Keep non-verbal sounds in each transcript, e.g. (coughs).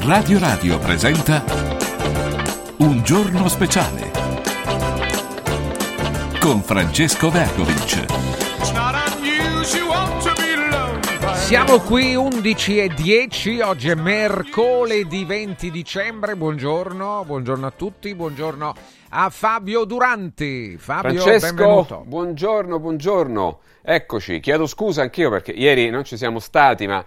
Radio Radio presenta Un giorno speciale con Francesco Vergovic. Siamo qui 11 e 10, oggi è mercoledì 20 dicembre, buongiorno, buongiorno a tutti, buongiorno a Fabio Duranti. Fabio, Francesco, benvenuto. buongiorno, buongiorno. Eccoci, chiedo scusa anch'io perché ieri non ci siamo stati, ma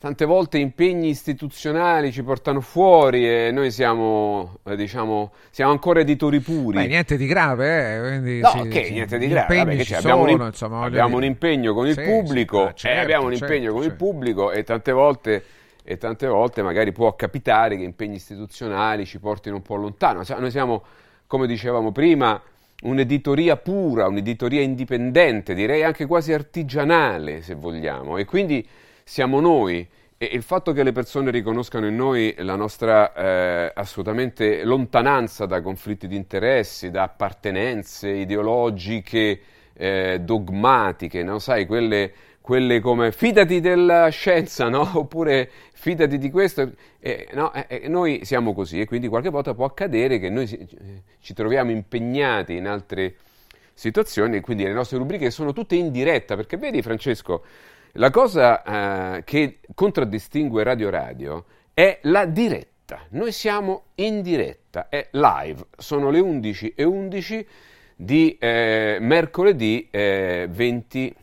tante volte impegni istituzionali ci portano fuori e noi siamo, eh, diciamo, siamo ancora editori puri. Beh, niente di grave, eh? No, sì, ok, sì, niente di grave. vabbè, che ci c'è, abbiamo, un, sono, im- insomma, abbiamo un impegno con il Sì, pubblico, ah, eh, certo, abbiamo un certo, impegno con il certo. pubblico e tante volte, e tante volte magari può capitare che impegni istituzionali ci portino un po' lontano. Cioè, Noi siamo, come dicevamo prima, un'editoria pura, un'editoria indipendente, direi anche quasi artigianale, se vogliamo, e quindi siamo noi. E il fatto che le persone riconoscano in noi la nostra eh, assolutamente lontananza da conflitti di interessi, da appartenenze ideologiche, eh, dogmatiche, no? Sai, quelle, quelle come fidati della scienza, no? (laughs) Oppure fidati di questo. Eh, no? Noi siamo così e quindi qualche volta può accadere che noi ci troviamo impegnati in altre situazioni e quindi le nostre rubriche sono tutte in diretta, perché vedi Francesco, la cosa eh, che contraddistingue Radio Radio è la diretta. Noi siamo in diretta, è live, sono le 11 e 11 di eh, mercoledì eh, 20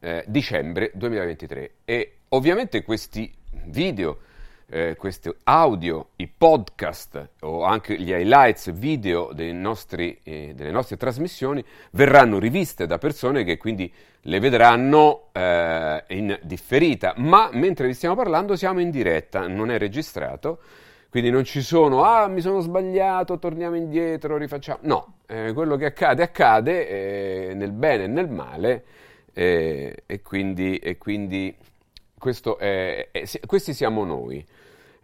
eh, dicembre 2023 e ovviamente questi video, eh, questi audio, i podcast o anche gli highlights video nostri, eh, delle nostre trasmissioni verranno riviste da persone che quindi le vedranno eh, in differita, ma mentre vi stiamo parlando siamo in diretta, non è registrato. Quindi non ci sono, ah mi sono sbagliato, torniamo indietro, rifacciamo. No, eh, quello che accade accade eh, nel bene e nel male eh, e quindi, e quindi questo è- è- questi siamo noi.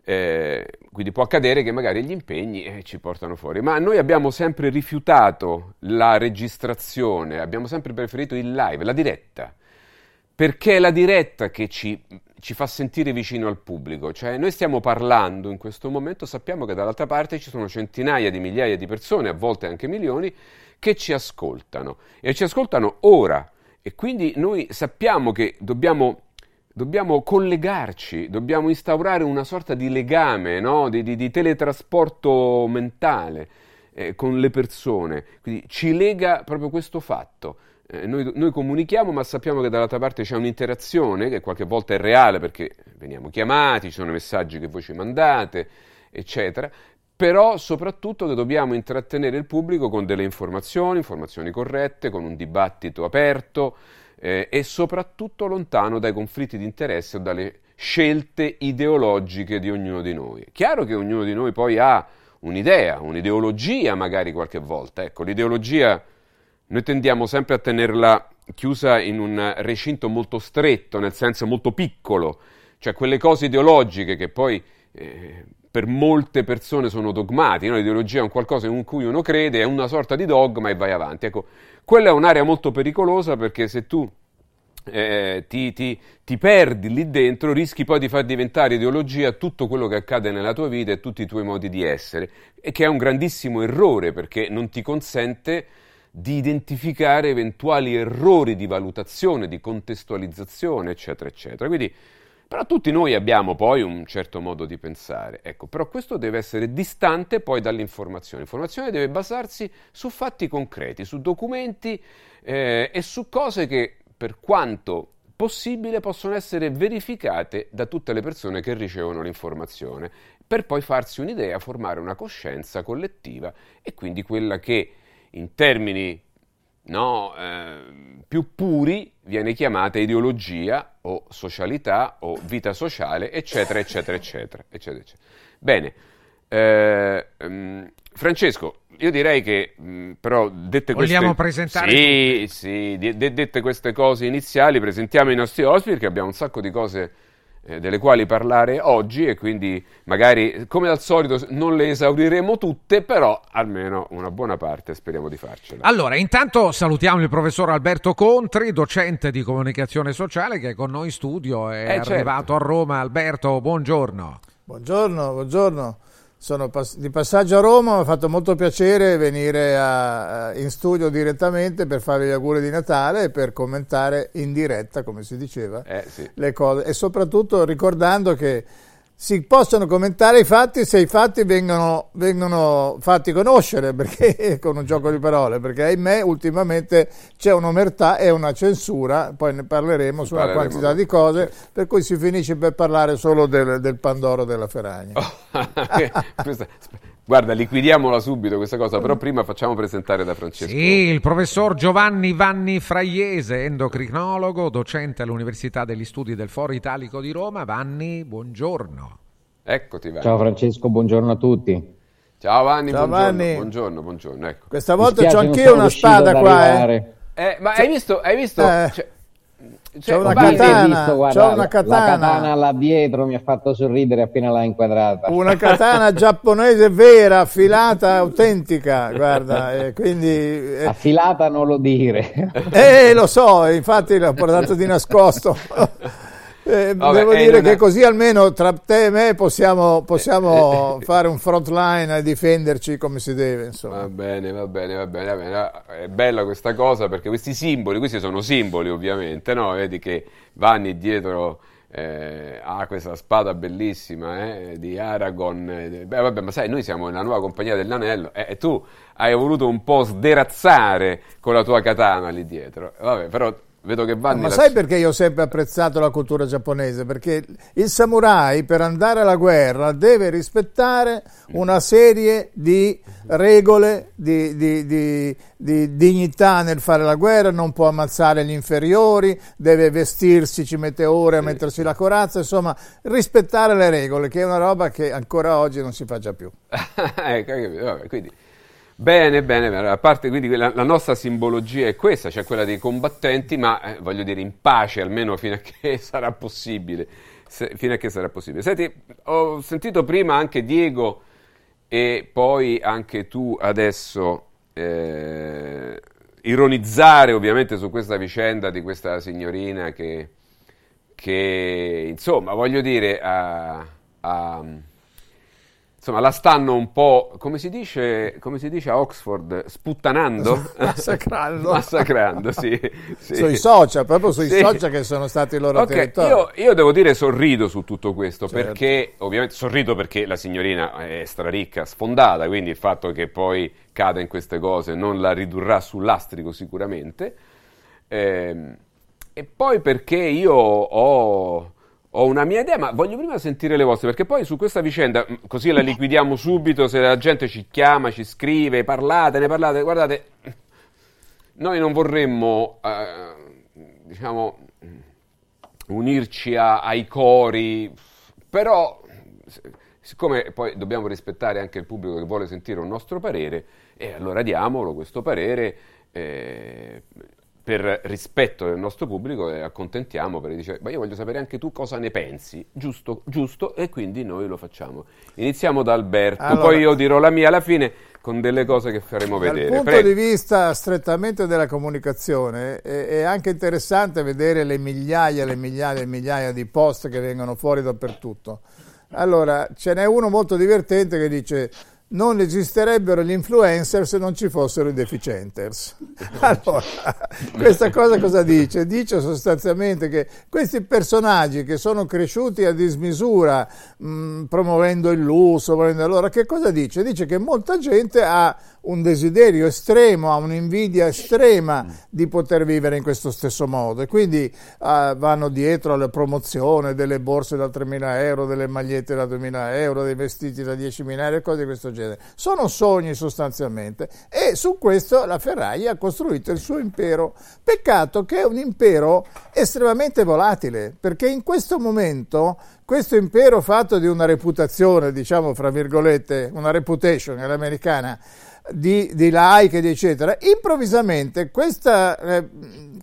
Eh, quindi può accadere che magari gli impegni eh, ci portano fuori, ma noi abbiamo sempre rifiutato la registrazione, abbiamo sempre preferito il live, la diretta. Perché è la diretta che ci, ci fa sentire vicino al pubblico, cioè noi stiamo parlando in questo momento, sappiamo che dall'altra parte ci sono centinaia di migliaia di persone, a volte anche milioni, che ci ascoltano. E ci ascoltano ora. E quindi noi sappiamo che dobbiamo, dobbiamo collegarci, dobbiamo instaurare una sorta di legame, no? di, di- di teletrasporto mentale eh, con le persone, quindi ci lega proprio questo fatto. Eh, noi, noi comunichiamo, ma sappiamo che dall'altra parte c'è un'interazione che qualche volta è reale perché veniamo chiamati, ci sono messaggi che voi ci mandate, eccetera. Però soprattutto che dobbiamo intrattenere il pubblico con delle informazioni, informazioni corrette, con un dibattito aperto eh, e soprattutto lontano dai conflitti di interesse o dalle scelte ideologiche di ognuno di noi. È chiaro che ognuno di noi poi ha un'idea, un'ideologia magari qualche volta. Ecco, l'ideologia noi tendiamo sempre a tenerla chiusa in un recinto molto stretto, nel senso molto piccolo, cioè quelle cose ideologiche che poi eh, per molte persone sono dogmati, no? l'ideologia è un qualcosa in cui uno crede, è una sorta di dogma e vai avanti. Ecco, quella è un'area molto pericolosa perché se tu eh, ti, ti- ti perdi lì dentro, rischi poi di far diventare ideologia tutto quello che accade nella tua vita e tutti i tuoi modi di essere, e che è un grandissimo errore perché non ti consente di identificare eventuali errori di valutazione, di contestualizzazione, eccetera, eccetera. Quindi, però tutti noi abbiamo poi un certo modo di pensare, ecco, però questo deve essere distante poi dall'informazione. L'informazione deve basarsi su fatti concreti, su documenti eh, e su cose che, per quanto possibile, possono essere verificate da tutte le persone che ricevono l'informazione, per poi farsi un'idea, formare una coscienza collettiva e quindi quella che in termini no, eh, più puri viene chiamata ideologia o socialità o vita sociale, eccetera, eccetera, eccetera, eccetera, eccetera. Bene, eh, ehm, Francesco, io direi che mh, però dette queste... Vogliamo presentare Sì, sì, de- de- dette queste cose iniziali, presentiamo i nostri ospiti perché abbiamo un sacco di cose delle quali parlare oggi e quindi magari come al solito non le esauriremo tutte, però almeno una buona parte speriamo di farcela. Allora, intanto salutiamo il professor Alberto Contri, docente di comunicazione sociale che è con noi in studio, è Eh, certo. arrivato a Roma. Alberto, buongiorno. Buongiorno, buongiorno. Sono pass- di passaggio a Roma, mi ha fatto molto piacere venire a, in studio direttamente per fare gli auguri di Natale e per commentare in diretta, come si diceva, Eh, sì. le cose e soprattutto ricordando che si possono commentare i fatti se i fatti vengono, vengono fatti conoscere perché, con un gioco di parole, perché ahimè ultimamente c'è un'omertà e una censura, poi ne parleremo su una quantità di cose, per cui si finisce per parlare solo del, del Pandoro della Ferragna. (laughs) Questa- guarda, liquidiamola subito questa cosa, però prima facciamo presentare da Francesco. Sì, il professor Giovanni Vanni Fraiese, endocrinologo, docente all'Università degli Studi del Foro Italico di Roma. Vanni, buongiorno. Eccoti, Vanni. Ciao Francesco, buongiorno a tutti. Ciao Vanni, Ciao, buongiorno, Vanni. buongiorno, buongiorno, ecco. Questa volta non anch'io sono una spada ad qua, eh. Eh, ma hai visto, hai visto? Eh. Cioè- C'è cioè, una katana. Visto, guarda, c'ho una La katana. katana là dietro mi ha fatto sorridere appena l'ha inquadrata. Una (laughs) katana giapponese vera, affilata, autentica, guarda, e quindi... eh, Affilata non lo dire. Eh, lo so, infatti l'ho portato di nascosto. (laughs) Eh, Vabbè, devo eh, dire che è- così almeno tra te e me possiamo, possiamo fare un front line e difenderci come si deve. Insomma. Va bene, va bene, va bene, va bene. È bella questa cosa perché questi simboli, questi sono simboli ovviamente, no? Vedi che Vanni dietro eh, ha questa spada bellissima eh, di Aragon. eh, Beh, vabbè, ma sai, noi siamo nella nuova compagnia dell'anello eh, e tu hai voluto un po' sderazzare con la tua katana lì dietro. Vabbè, però vedo che Vanni... Ma la- sai perché io ho sempre apprezzato la cultura giapponese? Perché il samurai per andare alla guerra deve rispettare una serie di regole, di, di- di- di dignità nel fare la guerra, non può ammazzare gli inferiori, deve vestirsi, ci mette ore a mettersi la corazza, insomma rispettare le regole, che è una roba che ancora oggi non si fa già più. (laughs) ecco, quindi, bene, bene, bene. A parte quindi la, la nostra simbologia è questa, cioè quella dei combattenti, ma eh, voglio dire in pace almeno fino a che (laughs) sarà possibile. Se- fino a che sarà possibile. Senti, ho sentito prima anche Diego e poi anche tu adesso eh, ironizzare ovviamente su questa vicenda di questa signorina che, che insomma, voglio dire, ha- ha- insomma, la stanno un po', come si dice, come si dice a Oxford, sputtanando? (laughs) Massacrando. (laughs) Massacrando, sì. sì. Sui social, proprio sui Sì. social che sono stati i loro Ok, territori. io, io devo dire sorrido su tutto questo Certo. perché ovviamente sorrido perché la signorina è straricca, sfondata, quindi il fatto che poi cada in queste cose non la ridurrà sull'astrico sicuramente. Ehm, e poi perché io ho, ho una mia idea, ma voglio prima sentire le vostre, perché poi su questa vicenda, mh, così la liquidiamo subito, se la gente ci chiama, ci scrive, parlate, ne parlate, guardate, noi non vorremmo, eh, diciamo, unirci a- ai cori, però siccome poi dobbiamo rispettare anche il pubblico che vuole sentire un nostro parere, e allora diamolo questo parere eh, per rispetto del nostro pubblico e accontentiamo perché dice ma io voglio sapere anche tu cosa ne pensi, giusto, giusto, e quindi noi lo facciamo. Iniziamo da Alberto, Allora- poi io dirò la mia alla fine con delle cose che faremo Dal vedere. punto Prego. di vista strettamente della comunicazione è, è anche interessante vedere le migliaia e le migliaia e migliaia di post che vengono fuori dappertutto. Allora, ce n'è uno molto divertente che dice non esisterebbero gli influencer se non ci fossero i deficienters. (laughs) Allora, questa cosa cosa dice? Dice sostanzialmente che questi personaggi che sono cresciuti a dismisura, mh, promuovendo il lusso, allora che cosa dice? Dice che molta gente ha un desiderio estremo, ha un'invidia estrema di poter vivere in questo stesso modo e quindi eh, vanno dietro alla promozione delle borse da 3.000 euro, delle magliette da 2.000 euro, dei vestiti da 10.000 euro e cose di questo genere. Sono sogni sostanzialmente e su questo la Ferrari ha costruito il suo impero. Peccato che è un impero estremamente volatile perché in questo momento questo impero fatto di una reputazione, diciamo fra virgolette, una reputation all'americana, di, di like eccetera, improvvisamente questa, eh,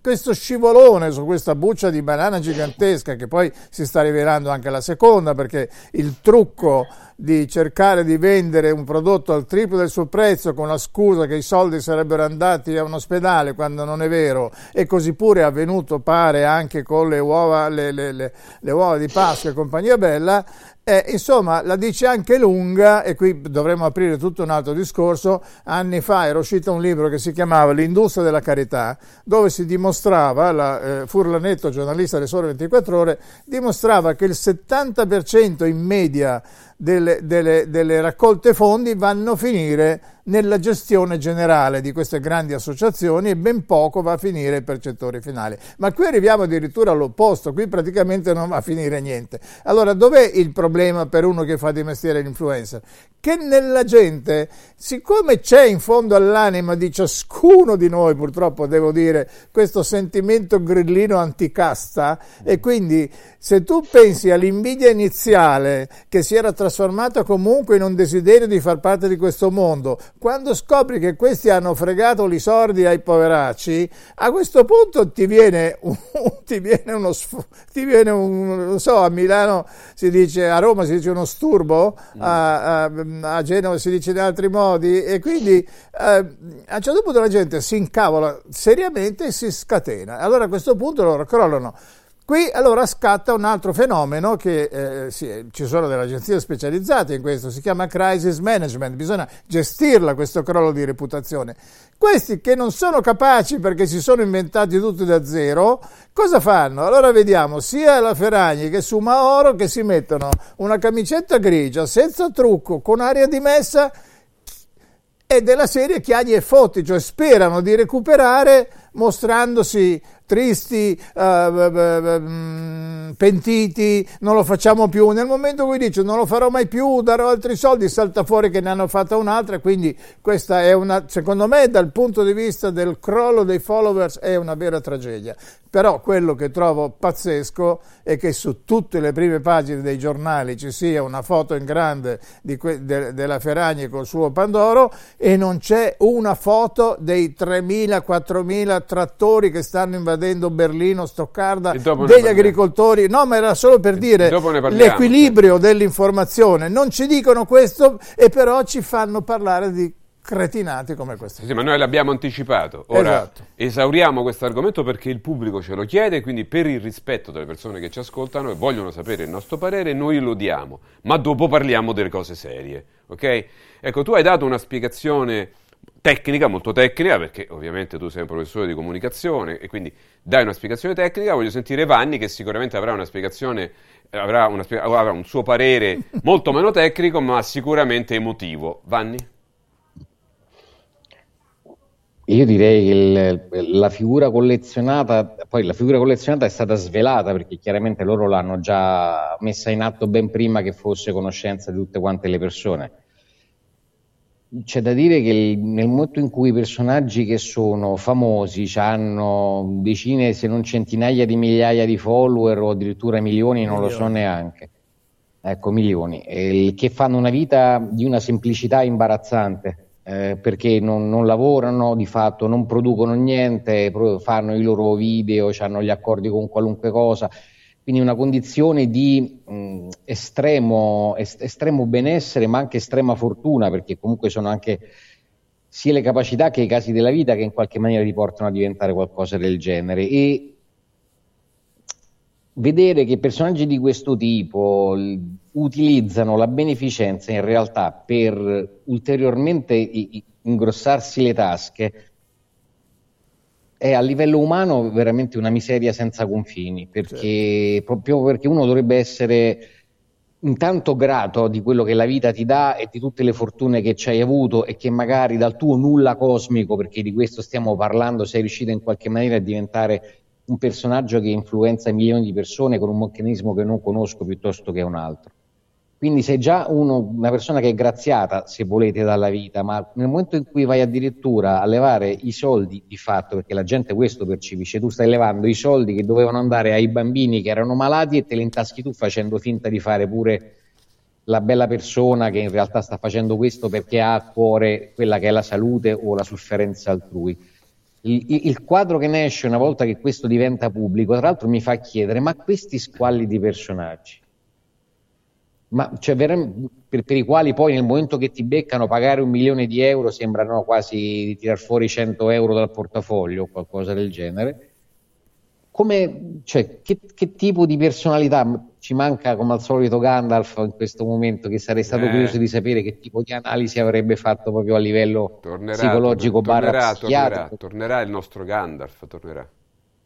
questo scivolone su questa buccia di banana gigantesca, che poi si sta rivelando anche la seconda, perché il trucco di cercare di vendere un prodotto al triplo del suo prezzo con la scusa che i soldi sarebbero andati a un ospedale quando non è vero, e così pure è avvenuto, pare, anche con le uova, le, le- le- le uova di Pasqua e compagnia bella, Eh, insomma, la dice anche lunga, e qui dovremmo aprire tutto un altro discorso. Anni fa era uscito un libro che si chiamava L'industria della carità, dove si dimostrava, la, eh, Furlanetto, giornalista del Sole 24 Ore, dimostrava che il 70% in media delle, delle, delle raccolte fondi vanno a finire nella gestione generale di queste grandi associazioni e ben poco va a finire ai percettori finali. Ma qui arriviamo addirittura all'opposto, qui praticamente non va a finire niente. Allora dov'è il problema per uno che fa di mestiere l'influencer? Che nella gente, siccome c'è in fondo all'anima di ciascuno di noi, purtroppo devo dire, questo sentimento grillino anticasta e quindi se tu pensi all'invidia iniziale che si era trasformata comunque in un desiderio di far parte di questo mondo, quando scopri che questi hanno fregato i sordi ai poveracci, a questo punto ti viene, un, (laughs) ti viene uno ti viene un, non so, a Milano si dice, a Roma si dice uno sturbo, a, a, a Genova si dice in altri modi, e quindi eh, a un certo punto la gente si incavola seriamente e si scatena. Allora a questo punto loro crollano. Qui allora scatta un altro fenomeno che eh, sì, ci sono delle agenzie specializzate in questo, si chiama crisis management, bisogna gestirla questo crollo di reputazione. Questi che non sono capaci perché si sono inventati tutti da zero, cosa fanno? Allora vediamo sia la Ferragni che su Maoro che si mettono una camicetta grigia senza trucco, con aria dimessa e della serie chiagli e fotti, cioè sperano di recuperare mostrandosi tristi, uh, pentiti, non lo facciamo più. Nel momento in cui dice non lo farò mai più, darò altri soldi, salta fuori che ne hanno fatta un'altra. Quindi questa è una, secondo me, dal punto di vista del crollo dei followers, è una vera tragedia. Però quello che trovo pazzesco è che su tutte le prime pagine dei giornali ci sia una foto in grande que- de- della Ferragni col suo Pandoro e non c'è una foto dei 3.000-4.000 trattori che stanno invadendo Berlino, Stoccarda, degli agricoltori. No, ma era solo per dire l'equilibrio dell'informazione. Non ci dicono questo e però ci fanno parlare di cretinati come questo. Sì, ma noi l'abbiamo anticipato. Ora esatto. esauriamo questo argomento perché il pubblico ce lo chiede, quindi per il rispetto delle persone che ci ascoltano e vogliono sapere il nostro parere, noi lo diamo, ma dopo parliamo delle cose serie, ok? Ecco, tu hai dato una spiegazione tecnica, molto tecnica, perché ovviamente tu sei un professore di comunicazione e quindi dai una spiegazione tecnica, voglio sentire Vanni che sicuramente avrà una spiegazione avrà, una, avrà un suo parere (laughs) molto meno tecnico, ma sicuramente emotivo. Vanni? Io direi che il, la figura collezionata, poi la figura collezionata è stata svelata perché chiaramente loro l'hanno già messa in atto ben prima che fosse conoscenza di tutte quante le persone. C'è da dire che nel momento in cui i personaggi che sono famosi hanno decine se non centinaia di migliaia di follower o addirittura milioni, non milioni. lo so neanche, ecco milioni, che fanno una vita di una semplicità imbarazzante eh, perché non, non, lavorano di fatto, non producono niente, fanno i loro video, hanno gli accordi con qualunque cosa, quindi una condizione di mh, estremo, est- estremo benessere ma anche estrema fortuna perché comunque sono anche sia le capacità che i casi della vita che in qualche maniera ti portano a diventare qualcosa del genere. E vedere che personaggi di questo tipo utilizzano la beneficenza in realtà per ulteriormente ingrossarsi le tasche è a livello umano veramente una miseria senza confini, perché certo. proprio perché uno dovrebbe essere intanto grato di quello che la vita ti dà e di tutte le fortune che ci hai avuto e che magari dal tuo nulla cosmico, perché di questo stiamo parlando, sei riuscito in qualche maniera a diventare un personaggio che influenza milioni di persone con un meccanismo che non conosco piuttosto che un altro. Quindi sei già uno, una persona che è graziata, se volete, dalla vita, ma nel momento in cui vai addirittura a levare i soldi di fatto, perché la gente questo percepisce, tu stai levando i soldi che dovevano andare ai bambini che erano malati e te li intaschi tu facendo finta di fare pure la bella persona che in realtà sta facendo questo perché ha a cuore quella che è la salute o la sofferenza altrui. Il, il, quadro che ne esce una volta che questo diventa pubblico, tra l'altro mi fa chiedere, ma questi squalli di personaggi, ma cioè, per, per, i quali poi nel momento che ti beccano pagare un milione di euro sembrano quasi di tirar fuori 100 euro dal portafoglio o qualcosa del genere, come, cioè, che, che, tipo di personalità? Ci manca come al solito Gandalf in questo momento che sarei stato eh. curioso di sapere che tipo di analisi avrebbe fatto proprio a livello tornerà, psicologico tornerà, tornerà, tornerà, il nostro Gandalf tornerà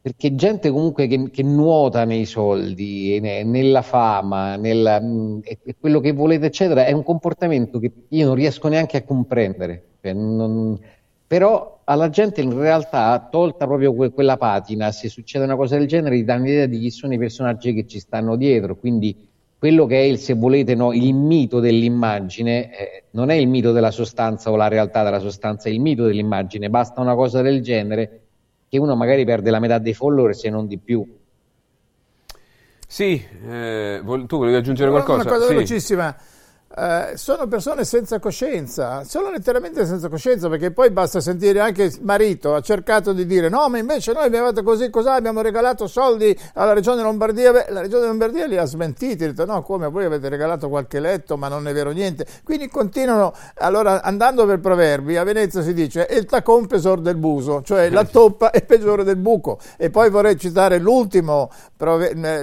perché gente comunque che, che nuota nei soldi, nella fama, nella, mm, quello che volete, eccetera, è un comportamento che io non riesco neanche a comprendere. Cioè, non, però alla gente in realtà, tolta proprio que- quella patina, se succede una cosa del genere, gli danno l'idea di chi sono i personaggi che ci stanno dietro, quindi quello che è il, se volete, no, il mito dell'immagine, eh, non è il mito della sostanza o la realtà della sostanza, è il mito dell'immagine, basta una cosa del genere che uno magari perde la metà dei follower se non di più. Sì, eh, tu volevi aggiungere qualcosa? Una cosa sì. velocissima. Eh, sono persone senza coscienza, sono letteralmente senza coscienza perché poi basta sentire anche il marito ha cercato di dire no ma invece noi abbiamo fatto così così abbiamo regalato soldi alla regione Lombardia. Beh, la regione Lombardia li ha smentiti ha detto no come voi avete regalato qualche letto ma non è vero niente. Quindi continuano allora andando per proverbi a Venezia si dice il tacon pesor del buso cioè la toppa è peggiore del buco. E poi vorrei citare l'ultimo,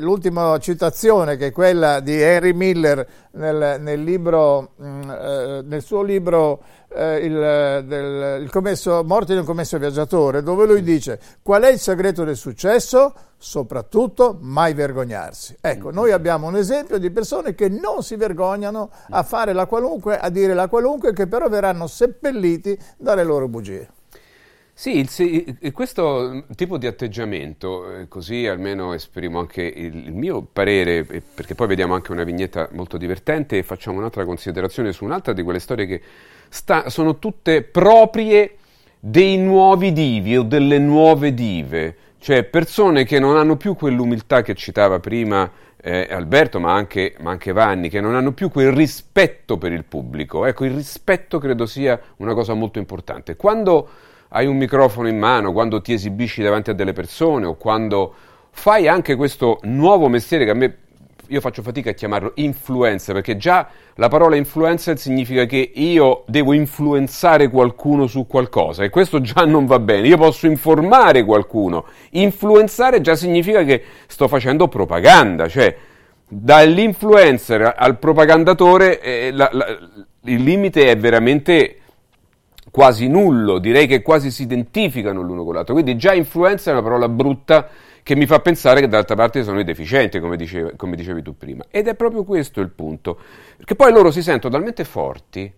l'ultima citazione che è quella di Henry Miller nel, nel, libro, mm, eh, nel suo libro eh, il, del, il commesso, Morte di un commesso viaggiatore, dove lui dice qual è il segreto del successo? Soprattutto mai vergognarsi. Ecco, noi abbiamo un esempio di persone che non si vergognano a fare la qualunque, a dire la qualunque, che però verranno seppelliti dalle loro bugie. Sì, il, questo tipo di atteggiamento, eh, così almeno esprimo anche il, il, mio parere, perché poi vediamo anche una vignetta molto divertente e facciamo un'altra considerazione su un'altra di quelle storie che sta, sono tutte proprie dei nuovi divi o delle nuove dive, cioè persone che non hanno più quell'umiltà che citava prima eh, Alberto, ma anche, ma anche Vanni, che non hanno più quel rispetto per il pubblico. Ecco, il rispetto credo sia una cosa molto importante. Quando hai un microfono in mano, quando ti esibisci davanti a delle persone o quando fai anche questo nuovo mestiere che a me io faccio fatica a chiamarlo influencer perché già la parola influencer significa che io devo influenzare qualcuno su qualcosa e questo già non va bene. Io posso informare qualcuno. Influenzare già significa che sto facendo propaganda, cioè dall'influencer al propagandatore eh, la, la, il limite è veramente quasi nullo, direi che quasi si identificano l'uno con l'altro. Quindi già influenza è una parola brutta che mi fa pensare che d'altra parte sono i deficienti, come dicevi, come dicevi tu prima. Ed è proprio questo il punto. Perché poi loro si sentono talmente forti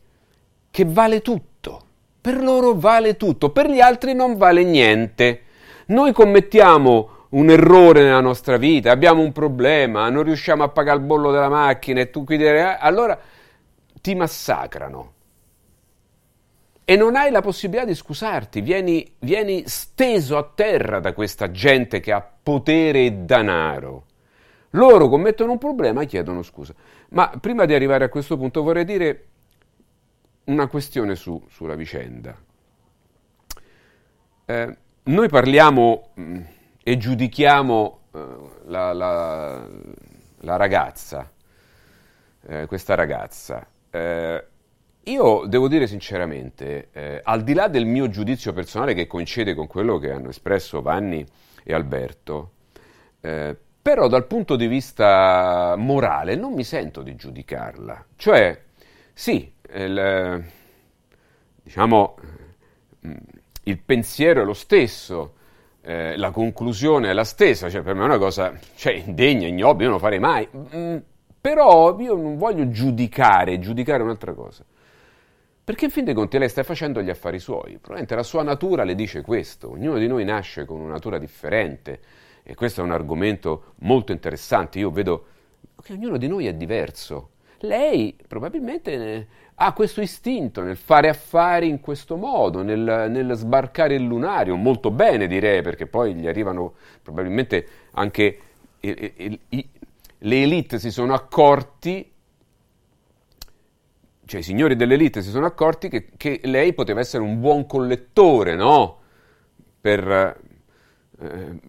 che vale tutto. Per loro vale tutto, per gli altri non vale niente. Noi commettiamo un errore nella nostra vita, abbiamo un problema, non riusciamo a pagare il bollo della macchina e tu qui eh, allora ti massacrano e non hai la possibilità di scusarti, vieni, vieni, steso a terra da questa gente che ha potere e danaro. Loro commettono un problema e chiedono scusa. Ma prima di arrivare a questo punto vorrei dire una questione su, sulla vicenda. Eh, noi parliamo mh, mm, e giudichiamo eh, la, la, la, ragazza, eh, questa ragazza. Eh, io devo dire sinceramente, eh, al di là del mio giudizio personale che coincide con quello che hanno espresso Vanni e Alberto, eh, però dal punto di vista morale non mi sento di giudicarla. Cioè, sì, il, diciamo, mm, il pensiero è lo stesso, eh, la conclusione è la stessa, cioè per me è una cosa cioè, indegna, ignobile, io non lo farei mai, mm, però io non voglio giudicare, giudicare un'altra cosa. Perché in fin dei conti lei sta facendo gli affari suoi, probabilmente la sua natura le dice questo, ognuno di noi nasce con una natura differente. E questo è un argomento molto interessante, io vedo che ognuno di noi è diverso. Lei probabilmente ha questo istinto nel fare affari in questo modo, nel, nel sbarcare il lunario, molto bene direi, perché poi gli arrivano probabilmente anche il, il, il, le elite si sono accorti cioè i signori dell'elite si sono accorti che, che lei poteva essere un buon collettore, no? Per, eh,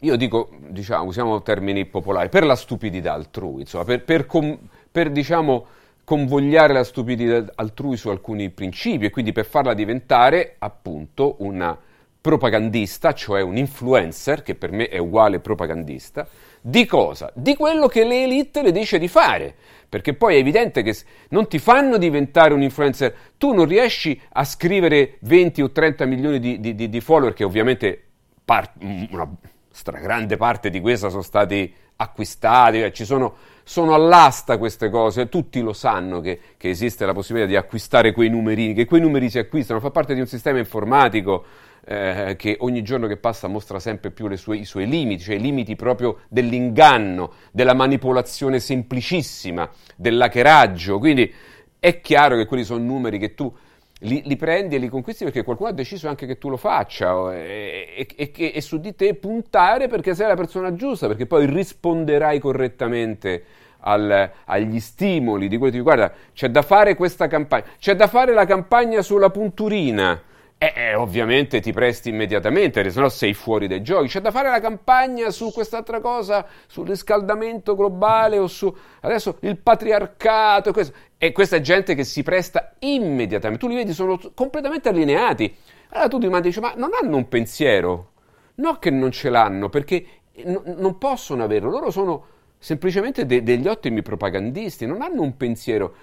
io dico, diciamo, usiamo termini popolari, per la stupidità altrui, insomma, per, per, com, per diciamo, convogliare la stupidità altrui su alcuni principi e quindi per farla diventare appunto una propagandista, cioè un influencer, che per me è uguale propagandista, di cosa? Di quello che le elite le dice di fare. Perché poi è evidente che non ti fanno diventare un influencer, tu non riesci a scrivere 20 o 30 milioni di, di, di, di follower, che ovviamente par- una stragrande parte di questa sono stati acquistati, ci sono, sono all'asta queste cose, tutti lo sanno che, che, esiste la possibilità di acquistare quei numerini, che quei numeri si acquistano, fa parte di un sistema informatico eh, che ogni giorno che passa mostra sempre più sue, i suoi limiti, cioè i limiti proprio dell'inganno, della manipolazione semplicissima, dell'hackeraggio. Quindi è chiaro che quelli sono numeri che tu li, li, prendi e li conquisti perché qualcuno ha deciso anche che tu lo faccia e, e, e, e, su di te puntare perché sei la persona giusta, perché poi risponderai correttamente al, agli stimoli di quello che ti guarda, c'è da fare questa campagna, c'è da fare la campagna sulla punturina eh, eh, ovviamente ti presti immediatamente, se no sei fuori dai giochi. C'è da fare la campagna su quest'altra cosa, sul riscaldamento globale o su adesso il patriarcato. Questo. E questa è gente che si presta immediatamente. Tu li vedi, sono completamente allineati. Allora tu ti mandi dici, ma non hanno un pensiero? No che non ce l'hanno, perché n- non possono averlo. Loro sono semplicemente de- degli ottimi propagandisti, non hanno un pensiero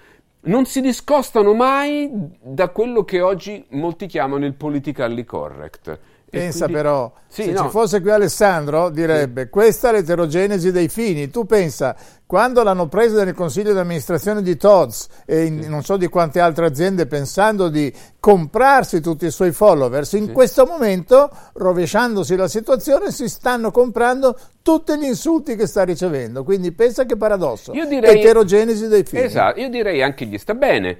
non si discostano mai da quello che oggi molti chiamano il politically correct. Pensa quindi... però, sì, se no. ci fosse qui Alessandro direbbe sì. questa è l'eterogenesi dei fini. Tu pensa, quando l'hanno presa nel consiglio di amministrazione di Todds e in, sì. non so di quante altre aziende pensando di comprarsi tutti i suoi followers, in questo momento, rovesciandosi la situazione, si stanno comprando tutti gli insulti che sta ricevendo. Quindi pensa che paradosso. Io direi, eterogenesi dei fini. Esatto, io direi anche gli sta bene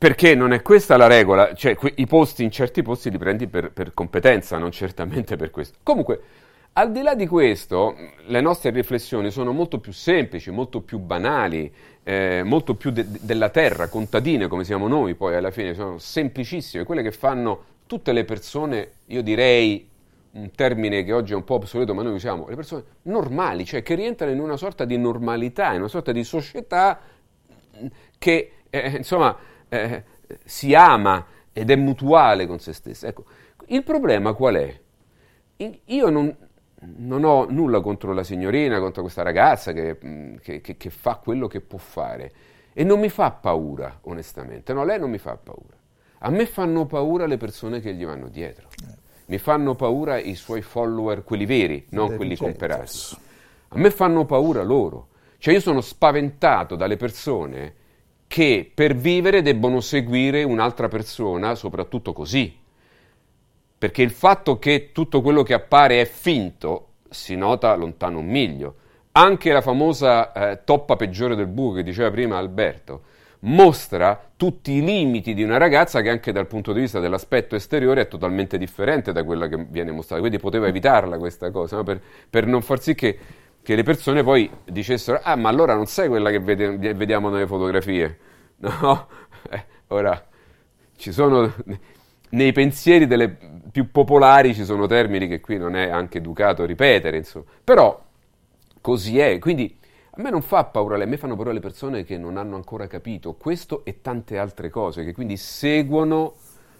perché non è questa la regola, cioè que- i posti in certi posti li prendi per, per, competenza, non certamente per questo. Comunque, al di là di questo, le nostre riflessioni sono molto più semplici, molto più banali, eh, molto più de- della terra, contadine come siamo noi poi alla fine, sono semplicissime, quelle che fanno tutte le persone, io direi un termine che oggi è un po' obsoleto, ma noi usiamo, le persone normali, cioè che rientrano in una sorta di normalità, in una sorta di società che, eh, insomma, eh, si ama ed è mutuale con se stessa. Ecco, il problema qual è? Io non, non, ho nulla contro la signorina, contro questa ragazza che, mm, che, che, che, fa quello che può fare e non mi fa paura, onestamente. No, lei non mi fa paura. A me fanno paura le persone che gli vanno dietro. Mi fanno paura i suoi follower, quelli veri, non quelli comprati. A me fanno paura loro. Cioè io sono spaventato dalle persone che per vivere debbono seguire un'altra persona, soprattutto così. Perché il fatto che tutto quello che appare è finto si nota lontano un miglio. Anche la famosa eh, toppa peggiore del buco che diceva prima Alberto mostra tutti i limiti di una ragazza che anche dal punto di vista dell'aspetto esteriore è totalmente differente da quella che viene mostrata. Quindi poteva evitarla questa cosa, no? per, per non far sì che che le persone poi dicessero, ah ma allora non sei quella che vede, vediamo nelle fotografie. (laughs) No, eh, ora ci sono nei pensieri delle più popolari ci sono termini che qui non è anche educato ripetere, insomma. Però così è, quindi a me non fa paura a me fanno paura le persone che non hanno ancora capito questo e tante altre cose, che quindi seguono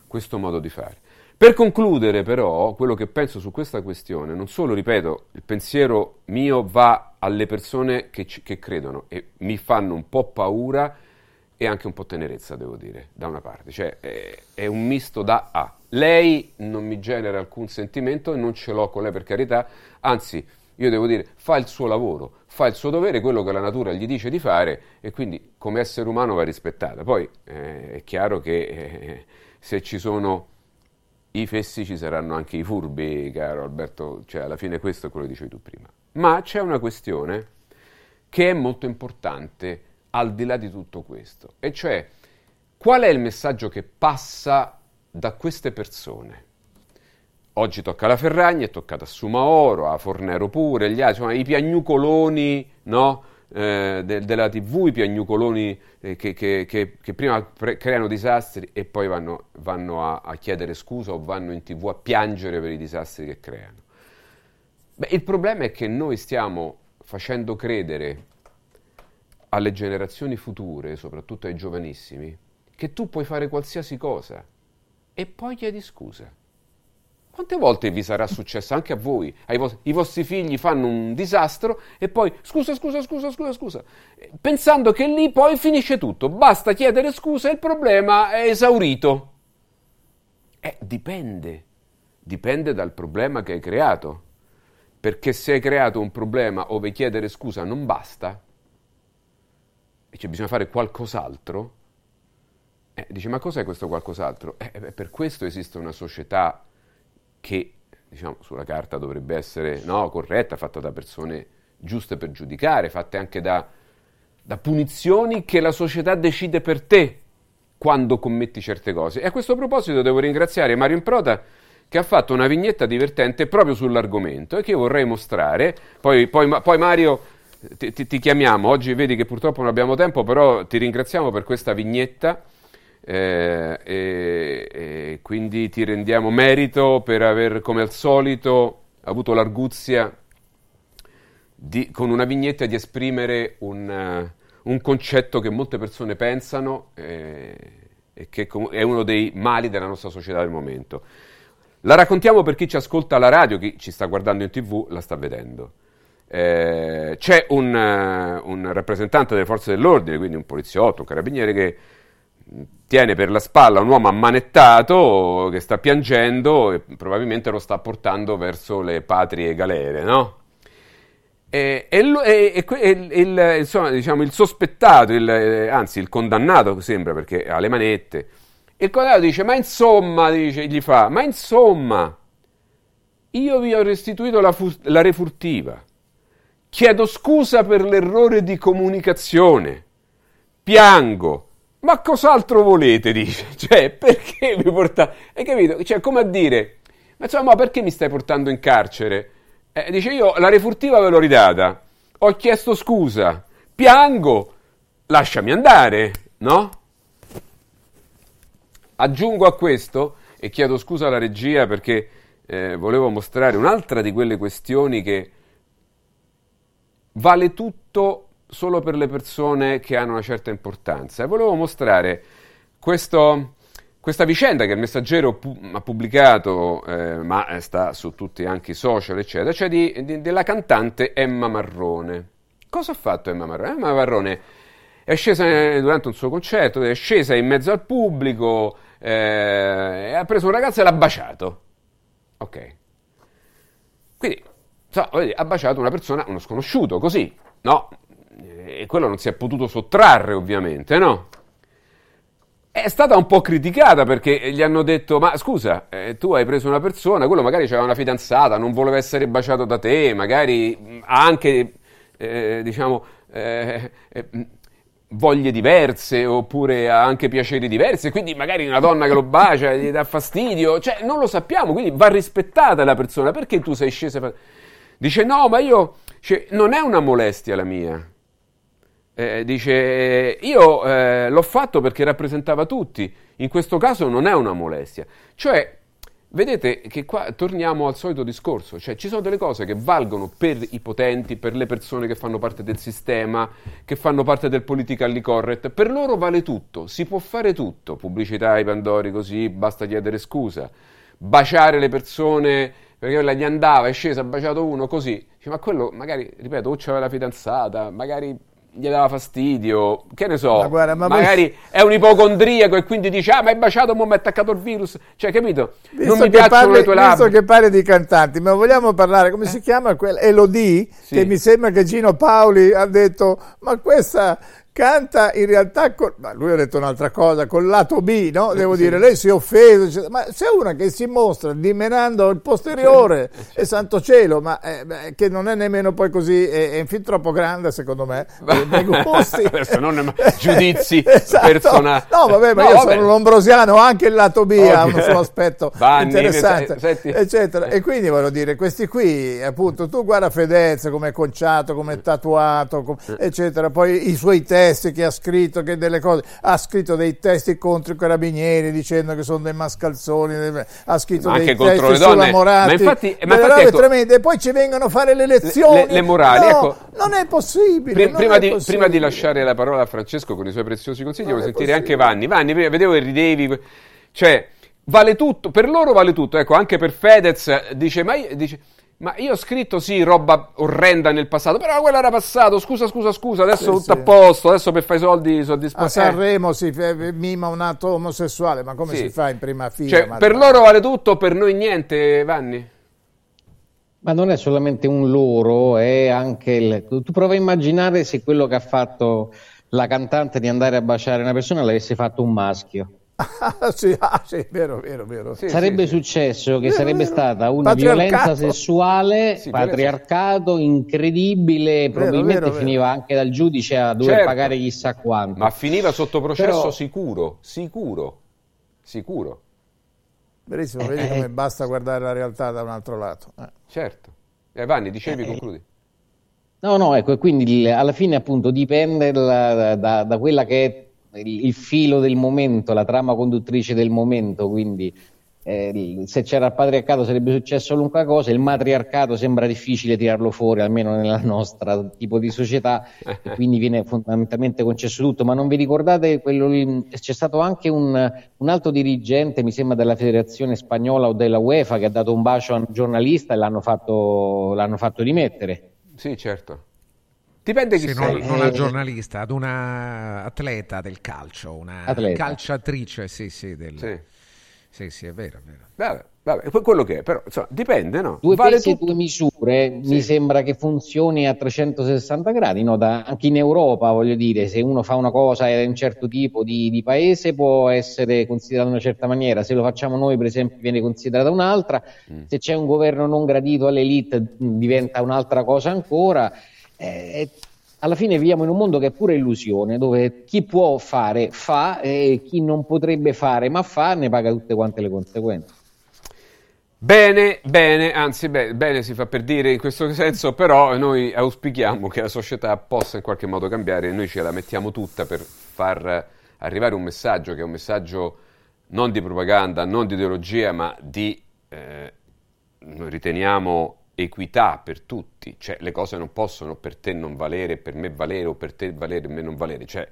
questo modo di fare. Per concludere però, quello che penso su questa questione, non solo, ripeto, il pensiero mio va alle persone che, che credono e mi fanno un po' paura e anche un po' tenerezza, devo dire, da una parte. Cioè, è, è, un misto da A. Lei non mi genera alcun sentimento e non ce l'ho con lei per carità, anzi, io devo dire, fa il suo lavoro, fa il suo dovere, quello che la natura gli dice di fare e quindi come essere umano va rispettata. Poi eh, è chiaro che eh, se ci sono i fessi ci saranno anche i furbi, caro Alberto, cioè alla fine questo è quello che dicevi tu prima. Ma c'è una questione che è molto importante al di là di tutto questo, e cioè qual è il messaggio che passa da queste persone? Oggi tocca alla Ferragni, è toccata a Sumaoro, a Fornero pure, gli altri, insomma, i piagnucoloni, no? Eh, de, della TV, i piagnucoloni eh, che, che, che, che, prima pre- creano disastri e poi vanno, vanno a, a, chiedere scusa o vanno in TV a piangere per i disastri che creano. Beh, il problema è che noi stiamo facendo credere alle generazioni future, soprattutto ai giovanissimi, che tu puoi fare qualsiasi cosa e poi chiedi scusa. Quante volte vi sarà successo anche a voi? Vo- I vostri figli fanno un disastro e poi scusa, scusa, scusa, scusa, scusa, pensando che lì poi finisce tutto. Basta chiedere scusa e il problema è esaurito. Eh, dipende. Dipende dal problema che hai creato. Perché se hai creato un problema ove chiedere scusa non basta, e c'è bisogna fare qualcos'altro, eh, dice ma cos'è questo qualcos'altro? Eh, per questo esiste una società che diciamo, sulla carta dovrebbe essere no, corretta, fatta da persone giuste per giudicare, fatte anche da, da punizioni che la società decide per te quando commetti certe cose. E a questo proposito devo ringraziare Mario Improta che ha fatto una vignetta divertente proprio sull'argomento e che vorrei mostrare. Poi, poi, poi Mario ti, ti, ti, chiamiamo, oggi vedi che purtroppo non abbiamo tempo, però ti ringraziamo per questa vignetta eh, e, e, quindi ti rendiamo merito per aver, come al solito, avuto l'arguzia di, con una vignetta di esprimere un, uh, un, concetto che molte persone pensano eh, e che è uno dei mali della nostra società del momento. La raccontiamo per chi ci ascolta alla radio, chi ci sta guardando in tv la sta vedendo. Eh, c'è un, uh, un rappresentante delle forze dell'ordine, quindi un poliziotto, un carabiniere che tiene per la spalla un uomo ammanettato che sta piangendo e probabilmente lo sta portando verso le patrie galere, no? E, e, e, e il, insomma, diciamo, il, sospettato, il, anzi il condannato sembra perché ha le manette, il condannato dice, ma insomma, dice, gli fa, ma insomma, io vi ho restituito la, fu- la refurtiva, chiedo scusa per l'errore di comunicazione, piango, ma cos'altro volete? Dice, (laughs) cioè, perché mi portate? Hai capito? Cioè, come a dire, ma insomma, perché mi stai portando in carcere? Eh, dice, io la refurtiva ve l'ho ridata, ho chiesto scusa, piango, lasciami andare, no? Aggiungo a questo, e chiedo scusa alla regia perché eh, volevo mostrare un'altra di quelle questioni che vale tutto solo per le persone che hanno una certa importanza. E volevo mostrare questo, questa vicenda che il messaggero pu- ha pubblicato, eh, ma sta su tutti anche i social, eccetera, cioè di, di, della cantante Emma Marrone. Cosa ha fatto Emma Marrone? Emma Marrone è scesa durante un suo concerto, è scesa in mezzo al pubblico, eh, ha preso un ragazzo e l'ha baciato. Ok. Quindi, so, ha baciato una persona, uno sconosciuto, così. No, e quello non si è potuto sottrarre ovviamente, no? È stata un po' criticata perché gli hanno detto: Ma scusa, eh, tu hai preso una persona, quello magari aveva una fidanzata, non voleva essere baciato da te, magari ha anche, eh, diciamo, eh, eh voglie diverse oppure ha anche piaceri diversi, quindi magari una donna che lo bacia gli dà fastidio, cioè non lo sappiamo, quindi va rispettata la persona. Perché tu sei scesa? Dice: No, ma io, cioè, non è una molestia la mia eh, dice io eh, l'ho fatto perché rappresentava tutti, in questo caso non è una molestia. Cioè, vedete che qua torniamo al solito discorso, cioè ci sono delle cose che valgono per i potenti, per le persone che fanno parte del sistema, che fanno parte del politically correct, per loro vale tutto, si può fare tutto, pubblicità ai Pandori così, basta chiedere scusa, baciare le persone perché quella gli andava, è scesa, ha baciato uno così, ma quello magari, ripeto, o c'aveva la fidanzata, magari gli dava fastidio, che ne so, guarda, ma magari poi... è un ipocondriaco e quindi dice ah ma hai baciato, ma mi ha attaccato il virus, cioè capito? Visto non mi piacciono parli, le tue labbra. Visto che parli di cantanti, ma vogliamo parlare, come eh? si chiama? Elodie, sì. che mi sembra che Gino Paoli ha detto ma questa canta in realtà, con, lui ha detto un'altra cosa, col lato B, no? Devo sì. dire, lei si è offesa, eccetera. ma c'è una che si mostra dimenando il posteriore, sì. e santo cielo, ma eh, che non è nemmeno poi così, è, è fin troppo grande secondo me, (laughs) nei gusti. Non giudizi (laughs) esatto. personali. No, vabbè, ma no, io vabbè. sono lombrosiano, anche il lato B okay. ha un suo aspetto (laughs) Vanni, interessante, senti. eccetera. E quindi voglio dire, questi qui, appunto, tu guarda Fedez come è conciato, come è tatuato, com- eccetera, poi i suoi testi testi che ha scritto, che delle cose, ha scritto dei testi contro i carabinieri dicendo che sono dei mascalzoni, ha scritto ma dei testi sulla Moratti, ma infatti, ma infatti ecco, tremende, e poi ci vengono a fare le lezioni. Le, le morali, no, ecco. Non è possibile. Prima, non prima, è di, possibile. prima, di, lasciare la parola a Francesco con i suoi preziosi consigli, voglio sentire possibile. anche Vanni. Vanni, vedevo che ridevi, cioè vale tutto, per loro vale tutto, ecco, anche per Fedez dice, ma io, dice, ma io ho scritto sì, roba orrenda nel passato, però quella era passato, scusa, scusa, scusa, adesso sì, tutto sì. a posto, adesso per fare i soldi soddisfatti. A Sanremo eh. si mima un atto omosessuale, ma come sì. si fa in prima fila? Cioè, per loro vale tutto, per noi niente, Vanni? Ma non è solamente un loro, è anche il... Tu prova a immaginare se quello che ha fatto la cantante di andare a baciare una persona l'avesse fatto un maschio. Ah, (laughs) sì, ah, sì, vero, vero, vero. Sì, sarebbe sì, successo che vero, sarebbe vero. stata una violenza sessuale, sì, patriarcato incredibile, probabilmente finiva anche dal giudice a dover certo, pagare chissà quanto. Ma finiva sotto processo Però... sicuro, sicuro, sicuro. Verissimo, vedi eh, come eh. basta guardare la realtà da un altro lato. Eh. Certo. Eh, Vanni, dicevi, eh, concludi. No, no, ecco, quindi alla fine appunto dipende da, da, da quella che è il, il, filo del momento, la trama conduttrice del momento, quindi eh, se c'era il patriarcato sarebbe successo qualunque cosa, il matriarcato sembra difficile tirarlo fuori, almeno nella nostra tipo di società, (laughs) e quindi viene fondamentalmente concesso tutto, ma non vi ricordate, quello, c'è stato anche un, un, alto dirigente, mi sembra della federazione spagnola o della UEFA, che ha dato un bacio a un giornalista e l'hanno fatto, l'hanno fatto dimettere. Sì, certo. Dipende chi sì, sei. Non, non la giornalista, ad una atleta del calcio, una atleta. calciatrice, sì, sì, del... sì. Sì, sì, è vero, è vero. Vabbè, vabbè, quello che è, però insomma, dipende, no? Due vale pesi e due misure, sì. mi sembra che funzioni a 360 gradi, no? da, anche in Europa, voglio dire, se uno fa una cosa in un certo tipo di, di, paese può essere considerato in una certa maniera, se lo facciamo noi per esempio viene considerata un'altra, mm. se c'è un governo non gradito all'elite diventa un'altra cosa ancora eh, alla fine viviamo in un mondo che è pura illusione, dove chi può fare fa e chi non potrebbe fare ma fa ne paga tutte quante le conseguenze. Bene, bene, anzi bene, bene si fa per dire in questo senso, però noi auspichiamo che la società possa in qualche modo cambiare e noi ce la mettiamo tutta per far arrivare un messaggio che è un messaggio non di propaganda, non di ideologia, ma di, eh, noi riteniamo, equità per tutti, cioè le cose non possono per te non valere, per me valere o per te valere, per me non valere, cioè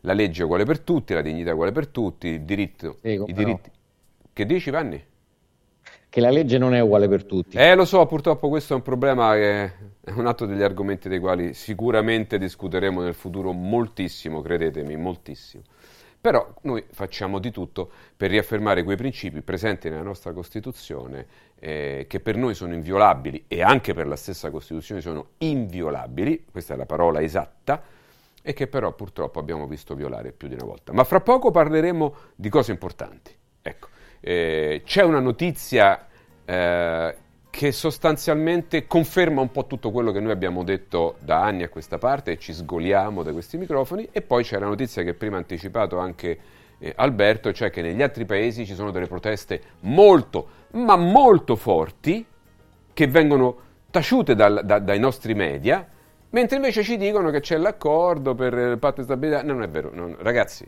la legge è uguale per tutti, la dignità è uguale per tutti, il diritto, Dico, i diritti... Che dici Vanni? Che la legge non è uguale per tutti. Eh lo so, purtroppo questo è un problema che è un altro degli argomenti dei quali sicuramente discuteremo nel futuro moltissimo, credetemi, moltissimo. Però noi facciamo di tutto per riaffermare quei principi presenti nella nostra Costituzione, eh, che per noi sono inviolabili e anche per la stessa Costituzione sono inviolabili, questa è la parola esatta, e che però purtroppo abbiamo visto violare più di una volta. Ma fra poco parleremo di cose importanti. Ecco, eh, c'è una notizia eh, che sostanzialmente conferma un po' tutto quello che noi abbiamo detto da anni a questa parte e ci sgoliamo da questi microfoni e poi c'è la notizia che prima ha anticipato anche eh, Alberto, cioè che negli altri paesi ci sono delle proteste molto, ma molto forti che vengono taciute dal, da, dai nostri media, mentre invece ci dicono che c'è l'accordo per il patto di stabilità. No, non è vero, non, ragazzi,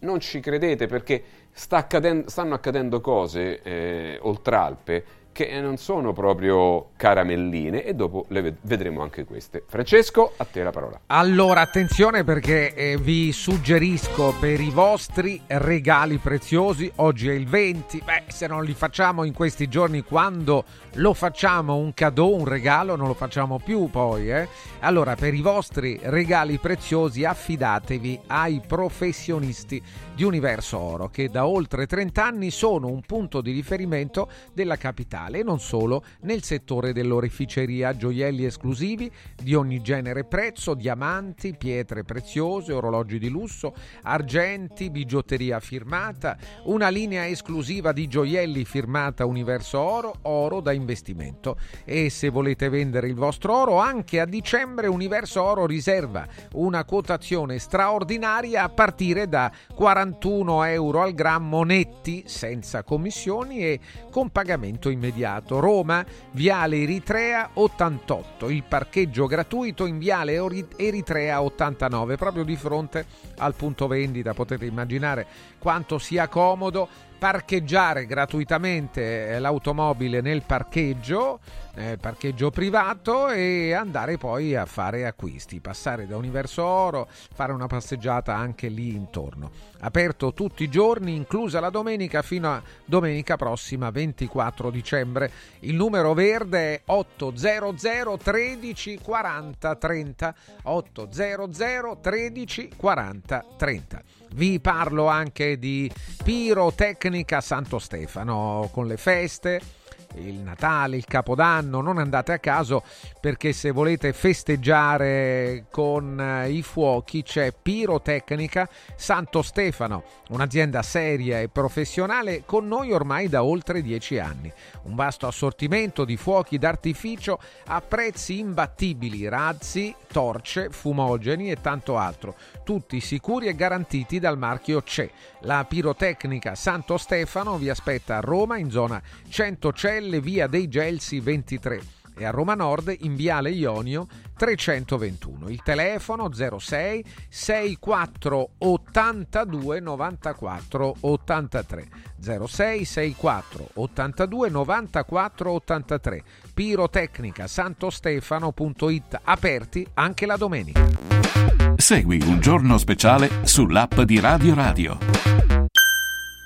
non ci credete perché sta accadendo, stanno accadendo cose eh, oltre Alpe che non sono proprio caramelline e dopo le vedremo anche queste. Francesco, a te la parola. Allora, attenzione perché eh, vi suggerisco per i vostri regali preziosi, oggi è il 20, beh, se non li facciamo in questi giorni quando lo facciamo un cadeau, un regalo, non lo facciamo più poi, eh? Allora, per i vostri regali preziosi affidatevi ai professionisti di Universo Oro che da oltre 30 anni sono un punto di riferimento della capitale e non solo nel settore dell'oreficeria, gioielli esclusivi di ogni genere e prezzo, diamanti, pietre preziose, orologi di lusso, argenti, bigiotteria firmata, una linea esclusiva di gioielli firmata Universo Oro, oro da investimento. E se volete vendere il vostro oro, anche a dicembre Universo Oro riserva una quotazione straordinaria a partire da 41 euro al grammo netti, senza commissioni e con pagamento immediato. Roma, Viale Eritrea 88, il parcheggio gratuito in Viale Eritrea 89, proprio di fronte al punto vendita. Potete immaginare quanto sia comodo parcheggiare gratuitamente l'automobile nel parcheggio eh, parcheggio privato e andare poi a fare acquisti, passare da Universo Oro, fare una passeggiata anche lì intorno. Aperto tutti i giorni, inclusa la domenica fino a domenica prossima 24 dicembre. Il numero verde è 800 13 40 30 800 13 40 30. Vi parlo anche di pirotecnica Santo Stefano con le feste il Natale, il Capodanno, non andate a caso perché se volete festeggiare con eh, i fuochi c'è Pirotecnica Santo Stefano, un'azienda seria e professionale con noi ormai da oltre dieci anni. Un vasto assortimento di fuochi d'artificio a prezzi imbattibili, razzi, torce, fumogeni e tanto altro, tutti sicuri e garantiti dal marchio CE. La Pirotecnica Santo Stefano vi aspetta a Roma in zona 100 Celle, via dei Gelsi 23 e a Roma Nord in Viale Ionio 321. Il telefono 06 64 82 94 83 06 64 82 94 83 pirotecnica santostefano.it aperti anche la domenica. Segui un giorno speciale sull'app di Radio Radio.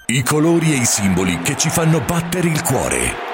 I colori e i simboli che ci fanno battere il cuore,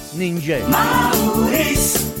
Ninja. Mauris.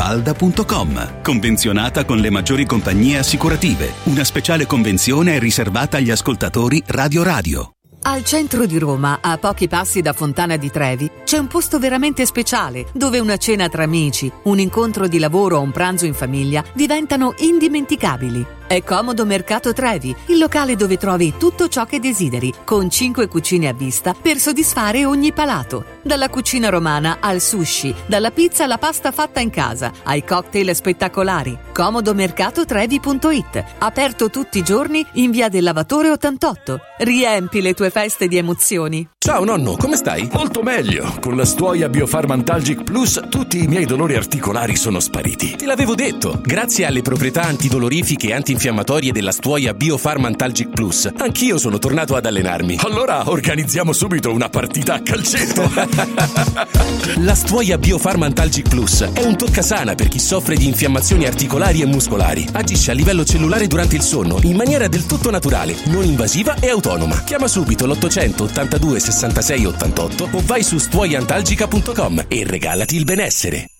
falda.com. Convenzionata con le maggiori compagnie assicurative. Una speciale convenzione è riservata agli ascoltatori Radio Radio. Al centro di Roma, a pochi passi da Fontana di Trevi, c'è un posto veramente speciale dove una cena tra amici, un incontro di lavoro o un pranzo in famiglia diventano indimenticabili. È Comodo Mercato Trevi, il locale dove trovi tutto ciò che desideri, con 5 cucine a vista per soddisfare ogni palato. Dalla cucina romana al sushi, dalla pizza alla pasta fatta in casa, ai cocktail spettacolari. Comodomercatotrevi.it, aperto tutti i giorni in via del Lavatore 88. Riempi le tue feste di emozioni. Ciao nonno, come stai? Molto meglio. Con la stuoia Biofarmantalgic Plus tutti i miei dolori articolari sono spariti. Te l'avevo detto. Grazie alle proprietà antidolorifiche e antinfiammatorie antinfiammatorie della stuoia Biofarmantalgic Plus. Anch'io sono tornato ad allenarmi. Allora organizziamo subito una partita a calcetto. (laughs) La stuoia Biofarmantalgic Plus è un toccasana per chi soffre di infiammazioni articolari e muscolari. Agisce a livello cellulare durante il sonno in maniera del tutto naturale, non invasiva e autonoma. Chiama subito l'882 66 88 o vai su stuoiantalgica.com e regalati il benessere.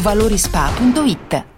valorispa.it.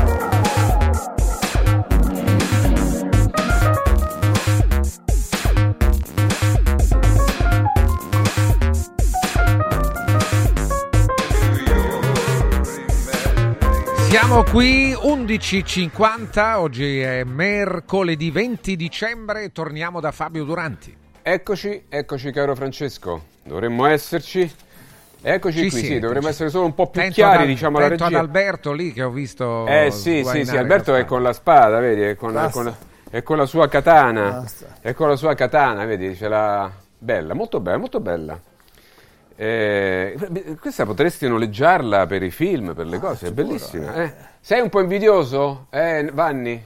Siamo qui 11.50, oggi è mercoledì 20 dicembre, torniamo da Fabio Duranti. Eccoci, eccoci caro Francesco, dovremmo esserci. Eccoci Ci qui, sì, siete, dovremmo ci essere solo un po' più Tento chiari, ad- diciamo, la tento ad regia. Alberto lì che ho visto Eh sì, sì, sì, Alberto è con la spada, vedi, è con, Basta. con la, è con la sua katana, Basta. è con la sua katana, vedi, ce l'ha bella, molto bella, molto bella. Eh, beh, questa potresti noleggiarla per i film, per le cose, è bellissima. eh. Sei un po' invidioso, eh, Vanni?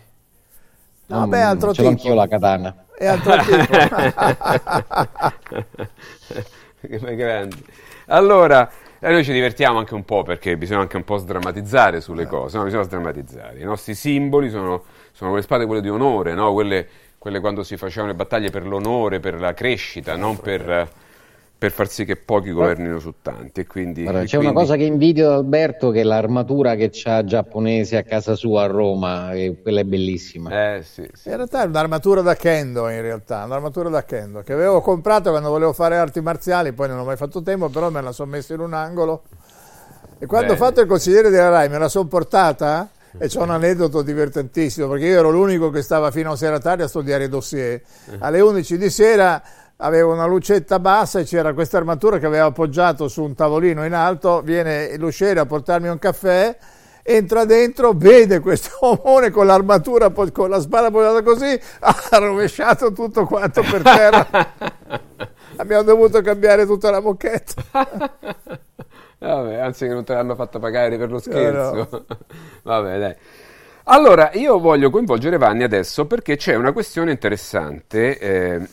Vabbè, altro ce l'ho tipo. anch'io la katana. È altro (laughs) tipo. Che grandi. Allora, eh, noi ci divertiamo anche un po' perché bisogna anche un po' sdrammatizzare sulle cose, no? bisogna sdrammatizzare. I nostri simboli sono, sono quelle spade, quelle di onore, no? quelle, quelle quando si facevano le battaglie per l'onore, per la crescita, non per, per far sì che pochi governino su tanti. E quindi, Guarda, e c'è una quindi- cosa che invidio ad Alberto che è l'armatura che c'ha giapponese a casa sua a Roma, e quella è bellissima. Eh sì, sì. In realtà è un'armatura da kendo, in realtà, un'armatura da kendo che avevo comprato quando volevo fare arti marziali, poi non ho mai fatto tempo, però me la sono messa in un angolo. E quando ho Bene. fatto il consigliere della RAI me la sono portata e c'è un aneddoto divertentissimo, perché io ero l'unico che stava fino a sera tardi a studiare i dossier. Alle 11 di sera avevo una lucetta bassa e c'era questa armatura che avevo appoggiato su un tavolino in alto, viene l'usciere a portarmi un caffè, entra dentro, vede questo (laughs) omone con l'armatura, con la spada appoggiata così, (laughs) ha rovesciato tutto quanto per terra. (laughs) Abbiamo dovuto cambiare tutta la moquette. Vabbè, anzi che non te l'hanno fatto pagare per lo scherzo. Eh, no. Vabbè, dai. Allora, io voglio coinvolgere Vanni adesso perché c'è una questione interessante. eh,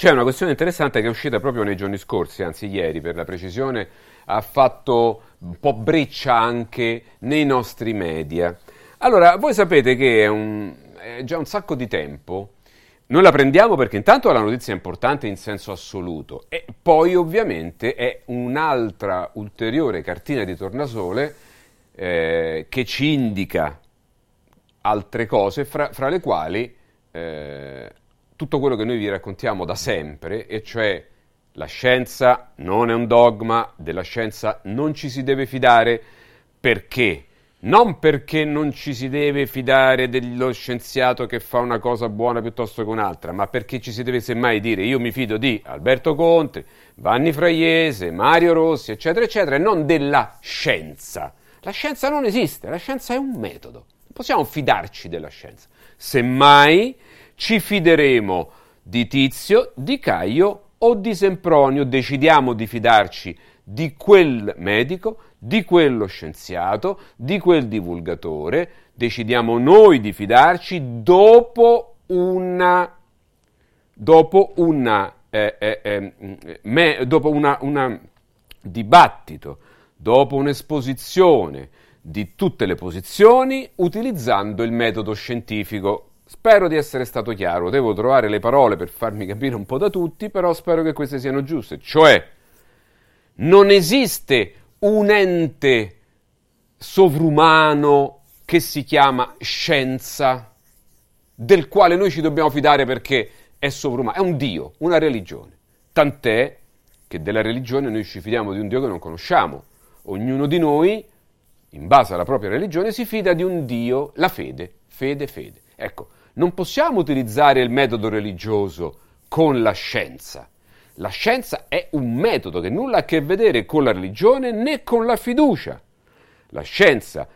c'è una questione interessante che è uscita proprio nei giorni scorsi, anzi ieri per la precisione, ha fatto un po' breccia anche nei nostri media. Allora, voi sapete che è, un- è già un sacco di tempo. Noi la prendiamo perché intanto la notizia è importante in senso assoluto e poi ovviamente è un'altra ulteriore cartina di tornasole eh, che ci indica altre cose, fra, fra le quali eh, tutto quello che noi vi raccontiamo da sempre, e cioè la scienza non è un dogma, della scienza non ci si deve fidare, perché? Non perché non ci si deve fidare dello scienziato che fa una cosa buona piuttosto che un'altra, ma perché ci si deve semmai dire io mi fido di Alberto Conte, Vanni Fraiese, Mario Rossi, eccetera, eccetera, e non della scienza. La scienza non esiste, la scienza è un metodo. Possiamo fidarci della scienza. Semmai ci fideremo di Tizio, di Caio o di Sempronio, decidiamo di fidarci di quel medico, di quello scienziato, di quel divulgatore, decidiamo noi di fidarci dopo una dopo una eh, eh, eh, me- dopo una, una dibattito, dopo un'esposizione, di tutte le posizioni utilizzando il metodo scientifico. Spero di essere stato chiaro, devo trovare le parole per farmi capire un po' da tutti, però spero che queste siano giuste. Cioè, non esiste un ente sovrumano che si chiama scienza, del quale noi ci dobbiamo fidare perché è sovrumano, è un Dio, una religione. Tant'è che della religione noi ci fidiamo di un Dio che non conosciamo. Ognuno di noi, in base alla propria religione, si fida di un Dio, la fede, fede, fede. Ecco, non possiamo utilizzare il metodo religioso con la scienza. La scienza è un metodo che nulla ha a che vedere con la religione né con la fiducia. La scienza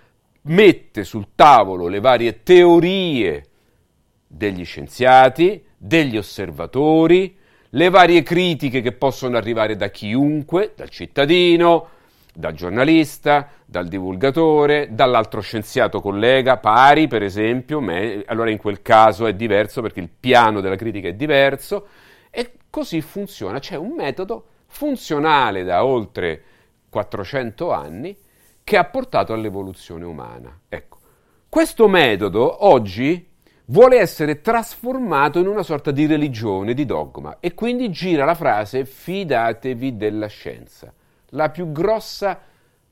mette sul tavolo le varie teorie degli scienziati, degli osservatori, le varie critiche che possono arrivare da chiunque, dal cittadino, dal giornalista, dal divulgatore, dall'altro scienziato collega, pari per esempio, me, allora in quel caso è diverso perché il piano della critica è diverso e così funziona, c'è un metodo funzionale da oltre 400 anni che ha portato all'evoluzione umana. Ecco, questo metodo oggi vuole essere trasformato in una sorta di religione, di dogma e quindi gira la frase fidatevi della scienza la più grossa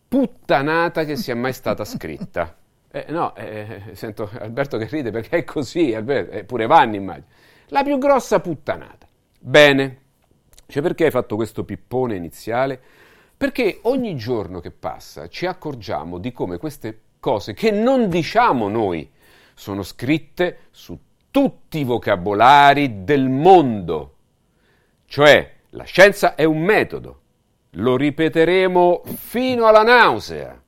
puttanata che sia mai stata scritta. Eh, no, eh, sento Alberto che ride perché è così, Alberto, eh, pure Vanni immagino. La più grossa puttanata. Bene, cioè perché hai fatto questo pippone iniziale? Perché ogni giorno che passa ci accorgiamo di come queste cose che non diciamo noi sono scritte su tutti i vocabolari del mondo. Cioè, la scienza è un metodo, lo ripeteremo fino alla nausea,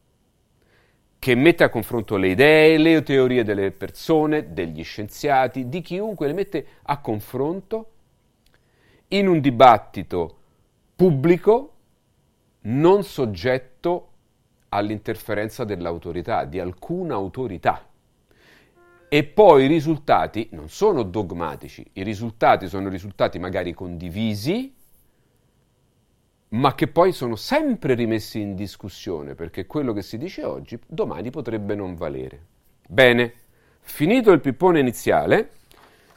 che mette a confronto le idee, le teorie delle persone, degli scienziati, di chiunque le mette a confronto in un dibattito pubblico non soggetto all'interferenza dell'autorità, di alcuna autorità. E poi i risultati non sono dogmatici, i risultati sono risultati magari condivisi, ma che poi sono sempre rimessi in discussione, perché quello che si dice oggi domani potrebbe non valere. Bene, finito il pippone iniziale,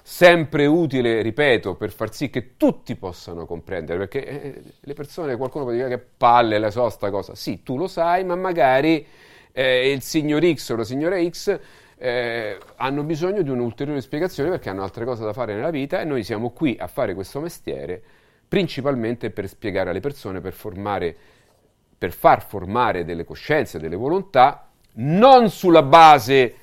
sempre utile, ripeto, per far sì che tutti possano comprendere, perché eh, le persone, qualcuno può dire che palle, la so sta cosa. Sì, tu lo sai, ma magari eh, il signor X o la signora X eh, hanno bisogno di un'ulteriore spiegazione perché hanno altre cose da fare nella vita e noi siamo qui a fare questo mestiere principalmente per spiegare alle persone, per, formare, per far formare delle coscienze, delle volontà, non sulla base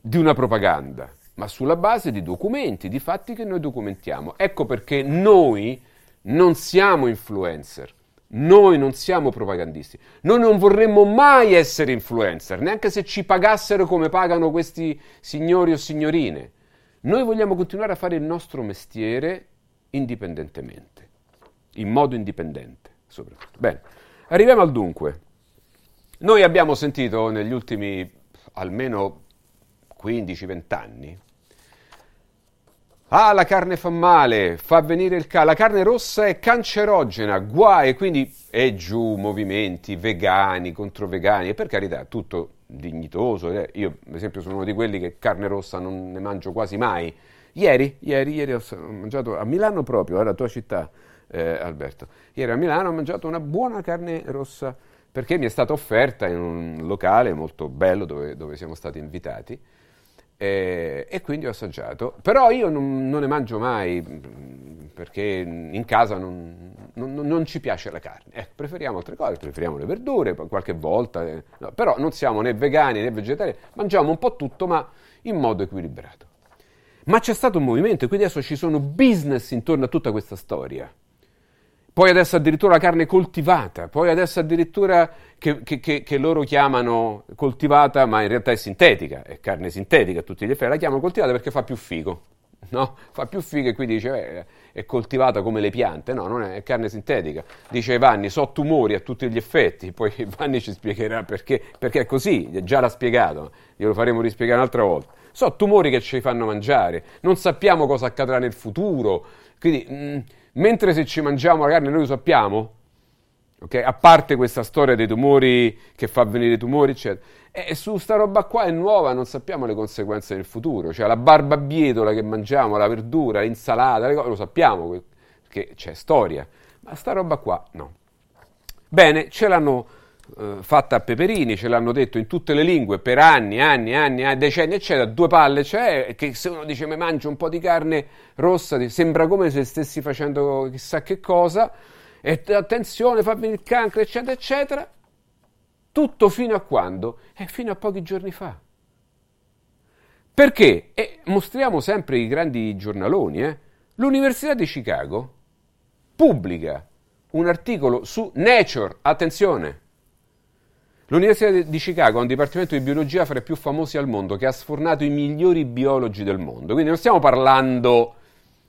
di una propaganda, ma sulla base di documenti, di fatti che noi documentiamo. Ecco perché noi non siamo influencer, noi non siamo propagandisti, noi non vorremmo mai essere influencer, neanche se ci pagassero come pagano questi signori o signorine. Noi vogliamo continuare a fare il nostro mestiere indipendentemente, in modo indipendente soprattutto. Bene, arriviamo al dunque. Noi abbiamo sentito negli ultimi almeno 15-20 anni Ah, la carne fa male, fa venire il ca- la carne rossa è cancerogena, guai, quindi e giù movimenti vegani contro vegani, e per carità, tutto dignitoso. Eh. Io, ad esempio, sono uno di quelli che carne rossa non ne mangio quasi mai, Ieri, ieri, ieri ho mangiato a Milano proprio, la tua città, eh, Alberto. Ieri a Milano ho mangiato una buona carne rossa perché mi è stata offerta in un locale molto bello dove, dove siamo stati invitati eh, e quindi ho assaggiato. Però io non, non, ne mangio mai perché in casa non, non, non ci piace la carne. Eh, preferiamo altre cose, preferiamo le verdure qualche volta, eh, no, però non siamo né vegani né vegetariani, mangiamo un po' tutto ma in modo equilibrato. Ma c'è stato un movimento e quindi adesso ci sono business intorno a tutta questa storia. Poi adesso addirittura la carne coltivata, poi adesso addirittura che, che, che, che, loro chiamano coltivata, ma in realtà è sintetica, è carne sintetica a tutti gli effetti, la chiamano coltivata perché fa più figo, no? Fa più figo e quindi dice eh, è coltivata come le piante, no, non è, è carne sintetica. Dice Vanni, so tumori a tutti gli effetti, poi (laughs) Vanni ci spiegherà perché, perché è così, già l'ha spiegato, glielo faremo rispiegare un'altra volta so tumori che ci fanno mangiare, non sappiamo cosa accadrà nel futuro, quindi mh, mm, mentre se ci mangiamo la carne noi lo sappiamo, Okay? A parte questa storia dei tumori che fa venire i tumori, eccetera. E su sta roba qua è nuova, non sappiamo le conseguenze del futuro. Cioè la barbabietola che mangiamo, la verdura, l'insalata, le cose, lo sappiamo che c'è storia. Ma sta roba qua no. Bene, ce l'hanno eh, fatta a peperini, ce l'hanno detto in tutte le lingue per anni, anni, anni, decenni, eccetera. Due palle c'è, che se uno dice mi mangio un po' di carne rossa, sembra come se stessi facendo chissà che cosa e attenzione, fa venire il cancro, eccetera, eccetera. Tutto fino a quando? E fino a pochi giorni fa. Perché? E mostriamo sempre i grandi giornaloni, eh? L'Università di Chicago pubblica un articolo su Nature, attenzione. L'Università di Chicago ha un dipartimento di biologia fra i più famosi al mondo che ha sfornato i migliori biologi del mondo. Quindi non stiamo parlando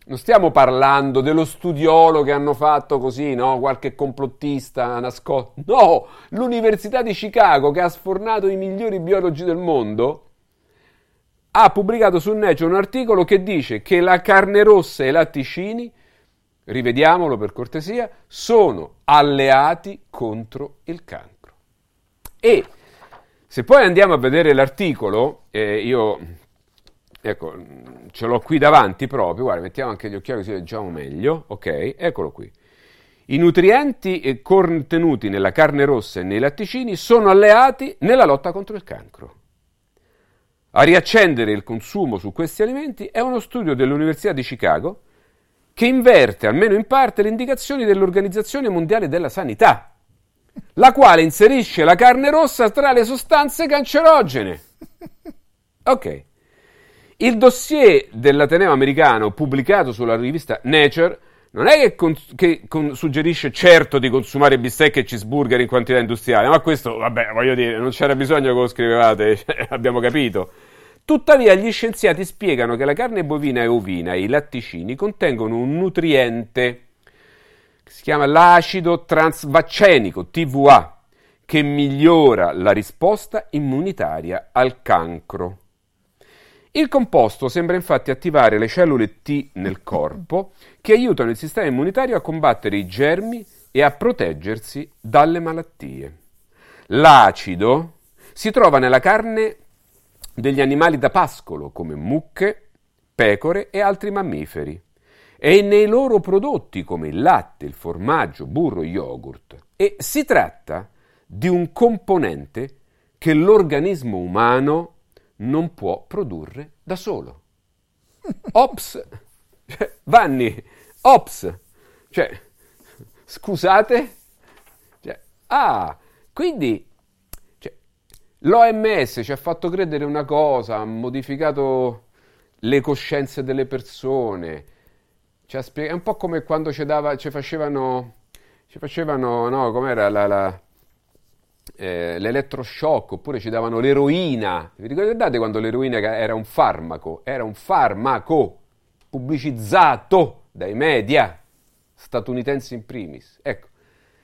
non stiamo parlando dello studiolo che hanno fatto così, no? Qualche complottista nascosto. No, l'Università di Chicago, che ha sfornato i migliori biologi del mondo, ha pubblicato su Nature un articolo che dice che la carne rossa e i latticini, rivediamolo per cortesia, sono alleati contro il cancro. E se poi andiamo a vedere l'articolo, eh, io ecco, ce l'ho qui davanti proprio, guarda, mettiamo anche gli occhiali così leggiamo meglio, ok, eccolo qui. I nutrienti contenuti nella carne rossa e nei latticini sono alleati nella lotta contro il cancro. A riaccendere il consumo su questi alimenti è uno studio dell'Università di Chicago che inverte, almeno in parte, le indicazioni dell'Organizzazione Mondiale della Sanità, la quale inserisce la carne rossa tra le sostanze cancerogene. Ok. Il dossier dell'Ateneo americano pubblicato sulla rivista Nature non è che, con, che con, suggerisce certo di consumare bistecche e cheeseburger in quantità industriale, ma questo, vabbè, voglio dire, non c'era bisogno che lo scrivevate, (laughs) cioè, abbiamo capito. Tuttavia gli scienziati spiegano che la carne bovina e ovina e i latticini contengono un nutriente si chiama l'acido transvaccenico, TVA, che migliora la risposta immunitaria al cancro. Il composto sembra infatti attivare le cellule T nel corpo che aiutano il sistema immunitario a combattere i germi e a proteggersi dalle malattie. L'acido si trova nella carne degli animali da pascolo come mucche, pecore e altri mammiferi e nei loro prodotti come il latte, il formaggio, burro yogurt. E si tratta di un componente che l'organismo umano non può produrre da solo. (laughs) Ops, cioè, Vanni, ops, cioè, scusate, cioè, ah, quindi cioè, l'OMS ci ha fatto credere una cosa, ha modificato le coscienze delle persone, ci ha spieg- è un po' come quando ci, dava, ci facevano, ci facevano, no, com'era la, la eh, l'elettroshock oppure ci davano l'eroina. Vi ricordate quando l'eroina era un farmaco? Era un farmaco pubblicizzato dai media statunitensi in primis. Ecco.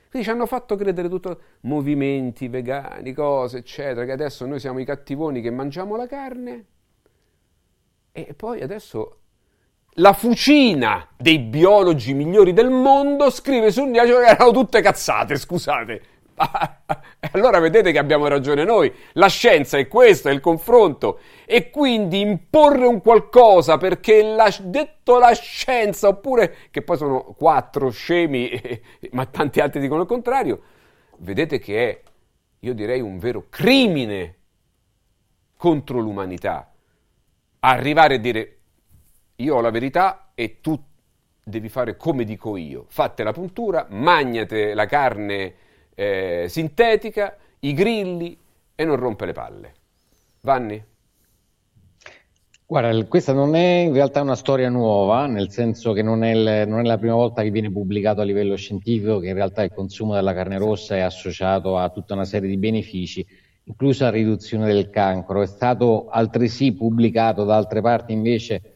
Quindi ci hanno fatto credere tutto movimenti vegani, cose, eccetera, che adesso noi siamo i cattivoni che mangiamo la carne. E poi adesso la fucina dei biologi migliori del mondo scrive sul diario che erano tutte cazzate, scusate. (laughs) allora vedete che abbiamo ragione noi. La scienza è questo, è il confronto. E quindi imporre un qualcosa perché la, detto la scienza, oppure che poi sono quattro scemi, (laughs) ma tanti altri dicono il contrario, vedete che è, io direi, un vero crimine contro l'umanità. Arrivare a dire io ho la verità e tu devi fare come dico io. Fate la puntura, magnate la carne eh, sintetica, i grilli e non rompe le palle. Vanni? Guarda, questa non è in realtà una storia nuova, nel senso che non è, il, non è, la prima volta che viene pubblicato a livello scientifico che in realtà il consumo della carne rossa è associato a tutta una serie di benefici, inclusa la riduzione del cancro. È stato altresì pubblicato da altre parti invece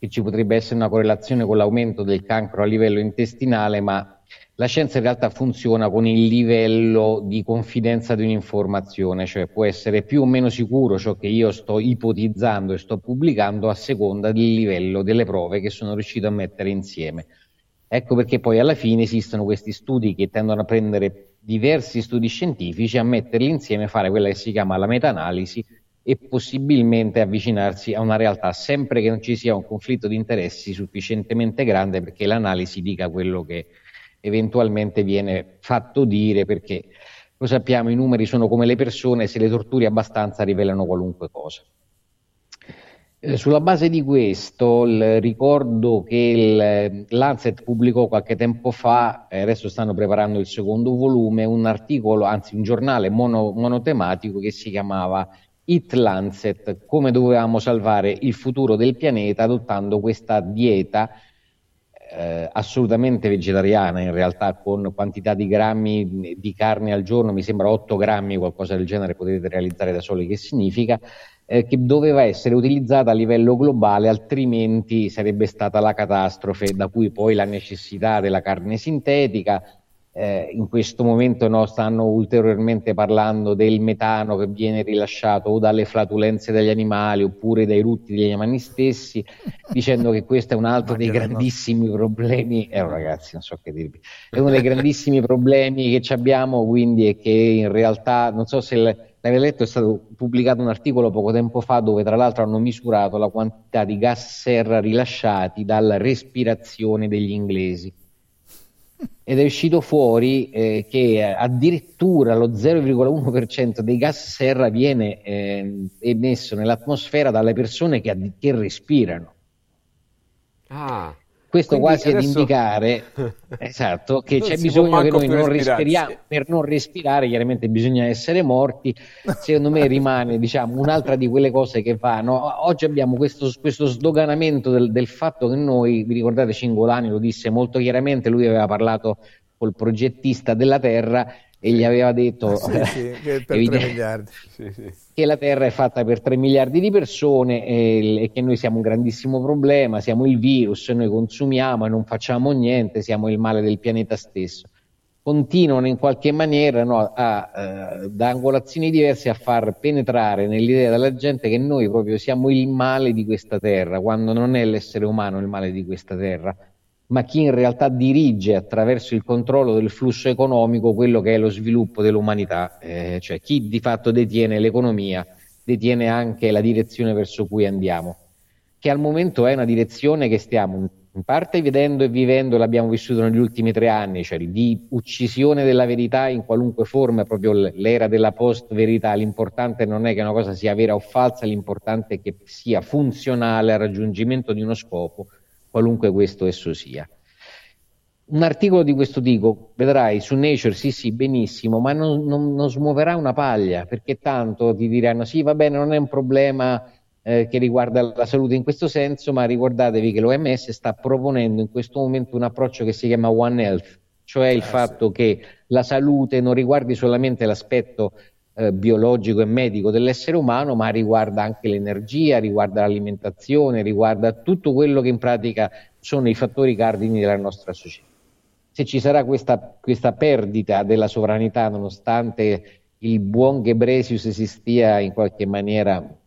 che ci potrebbe essere una correlazione con l'aumento del cancro a livello intestinale, ma la scienza in realtà funziona con il livello di confidenza di un'informazione, cioè può essere più o meno sicuro ciò che io sto ipotizzando e sto pubblicando a seconda del livello delle prove che sono riuscito a mettere insieme. Ecco perché poi alla fine esistono questi studi che tendono a prendere diversi studi scientifici, a metterli insieme, fare quella che si chiama la meta-analisi e possibilmente avvicinarsi a una realtà, sempre che non ci sia un conflitto di interessi sufficientemente grande perché l'analisi dica quello che eventualmente viene fatto dire, perché lo sappiamo, i numeri sono come le persone, se le torturi abbastanza rivelano qualunque cosa. Eh, sulla base di questo, ricordo che il eh, Lancet pubblicò qualche tempo fa, e adesso stanno preparando il secondo volume, un articolo, anzi un giornale mono, monotematico che si chiamava It Lancet, come dovevamo salvare il futuro del pianeta adottando questa dieta eh, assolutamente vegetariana, in realtà con quantità di grammi di carne al giorno, mi sembra 8 grammi, qualcosa del genere, potete realizzare da soli che significa, eh, che doveva essere utilizzata a livello globale, altrimenti sarebbe stata la catastrofe, da cui poi la necessità della carne sintetica. Eh, in questo momento no, stanno ulteriormente parlando del metano che viene rilasciato o dalle flatulenze degli animali oppure dai rutti degli animali stessi, (laughs) dicendo che questo è un altro dei grandissimi no. problemi. Eh, ragazzi, non so che dirvi, è uno dei grandissimi problemi che abbiamo, quindi, è che in realtà non so se. L'avete letto, è stato pubblicato un articolo poco tempo fa dove tra l'altro hanno misurato la quantità di gas serra rilasciati dalla respirazione degli inglesi. Ed è uscito fuori eh, che addirittura lo 0,1% dei gas serra viene eh, emesso nell'atmosfera dalle persone che, che respirano. Ah. Questo Quindi quasi adesso... ad indicare (laughs) esatto, che Non c'è bisogno che noi non respiriamo. Per non respirare, chiaramente bisogna essere morti. Secondo me rimane diciamo, un'altra di quelle cose che vanno. Oggi abbiamo questo, questo sdoganamento del, del fatto che noi, vi ricordate, Cingolani lo disse molto chiaramente, lui aveva parlato col progettista della Terra e gli aveva detto Sì, sì, (laughs) che evidente- 3 miliardi. che la Terra è fatta per 3 miliardi di persone e, e che noi siamo un grandissimo problema, siamo il virus, noi consumiamo e non facciamo niente, siamo il male del pianeta stesso. Continuano in qualche maniera no, a, eh, da angolazioni diverse a far penetrare nell'idea della gente che noi proprio siamo il male di questa Terra, quando non è l'essere umano il male di questa Terra, ma chi in realtà dirige attraverso il controllo del flusso economico quello che è lo sviluppo dell'umanità, eh, cioè chi di fatto detiene l'economia, detiene anche la direzione verso cui andiamo, che al momento è una direzione che stiamo in parte vedendo e vivendo, l'abbiamo vissuto negli ultimi tre anni, cioè di uccisione della verità in qualunque forma, proprio l'era della post-verità, l'importante non è che una cosa sia vera o falsa, l'importante è che sia funzionale al raggiungimento di uno scopo, qualunque questo esso sia. Un articolo di questo tipo, vedrai, su Nature, sì sì, benissimo, ma non, non- non smuoverà una paglia, perché tanto ti diranno sì, va bene, non è un problema eh, che riguarda la salute in questo senso, ma ricordatevi che l'OMS sta proponendo in questo momento un approccio che si chiama One Health, cioè il fatto che la salute non riguardi solamente l'aspetto eh, biologico e medico dell'essere umano, ma riguarda anche l'energia, riguarda l'alimentazione, riguarda tutto quello che in pratica sono i fattori cardini della nostra società. Se ci sarà questa, questa perdita della sovranità, nonostante il buon Gebresius si stia in qualche maniera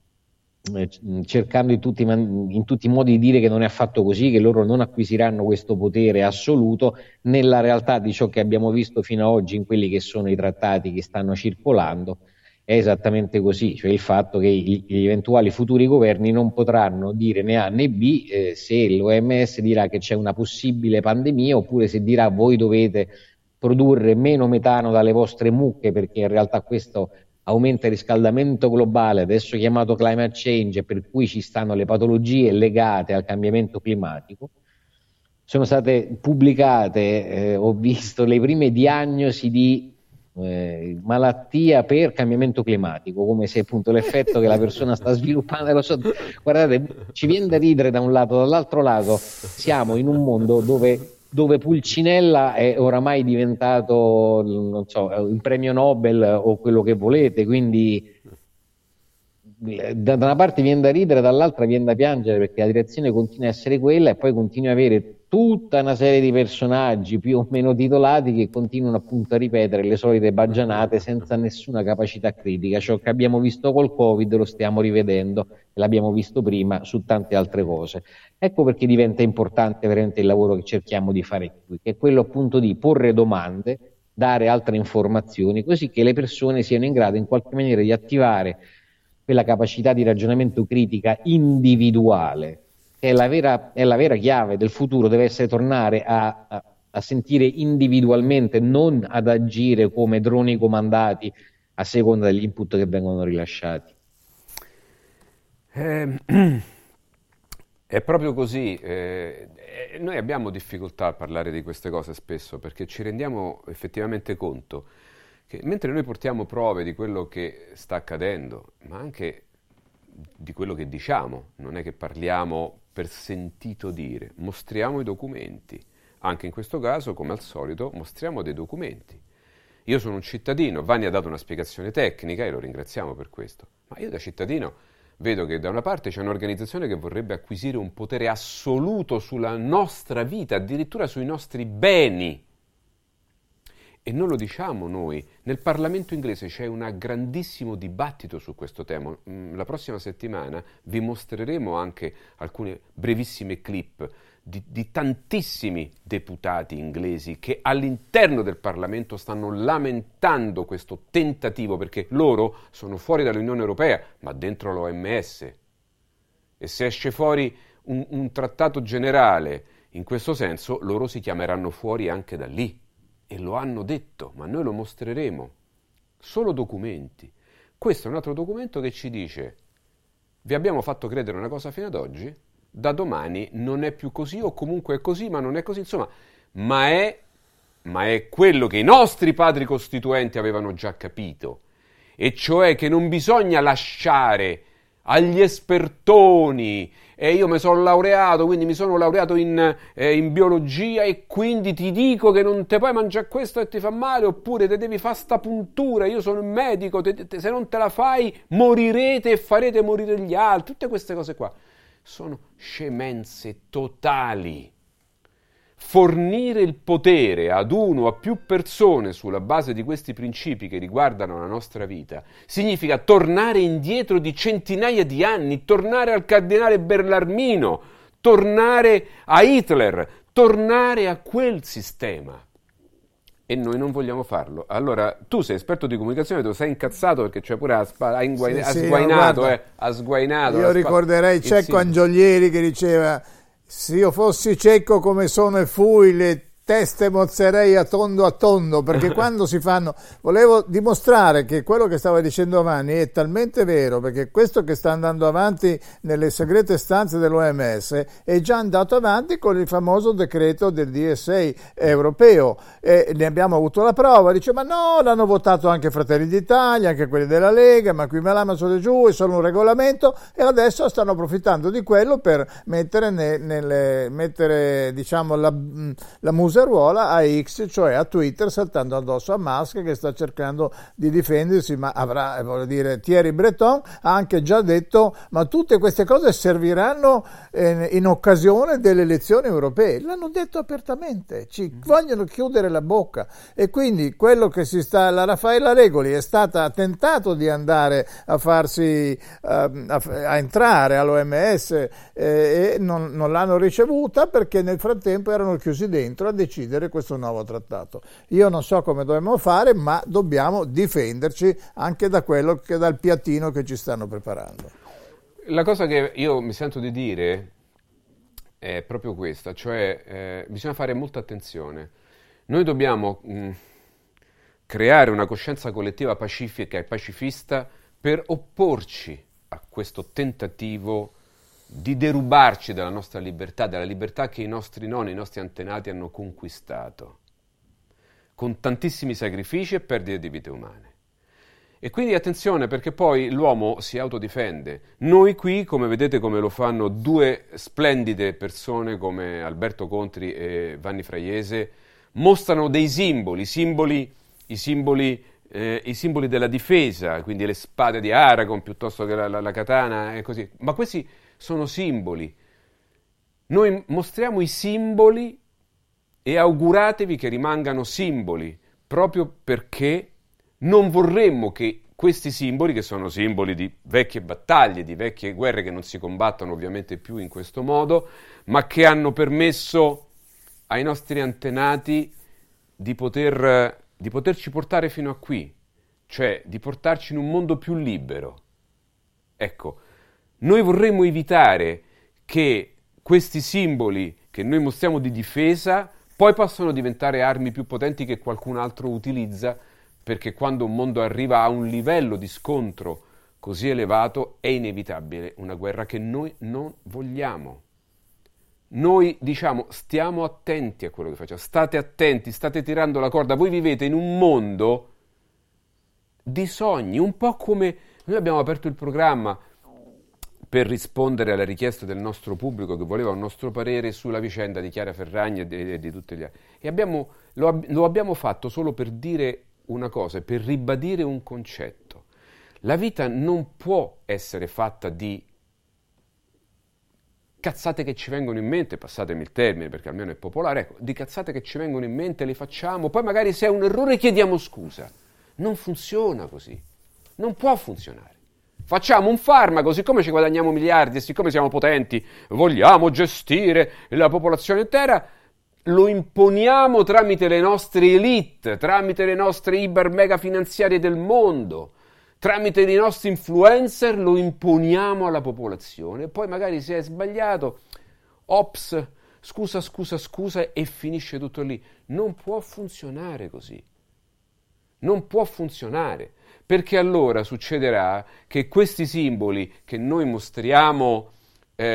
cercando in tutti, in tutti i modi di dire che non è affatto così, che loro non acquisiranno questo potere assoluto, nella realtà di ciò che abbiamo visto fino ad oggi in quelli che sono i trattati che stanno circolando, è esattamente così, cioè il fatto che gli, eventuali futuri governi non potranno dire né A né B eh, se l'OMS dirà che c'è una possibile pandemia oppure se dirà voi dovete produrre meno metano dalle vostre mucche perché in realtà questo aumenta il riscaldamento globale, adesso chiamato climate change, per cui ci stanno le patologie legate al cambiamento climatico. Sono state pubblicate, eh, ho visto le prime diagnosi di eh, malattia per cambiamento climatico, come se appunto l'effetto che la persona sta sviluppando. Lo so, guardate, ci viene da ridere da un lato, dall'altro lato siamo in un mondo dove, dove Pulcinella è oramai diventato, non so, il premio Nobel o quello che volete, quindi da una parte viene da ridere, dall'altra viene da piangere perché la direzione continua a essere quella e poi continui a avere tutta una serie di personaggi più o meno titolati che continuano appunto a ripetere le solite baggianate senza nessuna capacità critica. Ciò che abbiamo visto col Covid lo stiamo rivedendo e l'abbiamo visto prima su tante altre cose. Ecco perché diventa importante veramente il lavoro che cerchiamo di fare qui, che è quello appunto di porre domande, dare altre informazioni, così che le persone siano in grado in qualche maniera di attivare quella capacità di ragionamento critica individuale è la vera, è la vera chiave del futuro, deve essere tornare a, a, a sentire individualmente, non ad agire come droni comandati a seconda degli input che vengono rilasciati. Eh, (clears throat) è proprio così. Eh, noi abbiamo difficoltà a parlare di queste cose spesso perché ci rendiamo effettivamente conto che mentre noi portiamo prove di quello che sta accadendo, ma anche di quello che diciamo, non è che parliamo per sentito dire, mostriamo i documenti. Anche in questo caso, come al solito, mostriamo dei documenti. Io sono un cittadino, Vanni ha dato una spiegazione tecnica e lo ringraziamo per questo, ma io da cittadino vedo che da una parte c'è un'organizzazione che vorrebbe acquisire un potere assoluto sulla nostra vita, addirittura sui nostri beni. E non lo diciamo noi. Nel Parlamento inglese c'è un grandissimo dibattito su questo tema. Mm, la prossima settimana vi mostreremo anche alcune brevissime clip di, di, tantissimi deputati inglesi che all'interno del Parlamento stanno lamentando questo tentativo perché loro sono fuori dall'Unione Europea, ma dentro l'OMS. E se esce fuori un, un trattato generale in questo senso, loro si chiameranno fuori anche da lì e lo hanno detto, ma noi lo mostreremo. Solo documenti. Questo è un altro documento che ci dice, vi abbiamo fatto credere una cosa fino ad oggi, da domani non è più così o comunque è così, ma non è così, insomma, ma è, ma è quello che i nostri padri costituenti avevano già capito, e cioè che non bisogna lasciare agli espertoni e io mi sono laureato, quindi mi sono laureato in, eh, in, biologia e quindi ti dico che non te puoi mangiare questo e ti fa male, oppure te devi fare sta puntura, io sono un medico, te, te, se non te la fai morirete e farete morire gli altri, tutte queste cose qua. Sono scemenze totali fornire il potere ad uno o a più persone sulla base di questi principi che riguardano la nostra vita significa tornare indietro di centinaia di anni, tornare al cardinale Berlarmino, tornare a Hitler, tornare a quel sistema. E noi non vogliamo farlo. Allora, tu sei esperto di comunicazione, tu sei incazzato perché cioè pure ha, ha, inguain- sì, ha sguainato, no, eh, ha sguainato. Io ricorderei Cecco Angiolieri che diceva se io fossi cieco come sono e fui, le teste mozzerei a tondo a tondo perché (laughs) quando si fanno volevo dimostrare che quello che stava dicendo Vanni è talmente vero perché questo che sta andando avanti nelle segrete stanze dell'OMS è già andato avanti con il famoso decreto del DSA europeo. E ne abbiamo avuto la prova dice ma no l'hanno votato anche Fratelli d'Italia anche quelli della Lega ma qui me su e giù è solo un regolamento e adesso stanno approfittando di quello per mettere, ne, nelle, mettere diciamo la, la musica museruola a X, cioè a Twitter, saltando addosso a Musk che sta cercando di difendersi, ma avrà, eh, voglio dire, Thierry Breton ha anche già detto, ma tutte queste cose serviranno in, in occasione delle elezioni europee. L'hanno detto apertamente, ci mm. vogliono chiudere la bocca e quindi quello che si sta, la Raffaella Regoli è stata tentato di andare a farsi, uh, a, a, entrare all'OMS eh, e non, non l'hanno ricevuta perché nel frattempo erano chiusi dentro decidere questo nuovo trattato. Io non so come dobbiamo fare, ma dobbiamo difenderci anche da quello che dal piattino che ci stanno preparando. La cosa che io mi sento di dire è proprio questa, cioè eh, bisogna fare molta attenzione. Noi dobbiamo mh, creare una coscienza collettiva pacifica e pacifista per opporci a questo tentativo di derubarci della nostra libertà, della libertà che i nostri nonni, i nostri antenati hanno conquistato, con tantissimi sacrifici e perdite di vite umane. E quindi attenzione perché poi l'uomo si autodifende. Noi qui, come vedete come lo fanno due splendide persone come Alberto Contri e Vanni Fraiese, mostrano dei simboli, simboli i, simboli, eh, i simboli della difesa, quindi le spade di Aragon piuttosto che la, la, la katana e così. Ma questi sono simboli. Noi mostriamo i simboli e auguratevi che rimangano simboli, proprio perché non vorremmo che questi simboli, che sono simboli di vecchie battaglie, di vecchie guerre che non si combattono ovviamente più in questo modo, ma che hanno permesso ai nostri antenati di, poter, di poterci portare fino a qui, cioè di portarci in un mondo più libero. Ecco, noi vorremmo evitare che questi simboli che noi mostriamo di difesa poi possono diventare armi più potenti che qualcun altro utilizza perché quando un mondo arriva a un livello di scontro così elevato è inevitabile una guerra che noi non vogliamo. Noi diciamo stiamo attenti a quello che facciamo, state attenti, state tirando la corda, voi vivete in un mondo di sogni, un po' come noi abbiamo aperto il programma per rispondere alle richieste del nostro pubblico che voleva un nostro parere sulla vicenda di Chiara Ferragni e di, di tutti gli altri. E abbiamo, lo, lo abbiamo fatto solo per dire una cosa, per ribadire un concetto. La vita non può essere fatta di cazzate che ci vengono in mente, passatemi il termine perché almeno è popolare, ecco, di cazzate che ci vengono in mente, le facciamo, poi magari se è un errore chiediamo scusa. Non funziona così, non può funzionare. Facciamo un farmaco, siccome ci guadagniamo miliardi e siccome siamo potenti, vogliamo gestire la popolazione intera, lo imponiamo tramite le nostre elite, tramite le nostre iber mega finanziarie del mondo, tramite i nostri influencer, lo imponiamo alla popolazione. Poi magari se è sbagliato, ops, scusa, scusa, scusa e finisce tutto lì. Non può funzionare così. Non può funzionare, perché allora succederà che questi simboli che noi mostriamo eh,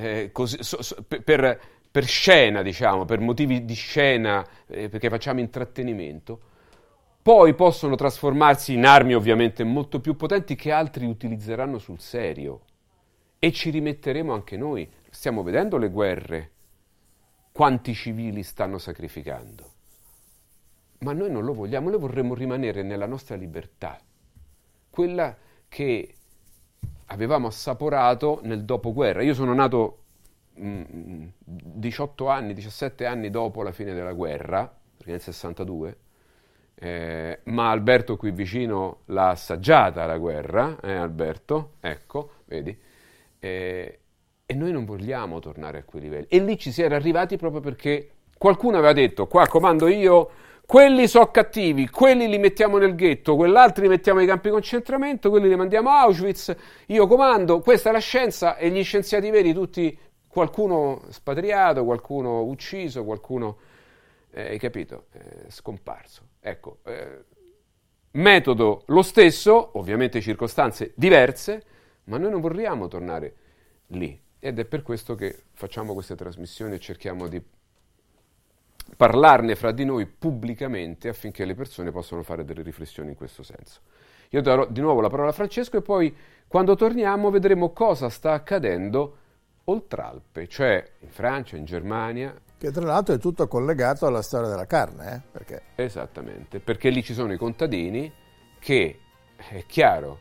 eh così, so, so, per per scena, diciamo, per motivi di scena, eh, perché facciamo intrattenimento, poi possono trasformarsi in armi ovviamente molto più potenti che altri utilizzeranno sul serio. E ci rimetteremo anche noi. Stiamo vedendo le guerre, quanti civili stanno sacrificando. Ma noi non lo vogliamo, noi vorremmo rimanere nella nostra libertà, quella che avevamo assaporato nel dopoguerra. Io sono nato 18 mm, anni, 17 anni dopo la fine della guerra, perché nel 62, eh, ma Alberto qui vicino l'ha assaggiata la guerra, eh, Alberto, ecco, vedi, eh, e noi non vogliamo tornare a quei livelli. E lì ci si era arrivati proprio perché qualcuno aveva detto, qua comando io, quelli sono cattivi, quelli li mettiamo nel ghetto, quell'altro li mettiamo ai campi di concentramento, quelli li mandiamo a Auschwitz, io comando, questa è la scienza e gli scienziati veri tutti qualcuno spatriato, qualcuno ucciso, qualcuno, eh, hai capito, eh, scomparso. Ecco, eh, metodo lo stesso, ovviamente circostanze diverse, ma noi non vorremmo tornare lì. Ed è per questo che facciamo queste trasmissioni e cerchiamo di parlarne fra di noi pubblicamente affinché le persone possano fare delle riflessioni in questo senso. Io darò di nuovo la parola a Francesco e poi quando torniamo vedremo cosa sta accadendo Oltralpe, cioè in Francia, in Germania. Che tra l'altro è tutto collegato alla storia della carne, eh? Perché... Esattamente, perché lì ci sono i contadini che, è chiaro,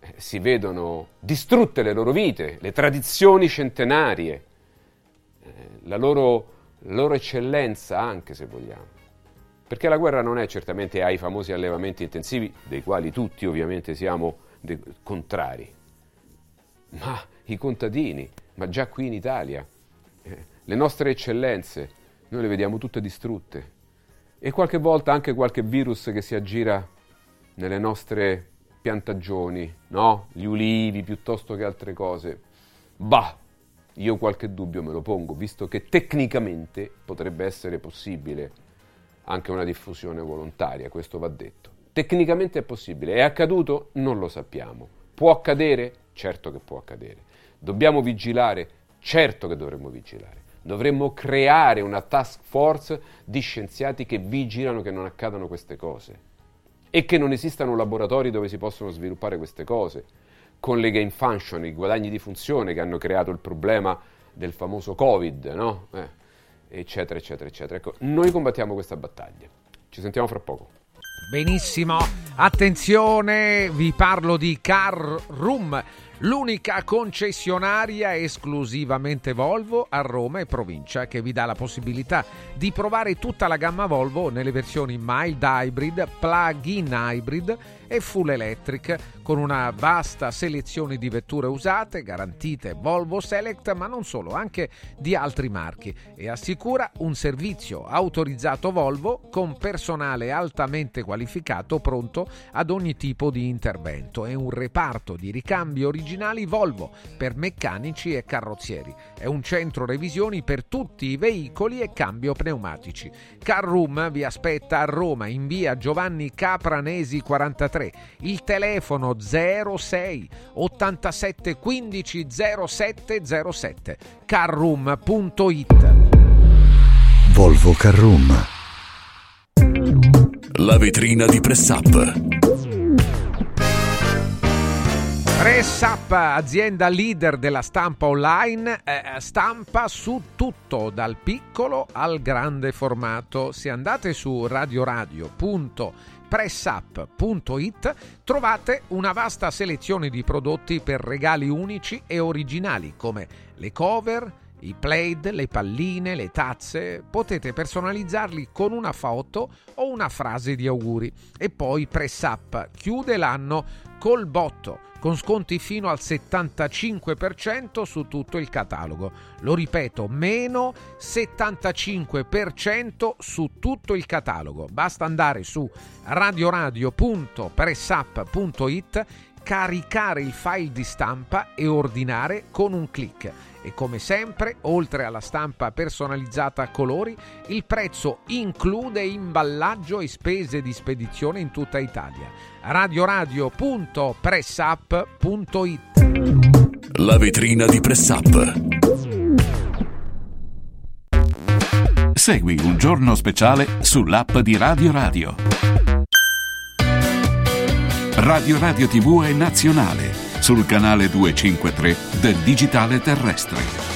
eh, si vedono distrutte le loro vite, le tradizioni centenarie, eh, la loro, loro eccellenza anche se vogliamo. Perché la guerra non è certamente ai famosi allevamenti intensivi, dei quali tutti ovviamente siamo contrari, ma i contadini, ma già qui in Italia. Eh, le nostre eccellenze, noi le vediamo tutte distrutte. E qualche volta anche qualche virus che si aggira nelle nostre piantagioni, no? Gli ulivi piuttosto che altre cose. Bah, io qualche dubbio me lo pongo, visto che tecnicamente potrebbe essere possibile anche una diffusione volontaria, questo va detto. Tecnicamente è possibile. È accaduto? Non lo sappiamo. Può accadere? Certo che può accadere. Dobbiamo vigilare? Certo che dovremmo vigilare. Dovremmo creare una task force di scienziati che vigilano che non accadano queste cose e che non esistano laboratori dove si possono sviluppare queste cose, con le gain function, i guadagni di funzione che hanno creato il problema del famoso Covid, no? Eh, eccetera, eccetera, eccetera. Ecco, noi combattiamo questa battaglia. Ci sentiamo fra poco. Benissimo, attenzione, vi parlo di Car Room l'unica concessionaria esclusivamente Volvo a Roma e provincia che vi dà la possibilità di provare tutta la gamma Volvo nelle versioni mild hybrid, plug-in hybrid e full electric con una vasta selezione di vetture usate garantite Volvo Select ma non solo anche di altri marchi e assicura un servizio autorizzato Volvo con personale altamente qualificato pronto ad ogni tipo di intervento. E un reparto di ricambi originali Volvo per meccanici e carrozzieri. È un centro revisioni per tutti i veicoli e cambio pneumatici. Carroom vi aspetta a Roma in via Giovanni Capranesi 43 il telefono 06 87 15 07 07 carroom.it Volvo Carroom. La vetrina di Press Up. Press Up, azienda leader della stampa online, eh, stampa su tutto, dal piccolo al grande formato. Se andate su radioradio.pressup.it trovate una vasta selezione di prodotti per regali unici e originali come le cover, i plaid, le palline, le tazze, potete personalizzarli con una foto o una frase di auguri. E poi Press Up chiude l'anno col botto con sconti fino al 75% su tutto il catalogo. Lo ripeto, meno 75% su tutto il catalogo. Basta andare su radioradio.pressup.it, caricare il file di stampa e ordinare con un clic. E come sempre, oltre alla stampa personalizzata a colori, il prezzo include imballaggio e spese di spedizione in tutta Italia. radioradio.pressup.it La vetrina di Press Up. Segui un giorno speciale sull'app di Radio Radio. Radio Radio TV è nazionale sul canale 253 del digitale terrestre.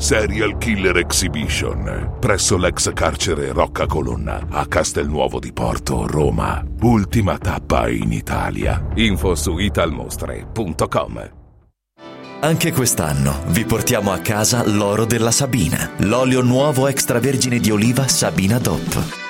Serial Killer Exhibition presso l'ex carcere Rocca Colonna a Castelnuovo di Porto, Roma. Ultima tappa in Italia. Info su italmostre.com. Anche quest'anno vi portiamo a casa l'oro della Sabina, l'olio nuovo extravergine di oliva Sabina DOP.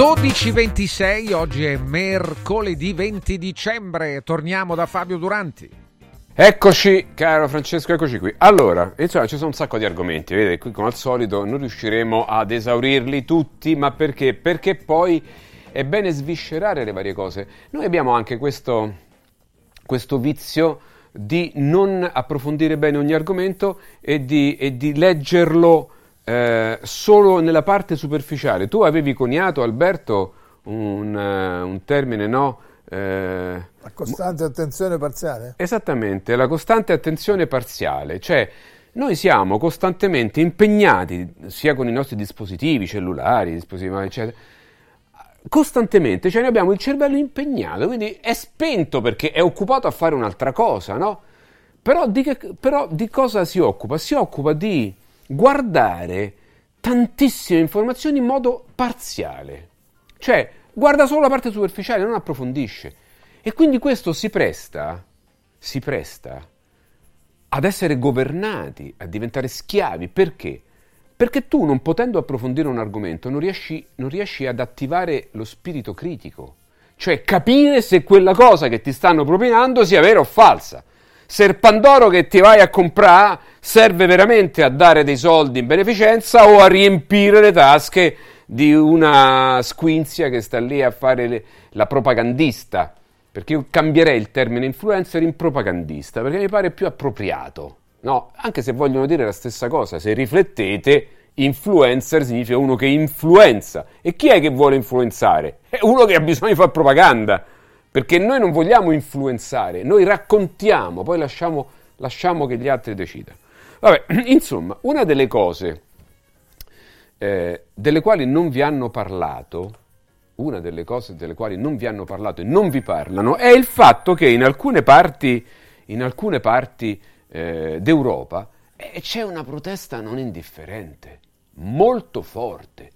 12.26, oggi è mercoledì 20 dicembre, torniamo da Fabio Duranti. Eccoci, caro Francesco, eccoci qui. Allora, insomma, ci sono un sacco di argomenti, vedete, qui come al solito non riusciremo ad esaurirli tutti, ma perché? Perché poi è bene sviscerare le varie cose. Noi abbiamo anche questo, questo vizio di non approfondire bene ogni argomento e di, e di leggerlo eh, solo nella parte superficiale. Tu avevi coniato, Alberto, un, uh, un termine, no? Eh, la costante attenzione parziale? Esattamente, la costante attenzione parziale, cioè noi siamo costantemente impegnati, sia con i nostri dispositivi cellulari, dispositivi, eccetera, costantemente, cioè noi abbiamo il cervello impegnato, quindi è spento perché è occupato a fare un'altra cosa, no? Però di, che, però di cosa si occupa? Si occupa di guardare tantissime informazioni in modo parziale, cioè guarda solo la parte superficiale, non approfondisce. E quindi questo si presta, si presta ad essere governati, a diventare schiavi. Perché? Perché tu, non potendo approfondire un argomento, non riesci, non riesci ad attivare lo spirito critico, cioè capire se quella cosa che ti stanno propinando sia vera o falsa. Se il Pandoro che ti vai a comprare serve veramente a dare dei soldi in beneficenza o a riempire le tasche di una squinzia che sta lì a fare le, la propagandista. Perché io cambierei il termine influencer in propagandista, perché mi pare più appropriato. No, anche se vogliono dire la stessa cosa, se riflettete, influencer significa uno che influenza. E chi è che vuole influenzare? È uno che ha bisogno di fare propaganda. Perché noi non vogliamo influenzare, noi raccontiamo, poi lasciamo, lasciamo che gli altri decidano. Vabbè, (clears throat) insomma, una delle cose eh, delle quali non vi hanno parlato, una delle cose delle quali non vi hanno parlato e non vi parlano, è il fatto che in alcune parti, in alcune parti eh, d'Europa eh, c'è una protesta non indifferente, molto forte.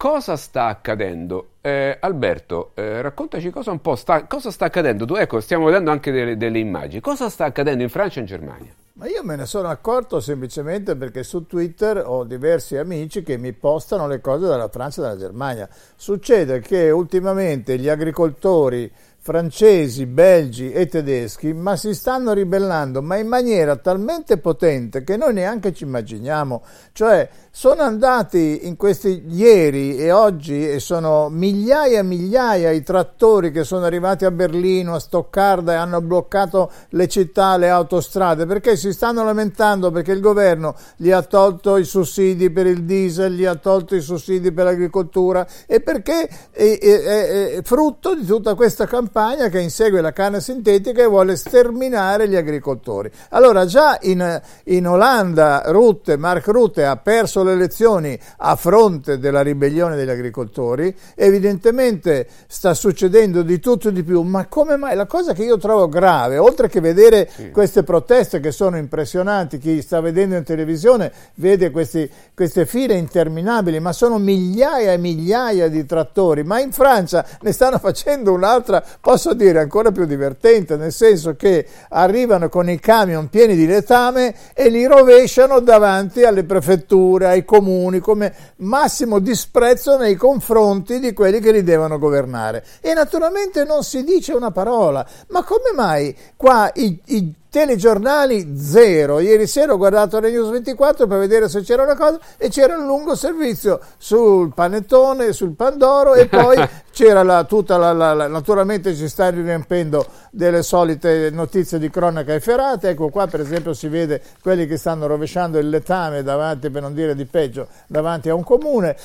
Cosa sta accadendo? Eh, Alberto, eh, raccontaci cosa un po' sta, cosa sta accadendo. Tu, ecco, stiamo vedendo anche delle, delle, immagini. Cosa sta accadendo in Francia e in Germania? Ma io me ne sono accorto semplicemente perché su Twitter ho diversi amici che mi postano le cose dalla Francia e dalla Germania. Succede che ultimamente gli agricoltori francesi, belgi e tedeschi, ma si stanno ribellando, ma in maniera talmente potente che noi neanche ci immaginiamo. Cioè, sono andati in questi ieri e oggi e sono migliaia e migliaia i trattori che sono arrivati a Berlino, a Stoccarda e hanno bloccato le città, le autostrade, perché si stanno lamentando perché il governo gli ha tolto i sussidi per il diesel, gli ha tolto i sussidi per l'agricoltura e perché è, è, è frutto di tutta questa campagna che insegue la canna sintetica e vuole sterminare gli agricoltori. Allora già in, in Olanda Rutte, Mark Rutte ha perso perso le elezioni a fronte della ribellione degli agricoltori, evidentemente sta succedendo di tutto e di più, ma come mai? La cosa che io trovo grave, oltre che vedere sì. queste proteste che sono impressionanti, chi sta vedendo in televisione vede questi, queste file interminabili, ma sono migliaia e migliaia di trattori, ma in Francia ne stanno facendo un'altra, posso dire, ancora più divertente, nel senso che arrivano con i camion pieni di letame e li rovesciano davanti alle prefetture, ai comuni come massimo disprezzo nei confronti di quelli che li devono governare. E naturalmente non si dice una parola. Ma come mai qua i, i telegiornali zero. Ieri sera ho guardato le News 24 per vedere se c'era una cosa e c'era un lungo servizio sul panettone, sul pandoro e poi (laughs) c'era la, tutta la, la, la, naturalmente ci sta riempendo delle solite notizie di cronaca efferate. Ecco qua per esempio si vede quelli che stanno rovesciando il letame davanti, per non dire di peggio, davanti a un comune.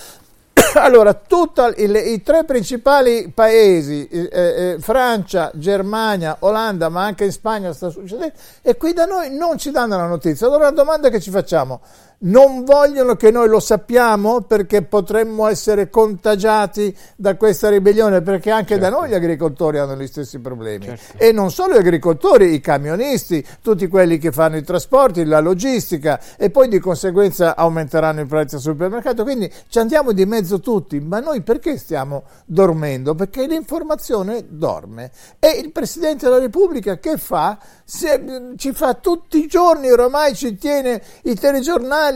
(laughs) Allora, il, i tre principali paesi, eh, eh, Francia, Germania, Olanda, ma anche in Spagna sta succedendo, e qui da noi non ci danno la notizia. Allora la domanda che ci facciamo, non vogliono che noi lo sappiamo perché potremmo essere contagiati da questa ribellione, perché anche certo. da noi gli agricoltori hanno gli stessi problemi. Certo. E non solo gli agricoltori, i camionisti, tutti quelli che fanno i trasporti, la logistica e poi di conseguenza aumenteranno i prezzi al supermercato. Quindi ci andiamo di mezzo tutti, ma noi perché stiamo dormendo? Perché l'informazione dorme. E il Presidente della Repubblica che fa? Se, ci fa tutti i giorni, ormai ci tiene i telegiornali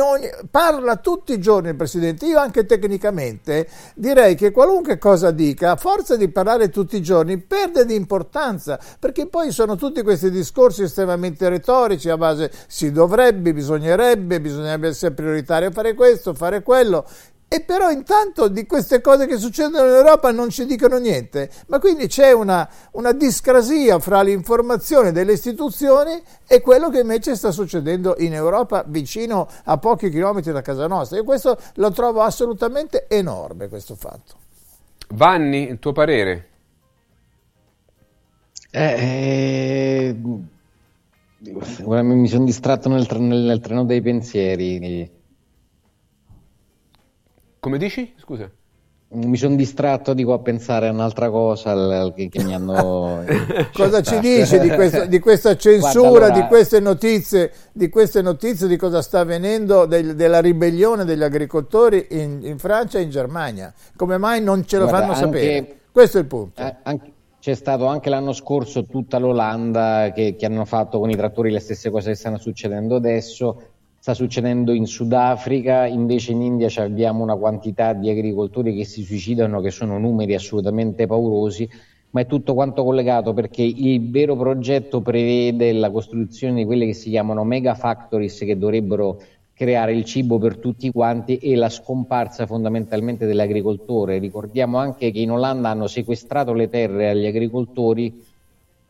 ogni, parla tutti i giorni il Presidente, io anche tecnicamente direi che qualunque cosa dica, a forza di parlare tutti i giorni, perde di importanza, perché poi sono tutti questi discorsi estremamente retorici a base si dovrebbe, bisognerebbe, bisognerebbe essere prioritario fare questo, fare quello, e però intanto di queste cose che succedono in Europa non ci dicono niente. Ma quindi c'è una, una discrasia fra l'informazione delle istituzioni e quello che invece sta succedendo in Europa vicino a pochi chilometri da casa nostra. E questo lo trovo assolutamente enorme, questo fatto. Vanni, il tuo parere? Eh, eh, mi sono distratto nel, nel, nel treno dei pensieri. Come dici? Scusa. Mi sono distratto dico, a pensare a un'altra cosa che, che mi hanno. (laughs) cosa ci dici di, questo, di questa censura, Guarda, allora... di, queste notizie, di queste notizie, di cosa sta avvenendo del, della ribellione degli agricoltori in, in, Francia e in Germania? Come mai non ce lo Guarda, fanno anche, sapere? Questo è il punto. Eh, anche, c'è stato anche l'anno scorso tutta l'Olanda che, che hanno fatto con i trattori le stesse cose che stanno succedendo adesso sta succedendo in Sudafrica, invece in India abbiamo una quantità di agricoltori che si suicidano, che sono numeri assolutamente paurosi, ma è tutto quanto collegato perché il vero progetto prevede la costruzione di quelle che si chiamano mega factories che dovrebbero creare il cibo per tutti quanti e la scomparsa fondamentalmente dell'agricoltore. Ricordiamo anche che in Olanda hanno sequestrato le terre agli agricoltori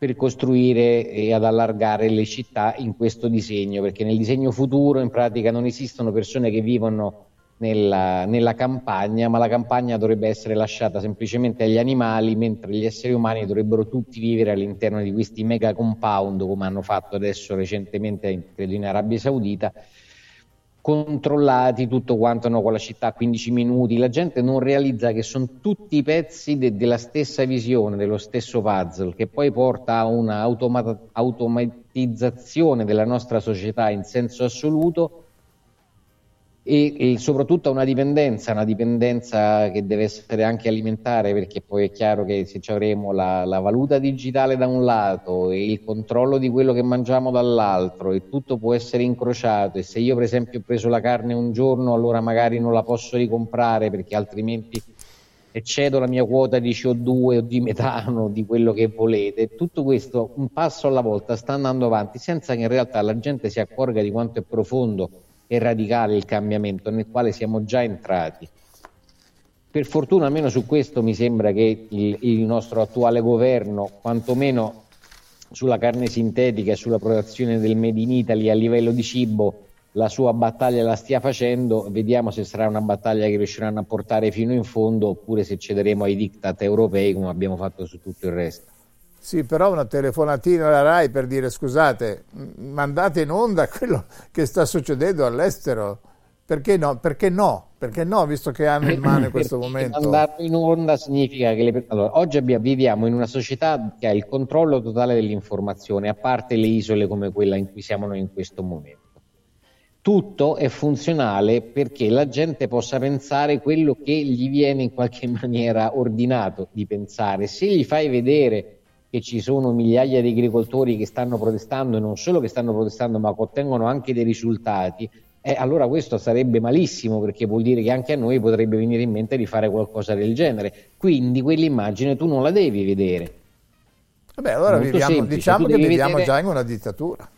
per costruire e ad allargare le città in questo disegno, perché nel disegno futuro in pratica non esistono persone che vivono nella, nella, campagna, ma la campagna dovrebbe essere lasciata semplicemente agli animali, mentre gli esseri umani dovrebbero tutti vivere all'interno di questi mega compound, come hanno fatto adesso recentemente, credo in Arabia Saudita, controllati tutto quanto no, con la città a 15 minuti, la gente non realizza che sono tutti i pezzi de- della stessa visione, dello stesso puzzle, che poi porta a un'automatizzazione della nostra società in senso assoluto e, e, soprattutto una dipendenza, una dipendenza che deve essere anche alimentare perché poi è chiaro che se avremo la, la, valuta digitale da un lato e il controllo di quello che mangiamo dall'altro e tutto può essere incrociato e se io per esempio ho preso la carne un giorno allora magari non la posso ricomprare perché altrimenti eccedo la mia quota di CO2 o di metano, di quello che volete. Tutto questo un passo alla volta sta andando avanti senza che in realtà la gente si accorga di quanto è profondo e radicale il cambiamento nel quale siamo già entrati. Per fortuna, almeno su questo mi sembra che il, il nostro attuale governo, quantomeno sulla carne sintetica e sulla produzione del Made in Italy a livello di cibo, la sua battaglia la stia facendo, vediamo se sarà una battaglia che riusciranno a portare fino in fondo oppure se cederemo ai diktat europei come abbiamo fatto su tutto il resto. Sì, però una telefonatina alla RAI per dire scusate, mandate in onda (laughs) quello che sta succedendo all'estero. Perché no? Perché no? Perché no, visto che hanno in (clears throat) mano in questo momento? Mandarlo in onda significa che le... allora, oggi viviamo in una società che ha il controllo totale dell'informazione, a parte le isole come quella in cui siamo noi in questo momento tutto è funzionale perché la gente possa pensare quello che gli viene in qualche (laughs) maniera ordinato di pensare. Se gli fai vedere che ci sono migliaia di agricoltori che stanno protestando e non solo che stanno protestando ma che ottengono anche dei risultati, eh, allora questo sarebbe malissimo perché vuol dire che anche a noi potrebbe venire in mente di fare qualcosa del genere. Quindi quell'immagine tu non la devi vedere. Vabbè, allora viviamo, diciamo che viviamo vedere... già in una dittatura.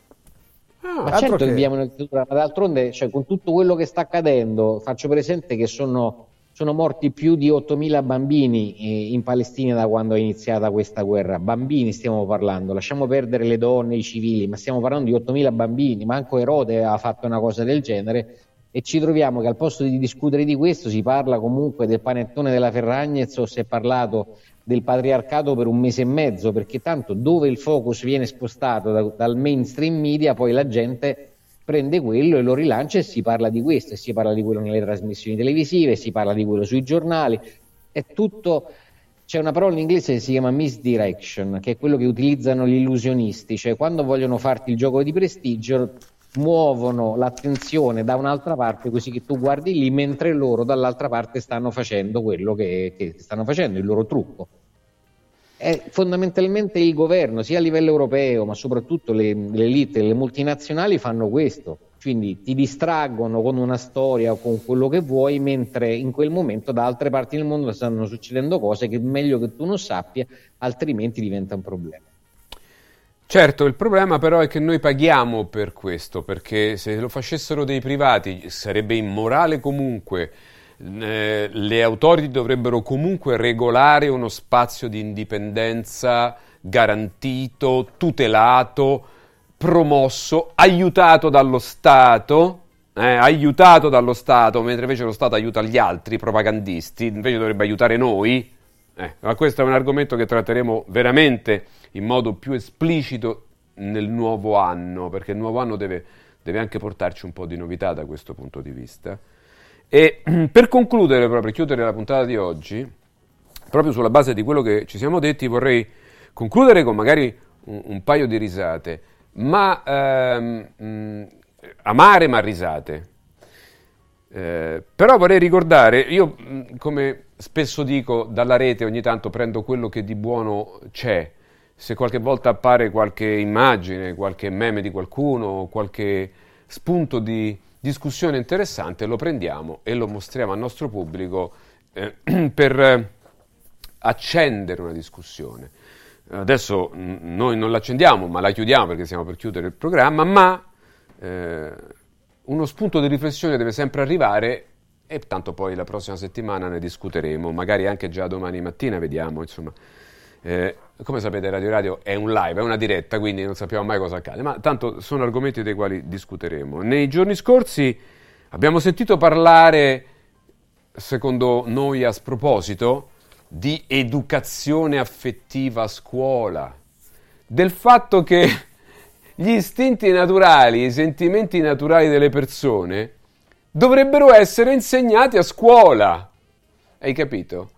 Ah, ma certo che viviamo nel dittatura, ma d'altronde cioè, con tutto quello che sta accadendo, faccio presente che sono, sono morti più di 8.000 bambini eh, in Palestina da quando è iniziata questa guerra. Bambini stiamo parlando, lasciamo perdere le donne, i civili, ma stiamo parlando di 8.000 bambini. Manco Erode ha fatto una cosa del genere e ci troviamo che al posto di discutere di questo si parla comunque del panettone della Ferragnez o si è parlato del patriarcato per un mese e mezzo, perché tanto dove il focus viene spostato da, dal mainstream media, poi la gente prende quello e lo rilancia e si parla di questo, e si parla di quello nelle trasmissioni televisive, si parla di quello sui giornali, è tutto... C'è una parola in inglese che si chiama misdirection, che è quello che utilizzano gli illusionisti, cioè quando vogliono farti il gioco di prestigio muovono l'attenzione da un'altra parte così che tu guardi lì mentre loro dall'altra parte stanno facendo quello che, che stanno facendo, il loro trucco. È fondamentalmente il governo, sia a livello europeo, ma soprattutto le, le elite, le multinazionali fanno questo, quindi ti distraggono con una storia o con quello che vuoi, mentre in quel momento da altre parti del mondo stanno succedendo cose che è meglio che tu non sappia, altrimenti diventa un problema. Certo, il problema però è che noi paghiamo per questo, perché se lo facessero dei privati sarebbe immorale comunque. Eh, le autority dovrebbero comunque regolare uno spazio di indipendenza garantito, tutelato, promosso, aiutato dallo Stato, eh, aiutato dallo Stato, mentre invece lo Stato aiuta gli altri propagandisti, invece dovrebbe aiutare noi. Eh, ma questo è un argomento che tratteremo veramente in modo più esplicito nel nuovo anno, perché il nuovo anno deve, deve anche portarci un po' di novità da questo punto di vista. E (clears throat) per concludere, proprio chiudere la puntata di oggi, proprio sulla base di quello che ci siamo detti, vorrei concludere con magari un, un paio di risate, ma ehm, mh, amare ma risate. Eh, però vorrei ricordare, io come spesso dico, dalla rete ogni tanto prendo quello che di buono c'è se qualche volta appare qualche immagine, qualche meme di qualcuno, qualche spunto di discussione interessante, lo prendiamo e lo mostriamo al nostro pubblico eh, (clears throat) per accendere una discussione. Adesso noi non l'accendiamo, ma la chiudiamo perché stiamo per chiudere il programma, ma eh, uno spunto di riflessione deve sempre arrivare e tanto poi la prossima settimana ne discuteremo, magari anche già domani mattina, vediamo, insomma. Eh, come sapete Radio Radio è un live, è una diretta, quindi non sappiamo mai cosa accade, ma tanto sono argomenti dei quali discuteremo. Nei giorni scorsi abbiamo sentito parlare, secondo noi a sproposito, di educazione affettiva a scuola, del fatto che gli istinti naturali, i sentimenti naturali delle persone dovrebbero essere insegnati a scuola. Hai capito?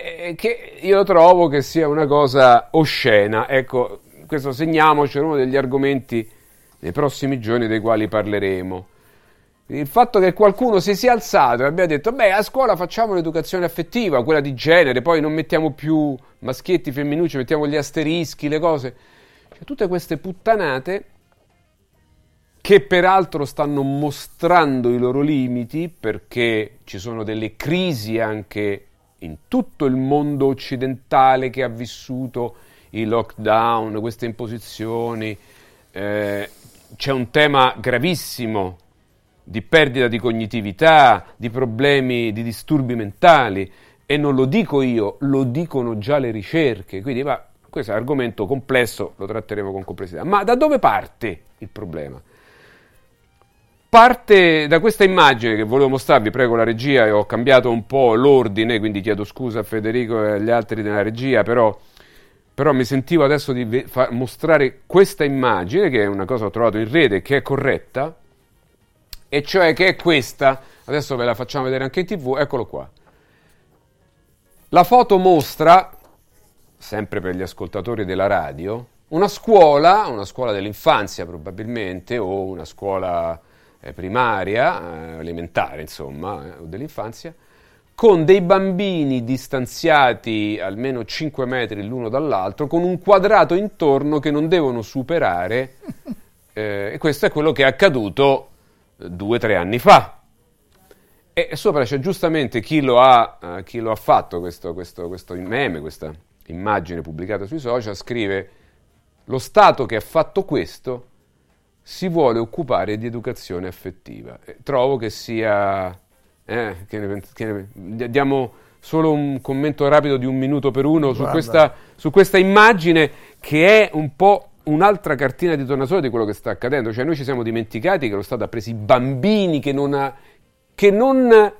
Eh, che io trovo che sia una cosa oscena. Ecco, questo segniamoci, è uno degli argomenti nei prossimi giorni dei quali parleremo. Il fatto che qualcuno si sia alzato e abbia detto, beh, a scuola facciamo l'educazione affettiva, quella di genere, poi non mettiamo più maschietti, femminucci, mettiamo gli asterischi, le cose. Cioè, tutte queste puttanate che peraltro stanno mostrando i loro limiti perché ci sono delle crisi anche in tutto il mondo occidentale che ha vissuto i lockdown, queste imposizioni, eh, c'è un tema gravissimo di perdita di cognitività, di problemi, di disturbi mentali e non lo dico io, lo dicono già le ricerche, quindi va, questo è un argomento complesso, lo tratteremo con complessità. Ma da dove parte il problema? Parte da questa immagine che volevo mostrarvi, prego la regia, e ho cambiato un po' l'ordine, quindi chiedo scusa a Federico e agli altri della regia, però però mi sentivo adesso di fa- mostrare questa immagine, che è una cosa che ho trovato in rete, che è corretta, e cioè che è questa, adesso ve la facciamo vedere anche in tv, eccolo qua. La foto mostra, sempre per gli ascoltatori della radio, una scuola, una scuola dell'infanzia probabilmente, o una scuola primaria, eh, elementare insomma, eh, o dell'infanzia, con dei bambini distanziati almeno 5 metri l'uno dall'altro, con un quadrato intorno che non devono superare, (laughs) eh, e questo è quello che è accaduto eh, due o tre anni fa. E sopra c'è giustamente chi lo ha, uh, chi lo ha fatto, questo, questo, questo meme, questa immagine pubblicata sui social, scrive lo Stato che ha fatto questo si vuole occupare di educazione affettiva. E trovo che sia eh, che ne, che ne, diamo solo un commento rapido di un minuto per uno su questa, su questa, immagine che è un po' un'altra cartina di tornasole di quello che sta accadendo. Cioè noi ci siamo dimenticati che lo Stato ha preso i bambini che non, ha, che non,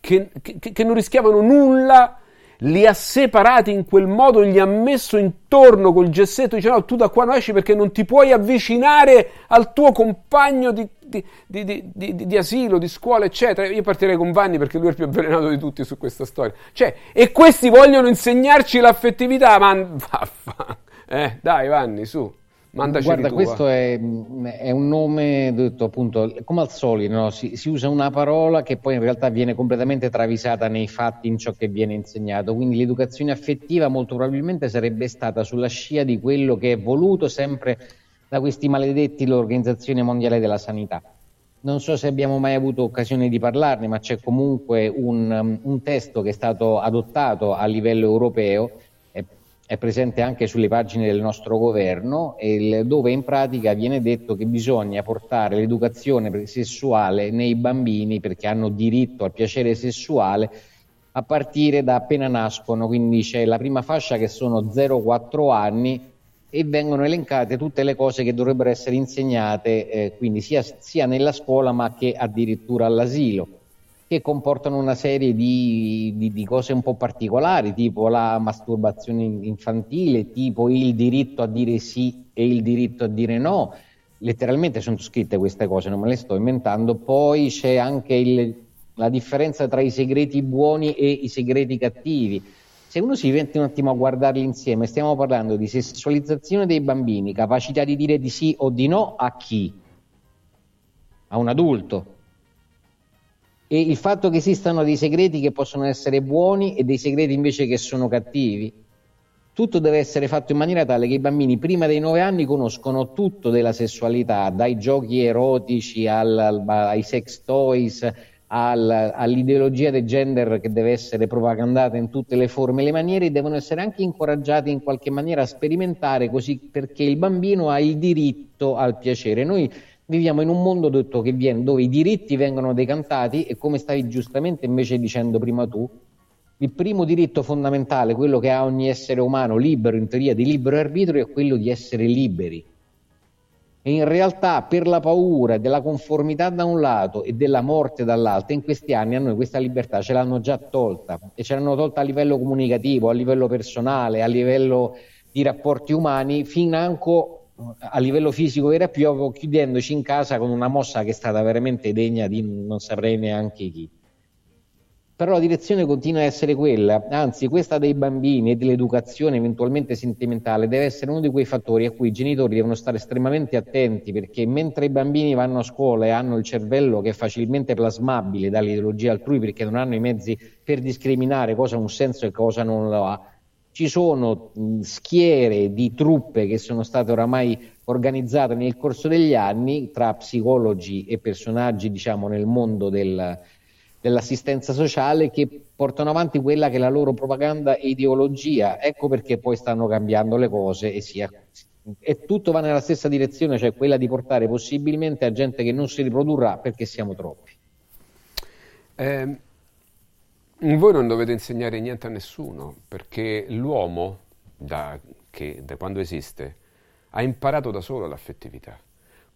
che, che non rischiavano nulla li ha separati in quel modo, gli ha messo intorno col gessetto, dice no, tu da qua non esci perché non ti puoi avvicinare al tuo compagno di, di, di, di, asilo, di scuola, eccetera. Io partirei con Vanni perché lui è il più avvelenato di tutti su questa storia. Cioè, e questi vogliono insegnarci l'affettività, ma (laughs) vaffa. Eh, dai Vanni, su. Mandaci Guarda, questo è, è, un nome, detto appunto, come al solito, no? si, si, usa una parola che poi in realtà viene completamente travisata nei fatti in ciò che viene insegnato. Quindi l'educazione affettiva molto probabilmente sarebbe stata sulla scia di quello che è voluto sempre da questi maledetti l'Organizzazione Mondiale della Sanità. Non so se abbiamo mai avuto occasione di parlarne, ma c'è comunque un, un testo che è stato adottato a livello europeo è presente anche sulle pagine del nostro governo, dove in pratica viene detto che bisogna portare l'educazione sessuale nei bambini perché hanno diritto al piacere sessuale a partire da appena nascono, quindi c'è la prima fascia che sono 0-4 anni e vengono elencate tutte le cose che dovrebbero essere insegnate, eh, quindi sia, sia nella scuola ma che addirittura all'asilo che comportano una serie di, di, di, cose un po' particolari, tipo la masturbazione infantile, tipo il diritto a dire sì e il diritto a dire no. Letteralmente sono scritte queste cose, non me le sto inventando. Poi c'è anche il, la differenza tra i segreti buoni e i segreti cattivi. Se uno si mette un attimo a guardarli insieme, stiamo parlando di sessualizzazione dei bambini, capacità di dire di sì o di no a chi? A un adulto e il fatto che esistano dei segreti che possono essere buoni e dei segreti invece che sono cattivi. Tutto deve essere fatto in maniera tale che i bambini prima dei nove anni conoscono tutto della sessualità, dai giochi erotici al, al, ai sex toys, al, all'ideologia del gender che deve essere propagandata in tutte le forme e le maniere, devono essere anche incoraggiati in qualche maniera a sperimentare così perché il bambino ha il diritto al piacere. Noi viviamo in un mondo detto che viene, dove i diritti vengono decantati e come stavi giustamente invece dicendo prima tu, il primo diritto fondamentale, quello che ha ogni essere umano libero, in teoria di libero arbitrio, è quello di essere liberi. E in realtà per la paura della conformità da un lato e della morte dall'altro, in questi anni a noi questa libertà ce l'hanno già tolta e ce l'hanno tolta a livello comunicativo, a livello personale, a livello di rapporti umani, fin anche a livello fisico vero e proprio chiudendoci in casa con una mossa che è stata veramente degna di non saprei neanche chi. Però la direzione continua a essere quella, anzi questa dei bambini e dell'educazione eventualmente sentimentale deve essere uno di quei fattori a cui i genitori devono stare estremamente attenti perché mentre i bambini vanno a scuola e hanno il cervello che è facilmente plasmabile dall'ideologia altrui perché non hanno i mezzi per discriminare cosa ha un senso e cosa non lo ha, ci sono schiere di truppe che sono state oramai organizzate nel corso degli anni tra psicologi e personaggi diciamo, nel mondo del, dell'assistenza sociale che portano avanti quella che è la loro propaganda e ideologia. Ecco perché poi stanno cambiando le cose e, sia, e tutto va nella stessa direzione, cioè quella di portare possibilmente a gente che non si riprodurrà perché siamo troppi. Eh, voi non dovete insegnare niente a nessuno, perché l'uomo, da, che, da quando esiste, ha imparato da solo l'affettività.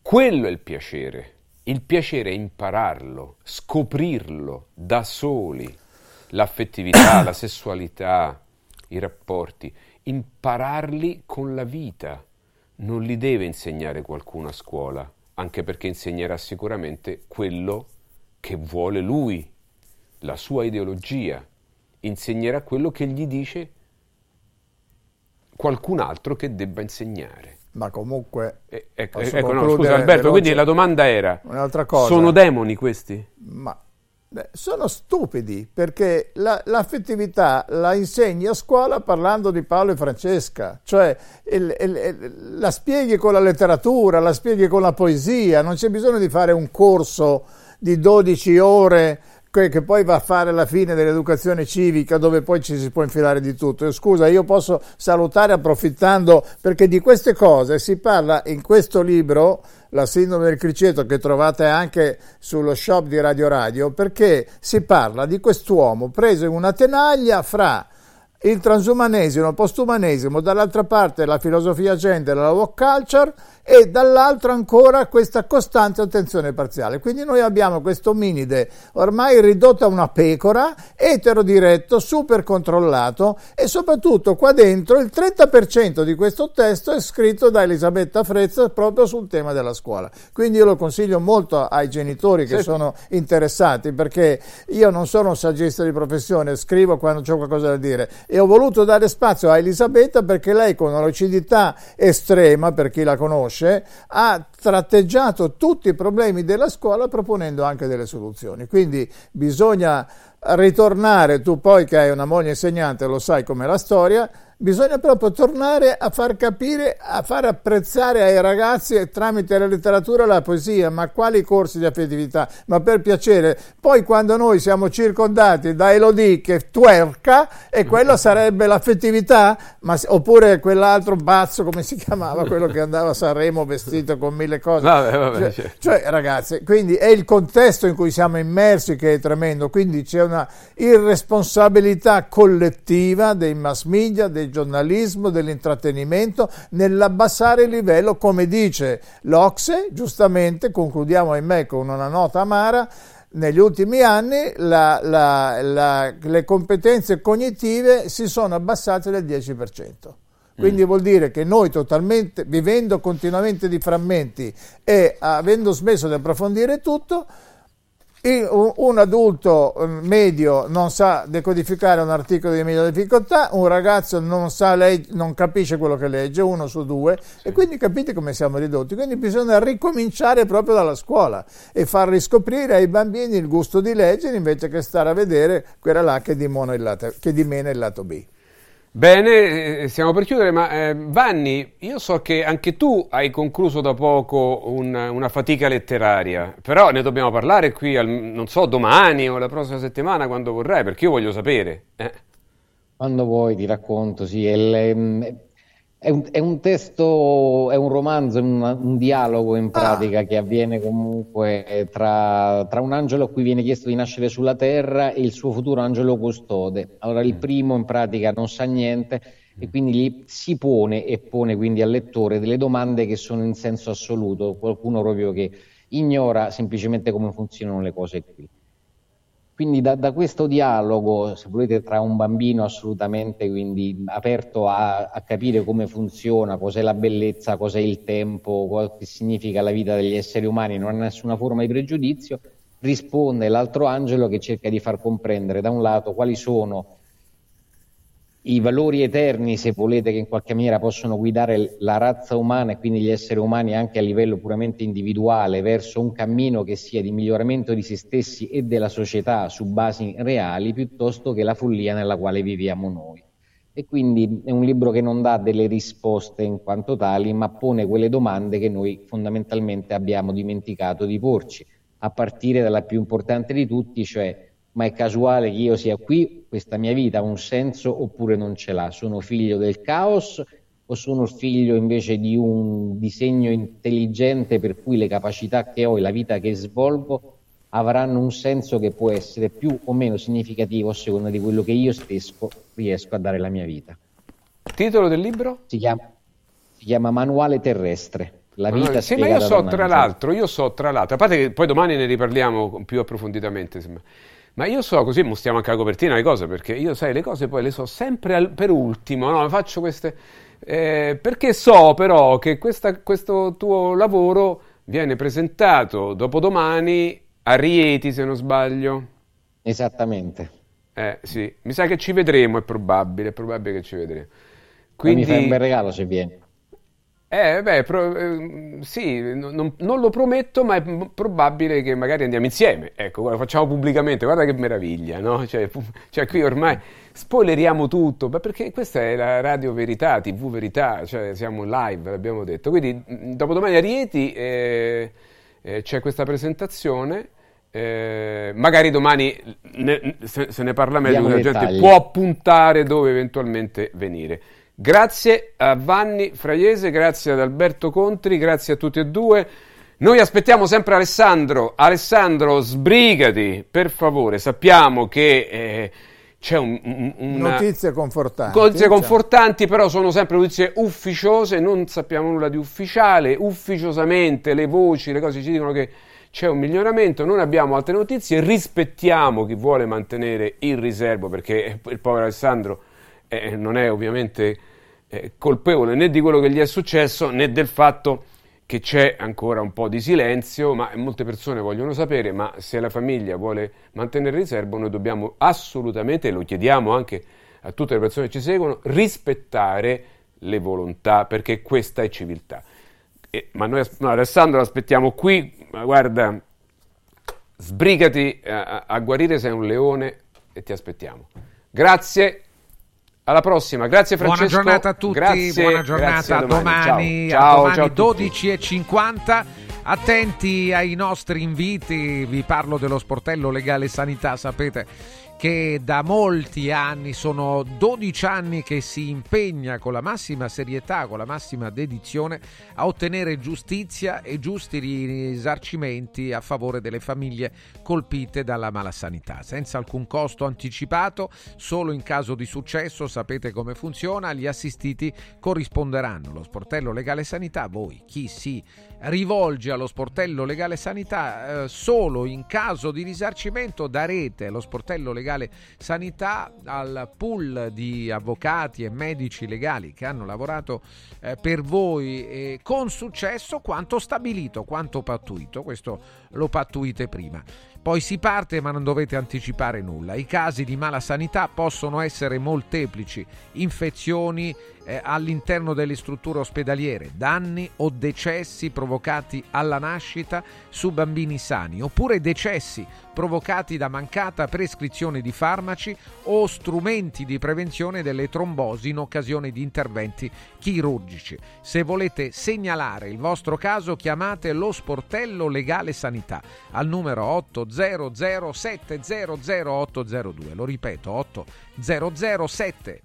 Quello è il piacere. Il piacere è impararlo, scoprirlo da soli. L'affettività, la (coughs) sessualità, i rapporti, impararli con la vita. Non li deve insegnare qualcuno a scuola, anche perché insegnerà sicuramente quello che vuole lui, la sua ideologia, insegnerà quello che gli dice qualcun altro che debba insegnare. Ma comunque... Eh, ecco, ecco no, scusa Alberto, quindi la domanda era, un'altra cosa. sono demoni questi? Ma beh, sono stupidi perché la, l'affettività la insegni a scuola parlando di Paolo e Francesca, cioè il, il, il, la spieghi con la letteratura, la spieghi con la poesia, non c'è bisogno di fare un corso di 12 ore che poi va a fare la fine dell'educazione civica dove poi ci si può infilare di tutto. Scusa, io posso salutare approfittando perché di queste cose si parla in questo libro, La sindrome del criceto, che trovate anche sullo shop di Radio Radio, perché si parla di quest'uomo preso in una tenaglia fra il transumanesimo, il postumanesimo, dall'altra parte la filosofia gender, la walk culture e dall'altro ancora questa costante attenzione parziale. Quindi noi abbiamo questo minide ormai ridotto a una pecora, eterodiretto, super controllato e soprattutto qua dentro il 30% di questo testo è scritto da Elisabetta Frezza proprio sul tema della scuola. Quindi io lo consiglio molto ai genitori che sì. sono interessati perché io non sono un saggista di professione, scrivo quando ho qualcosa da dire e ho voluto dare spazio a Elisabetta perché lei con una lucidità estrema, per chi la conosce, conosce, ha tratteggiato tutti i problemi della scuola proponendo anche delle soluzioni. Quindi bisogna ritornare, tu poi che hai una moglie insegnante lo sai com'è la storia, bisogna proprio tornare a far capire, a far apprezzare ai ragazzi tramite la letteratura e la poesia, ma quali corsi di affettività? Ma per piacere, poi quando noi siamo circondati da Elodie che twerca e quella sarebbe l'affettività, ma, oppure quell'altro pazzo, come si chiamava, quello che andava a Sanremo vestito con mille cose. Vabbè, vabbè, cioè, certo. cioè, ragazzi, quindi è il contesto in cui siamo immersi che è tremendo, quindi c'è una irresponsabilità collettiva dei mass media, dei giornalismo, dell'intrattenimento, nell'abbassare il livello, come dice l'Ocse, giustamente, concludiamo ahimè con una nota amara, negli ultimi anni la, la, la, le competenze cognitive si sono abbassate del 10%. Quindi mm. vuol dire che noi totalmente, vivendo continuamente di frammenti e avendo smesso di approfondire tutto, un adulto eh, medio non sa decodificare un articolo di media difficoltà, un ragazzo non, sa leg- non capisce quello che legge, uno su due, sì. e quindi capite come siamo ridotti. Quindi bisogna ricominciare proprio dalla scuola e far riscoprire ai bambini il gusto di leggere invece che stare a vedere quella là che dimena il lato B. Bene, eh, stiamo per chiudere, ma eh, Vanni, io so che anche tu hai concluso da poco un, una fatica letteraria, però ne dobbiamo parlare qui, al, non so, domani o la prossima settimana, quando vorrai, perché io voglio sapere. Eh. Quando vuoi ti racconto, sì, le, è un, è un, testo, è un romanzo, un, un dialogo in pratica ah. che avviene comunque tra, tra, un angelo a cui viene chiesto di nascere sulla terra e il suo futuro angelo custode. Allora il mm. primo in pratica non sa niente e quindi gli si pone e pone quindi al lettore delle domande che sono in senso assoluto, qualcuno proprio che ignora semplicemente come funzionano le cose qui. Quindi da, da, questo dialogo, se volete, tra un bambino assolutamente quindi aperto a, a, capire come funziona, cos'è la bellezza, cos'è il tempo, cosa significa la vita degli esseri umani, non ha nessuna forma di pregiudizio, risponde l'altro angelo che cerca di far comprendere da un lato quali sono i valori eterni, se volete, che in qualche maniera possono guidare la razza umana e quindi gli esseri umani anche a livello puramente individuale verso un cammino che sia di miglioramento di se stessi e della società su basi reali, piuttosto che la follia nella quale viviamo noi. E quindi è un libro che non dà delle risposte in quanto tali, ma pone quelle domande che noi fondamentalmente abbiamo dimenticato di porci, a partire dalla più importante di tutti, cioè ma è casuale che io sia qui, questa mia vita ha un senso oppure non ce l'ha? Sono figlio del caos o sono figlio invece di un disegno intelligente per cui le capacità che ho e la vita che svolgo avranno un senso che può essere più o meno significativo a seconda di quello che io stesso riesco a dare alla mia vita. Titolo del libro? Si chiama, si chiama Manuale terrestre. La vita Allora, sì, ma io so tra l'altro, io so tra l'altro, a parte che poi domani ne riparliamo più approfonditamente, sembra. Ma io so così, mostriamo anche la copertina le cose, perché io sai, le cose poi le so sempre al- per ultimo, no? Faccio queste... eh, perché so però che questa- questo tuo lavoro viene presentato dopodomani a Rieti, se non sbaglio. Esattamente. Eh, sì, mi sa che ci vedremo, è probabile, è probabile che ci vedremo. Quindi... Mi fai un bel regalo se vieni. Eh, beh, pro- eh, sì, non, non- lo prometto, ma è probabile che magari andiamo insieme. Ecco, guarda, facciamo pubblicamente, guarda che meraviglia, no? (laughs) Cioè, pu- cioè, qui ormai spoileriamo tutto, ma perché questa è la radio verità, TV verità, cioè siamo live, l'abbiamo detto. Quindi, mh, dopodomani a Rieti eh, eh, c'è questa presentazione. eh, magari domani ne- se, se ne parla meglio, la gente può puntare dove eventualmente venire. Grazie a Vanni Fraiese, grazie ad Alberto Contri, grazie a tutti e due. Noi aspettiamo sempre Alessandro. Alessandro, sbrigati, per favore. Sappiamo che eh, c'è un, un- una... Notizie confortanti. Notizie Cioè, confortanti, però sono sempre notizie ufficiose, non sappiamo nulla di ufficiale. Ufficiosamente le voci, le cose ci dicono che c'è un miglioramento, non abbiamo altre notizie, rispettiamo chi vuole mantenere il riservo perché il povero Alessandro eh, non è ovviamente eh, colpevole né di quello che gli è successo né del fatto che c'è ancora un po' di silenzio, ma molte persone vogliono sapere, ma se la famiglia vuole mantenere riservo, noi dobbiamo assolutamente, lo chiediamo anche a tutte le persone che ci seguono, rispettare le volontà, perché questa è civiltà. E- ma noi no, Alessandro aspettiamo qui, ma guarda, sbrigati a- a guarire, sei un leone e ti aspettiamo. Grazie. Alla prossima, grazie Buona Francesco. giornata a tutti, Grazie, buona giornata a domani. domani, Ciao, a ciao, domani ciao a tutti. 12.50. Attenti ai nostri inviti, vi parlo dello sportello legale sanità, sapete che da molti anni, sono 12 anni che si impegna con la massima serietà, con la massima dedizione a ottenere giustizia e giusti risarcimenti a favore delle famiglie colpite dalla malasanità, senza alcun costo anticipato, solo in caso di successo, sapete come funziona, gli assistiti corrisponderanno. Lo sportello legale sanità, voi chi si rivolge allo sportello legale sanità eh, solo in caso di risarcimento darete lo sportello legale sanità al pool di avvocati e medici legali che hanno lavorato eh, per voi eh, con successo quanto stabilito, quanto pattuito, questo lo pattuite prima. Poi si parte ma non dovete anticipare nulla. I casi di mala sanità possono essere molteplici, infezioni eh, all'interno delle strutture ospedaliere, danni o decessi provocati alla nascita su bambini sani, oppure decessi provocati da mancata prescrizione di farmaci o strumenti di prevenzione delle trombosi in occasione di interventi chirurgici. Se volete segnalare il vostro caso chiamate lo sportello legale sanità al numero 800 700 802. Lo ripeto 800 700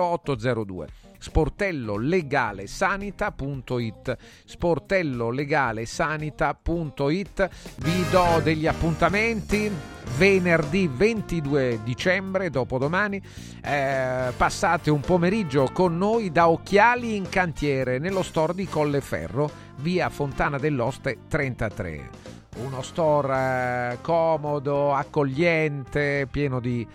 802 sportellolegalesanita.it sportellolegalesanita.it vi do degli appuntamenti venerdì 22 dicembre dopodomani. Eh, passate un pomeriggio con noi da Occhiali in Cantiere nello store di Colleferro via Fontana dell'Oste 33 uno store eh, comodo, accogliente, pieno di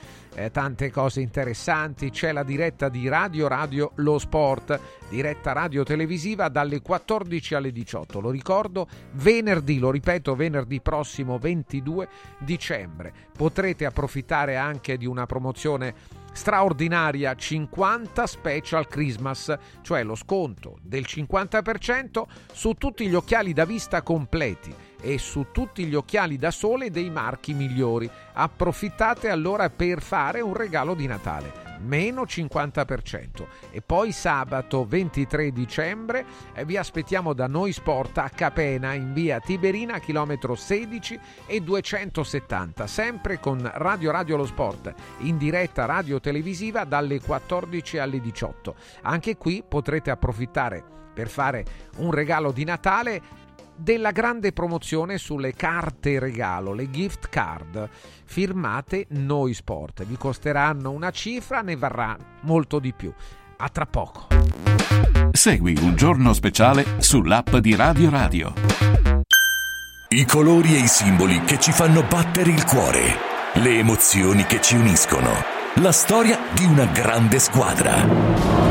eh, tante cose interessanti. C'è la diretta di Radio Radio Lo Sport, diretta radio televisiva dalle 14 alle 18. Lo ricordo, venerdì, lo ripeto, venerdì prossimo 22 dicembre. Potrete approfittare anche di una promozione straordinaria 50 Special Christmas, cioè lo sconto del 50% su tutti gli occhiali da vista completi e su tutti gli occhiali da sole dei marchi migliori. Approfittate allora per fare un regalo di Natale. meno 50%. E poi sabato 23 dicembre eh, vi aspettiamo da Noi Sport a Capena in via Tiberina, chilometro 16 e 270, sempre con Radio Radio Lo Sport in diretta radio televisiva dalle 14 alle 18. Anche qui potrete approfittare per fare un regalo di Natale della grande promozione sulle carte regalo, le gift card firmate Noi Sport. Vi costeranno una cifra, ne varrà molto di più. A tra poco. Segui un giorno speciale sull'app di Radio Radio. I colori e i simboli che ci fanno battere il cuore, le emozioni che ci uniscono, la storia di una grande squadra.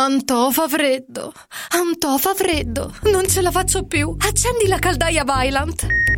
Antò fa freddo. Antò fa freddo. Non ce la faccio più. Accendi la caldaia Vylant.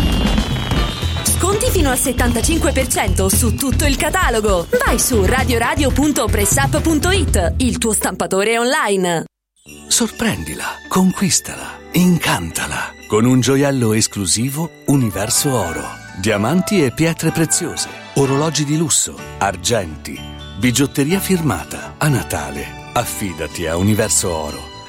Sconti fino al 75% su tutto il catalogo. Vai su radioradio.pressup.it, il tuo stampatore online. Sorprendila, conquistala, incantala con un gioiello esclusivo Universo Oro. Diamanti e pietre preziose, orologi di lusso, argenti, bigiotteria firmata. A Natale, affidati a Universo Oro.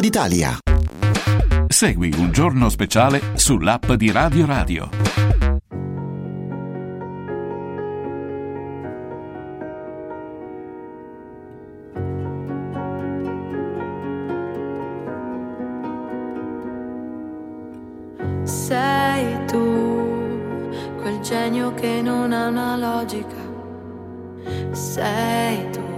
d'Italia. Segui un giorno speciale sull'app di Radio Radio. Sei tu, quel genio che non ha una logica. Sei tu,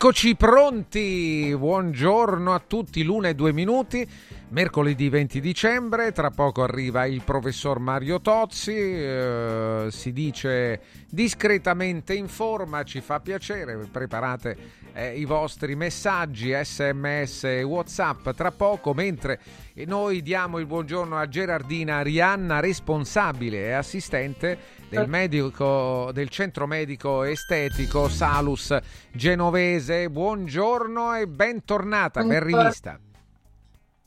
Eccoci pronti, buongiorno a tutti, l'una e due minuti, mercoledì 20 dicembre, tra poco arriva il professor Mario Tozzi, eh, si dice discretamente in forma, ci fa piacere, preparate eh, i vostri messaggi, sms e whatsapp tra poco, mentre noi diamo il buongiorno a Gerardina Rianna, responsabile e assistente del medico del centro medico estetico Salus Genovese. Buongiorno e bentornata, ben rivista.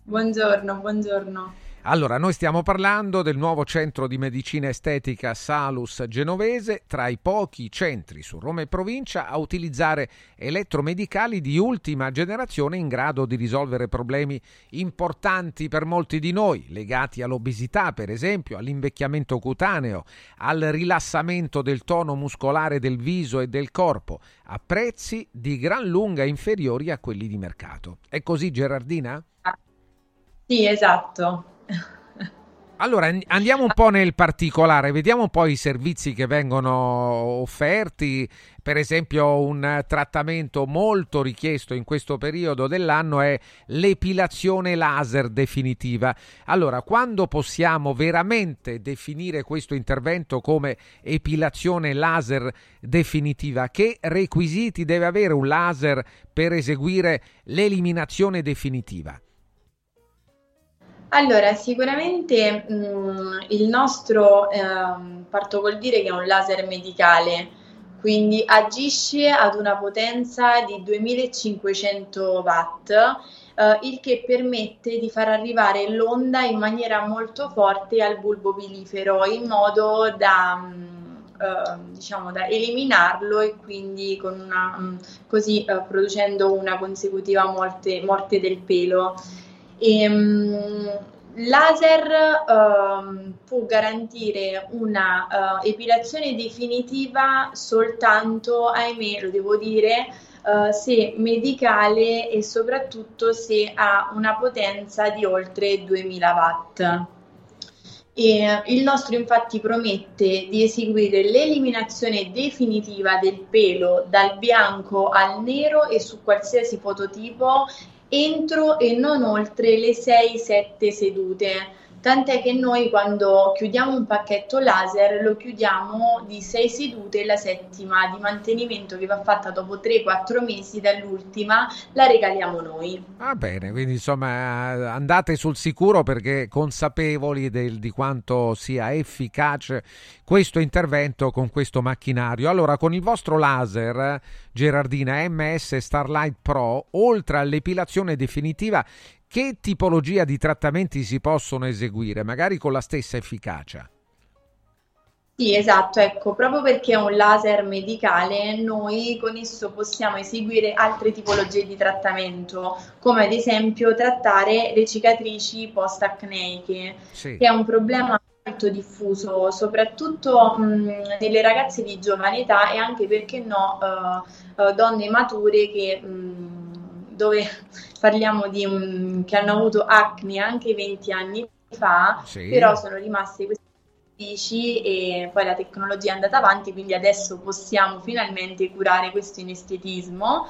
Buongiorno, buongiorno. Allora, noi stiamo parlando del nuovo centro di medicina estetica Salus Genovese, tra i pochi centri su Roma e provincia a utilizzare elettromedicali di ultima generazione in grado di risolvere problemi importanti per molti di noi, legati all'obesità, per esempio, all'invecchiamento cutaneo, al rilassamento del tono muscolare del viso e del corpo, a prezzi di gran lunga inferiori a quelli di mercato. È così, Gerardina? Sì, esatto. Allora andiamo un po' nel particolare, vediamo un po' i servizi che vengono offerti, per esempio un trattamento molto richiesto in questo periodo dell'anno è l'epilazione laser definitiva. Allora, quando possiamo veramente definire questo intervento come epilazione laser definitiva? Che requisiti deve avere un laser per eseguire l'eliminazione definitiva? Allora, sicuramente mh, mm, il nostro, eh, parto col dire che è un laser medicale, quindi agisce ad una potenza di 2500 watt, eh, il che permette di far arrivare l'onda in maniera molto forte al bulbo pilifero in modo da... Mh, mm, Uh, diciamo da eliminarlo e quindi una, um, così uh, producendo una consecutiva morte, morte del pelo. E, um, laser um, può garantire una uh, epilazione definitiva soltanto, ahimè, lo devo dire, uh, se medicale e soprattutto se ha una potenza di oltre 2000 watt. E il nostro infatti promette di eseguire l'eliminazione definitiva del pelo dal bianco al nero e su qualsiasi fototipo entro e non oltre le 6-7 sedute. Tant'è che noi quando chiudiamo un pacchetto laser lo chiudiamo di 6 sedute la settima di mantenimento che va fatta dopo 3-4 mesi dall'ultima la regaliamo noi. Va bene, quindi insomma andate sul sicuro perché consapevoli del, di quanto sia efficace questo intervento con questo macchinario. Allora con il vostro laser Gerardina MS Starlight Pro, oltre all'epilazione definitiva che tipologia di trattamenti si possono eseguire, magari con la stessa efficacia? Sì, esatto, ecco, proprio perché è un laser medicale, noi con esso possiamo eseguire altre tipologie di trattamento, come ad esempio trattare le cicatrici post-acneiche, sì. che è un problema molto diffuso, soprattutto mh, nelle ragazze di giovane età e anche perché no, uh, uh, donne mature che mh, dove parliamo di um, che hanno avuto acne anche 20 anni fa, sì. però sono rimaste questi e poi la tecnologia è andata avanti, quindi adesso possiamo finalmente curare questo inestetismo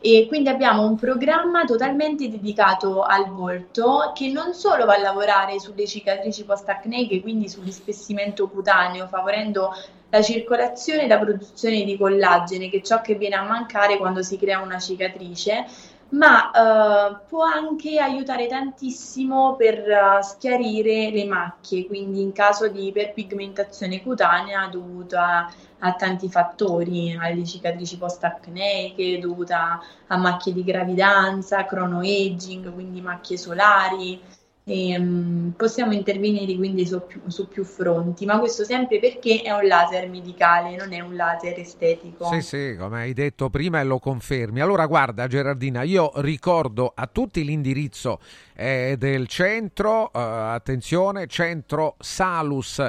e quindi abbiamo un programma totalmente dedicato al volto che non solo va a lavorare sulle cicatrici post-acneiche, quindi sull'ispessimento cutaneo, favorendo la circolazione e la produzione di collagene, che è ciò che viene a mancare quando si crea una cicatrice, ma uh, può anche aiutare tantissimo per uh, schiarire le macchie, quindi in caso di iperpigmentazione cutanea dovuta a, tanti fattori, alle cicatrici post-acneiche, dovuta a macchie di gravidanza, chronoaging, quindi macchie solari, e, um, possiamo intervenire quindi su più, su più, fronti, ma questo sempre perché è un laser medicale, non è un laser estetico. Sì, sì, come hai detto prima e lo confermi. Allora guarda Gerardina, io ricordo a tutti l'indirizzo eh, del centro, eh, attenzione, centro Salus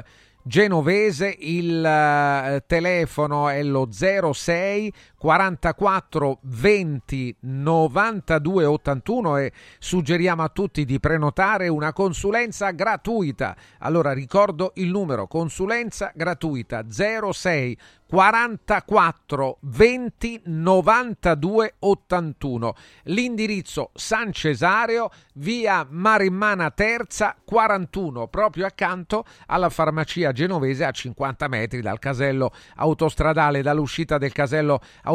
genovese, il eh, telefono è lo 06 44 20 92 81 e suggeriamo a tutti di prenotare una consulenza gratuita. Allora ricordo il numero consulenza gratuita 06 44 20 92 81. L'indirizzo San Cesareo, via Marimmana Terza 41, proprio accanto alla farmacia genovese a 50 metri dal casello autostradale, dall'uscita del casello autostradale.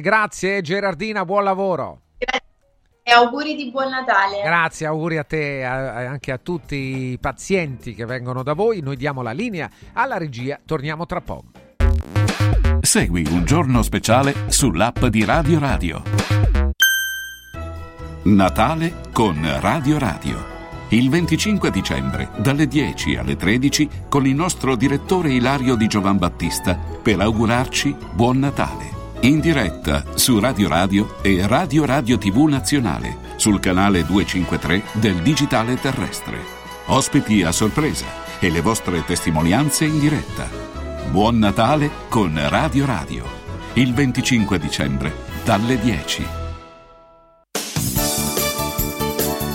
Grazie Gerardina, buon lavoro. E auguri di buon Natale. Grazie, auguri a te e anche a tutti i pazienti che vengono da voi. Noi diamo la linea alla regia, torniamo tra poco. Segui un giorno speciale sull'app di Radio Radio. Natale con Radio Radio. Il 25 dicembre, dalle 10 alle 13, con il nostro direttore Ilario Di Giovan Battista, per augurarci Buon Natale. In diretta su Radio Radio e Radio Radio TV Nazionale, sul canale 253 del Digitale Terrestre. Ospiti a sorpresa e le vostre testimonianze in diretta. Buon Natale con Radio Radio. Il 25 dicembre, dalle 10.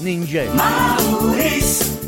ninja. Mauris.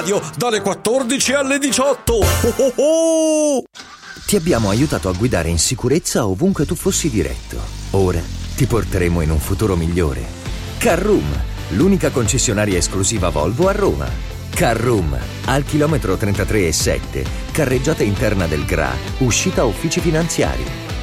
dalle 14 alle 18. Oh, oh, oh! Ti abbiamo aiutato a guidare in sicurezza ovunque tu fossi diretto. Ora ti porteremo in un futuro migliore. Carroom, l'unica concessionaria esclusiva Volvo a Roma. Carroom, al chilometro 33 e 7, carreggiata interna del GRA, uscita uffici finanziari.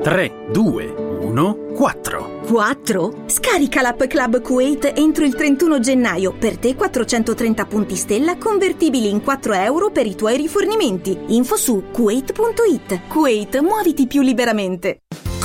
3, 2, 1, 4. 4? Scarica l'app Club Kuwait entro il 31 gennaio. Per te 430 punti stella convertibili in 4 euro per i tuoi rifornimenti. Info su kuwait.it. Kuwait, muoviti più liberamente.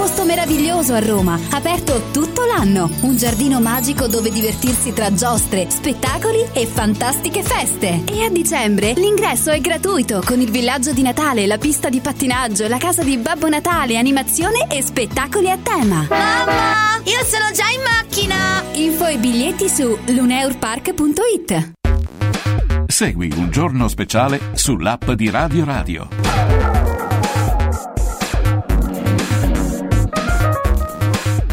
posto meraviglioso a Roma, aperto tutto l'anno. Un giardino magico dove divertirsi tra giostre, spettacoli e fantastiche feste. E a dicembre l'ingresso è gratuito con il villaggio di Natale, la pista di pattinaggio, la casa di Babbo Natale, animazione e spettacoli a tema. Mamma, io sono già in macchina! Info e biglietti su luneurpark.it Segui un giorno speciale sull'app di Radio Radio.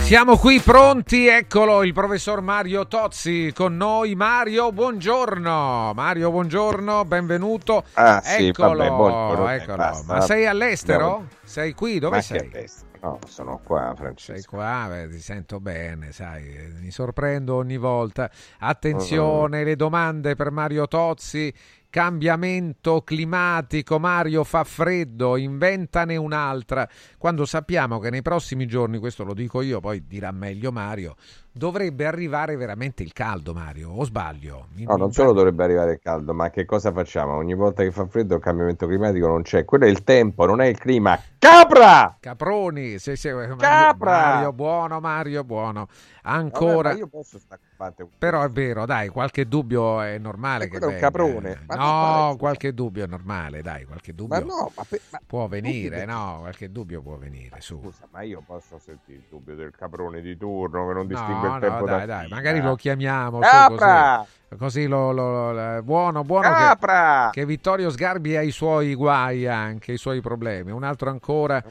Siamo qui pronti, eccolo il professor Mario Tozzi con noi. Mario, buongiorno. Mario, buongiorno, benvenuto. Ah, sì, eccolo, vabbè, buongiorno, eccolo. basta. Ma sei all'estero? Andiamo. Sei qui? Dove Ma sei? No, sono qua, Francesco. Sei qua, beh, ti sento bene, sai, eh, mi sorprendo ogni volta. Attenzione, le domande per Mario Tozzi. Cambiamento climatico, Mario fa freddo, inventane un'altra. Quando sappiamo che nei prossimi giorni, questo lo dico io, poi dirà meglio Mario, dovrebbe arrivare veramente il caldo, Mario, o sbaglio? No, non solo dovrebbe arrivare il caldo, ma che cosa facciamo? Ogni volta che fa freddo il cambiamento climatico non c'è. Quello è il tempo, non è il clima. Capra! Caproni, se, se, Mario, Capra! Mario, buono, Mario, buono. Ancora. Vabbè, ma io posso stare batte- Però è vero, dai, qualche dubbio è normale. Eh, che è un venga. caprone. Ma no, ma- qualche dubbio è normale, dai, qualche dubbio Ma no, ma, pe- ma- può venire, no, qualche dubbio può venire, su. Scusa, ma io posso sentire il dubbio del caprone di turno che non distingue No, no, da dai, dai, magari lo chiamiamo su, Capra! così, così lo, lo- lo- buono, buono che, Capra! che Vittorio Sgarbi ha i suoi guai anche, i suoi problemi. Un altro ancora,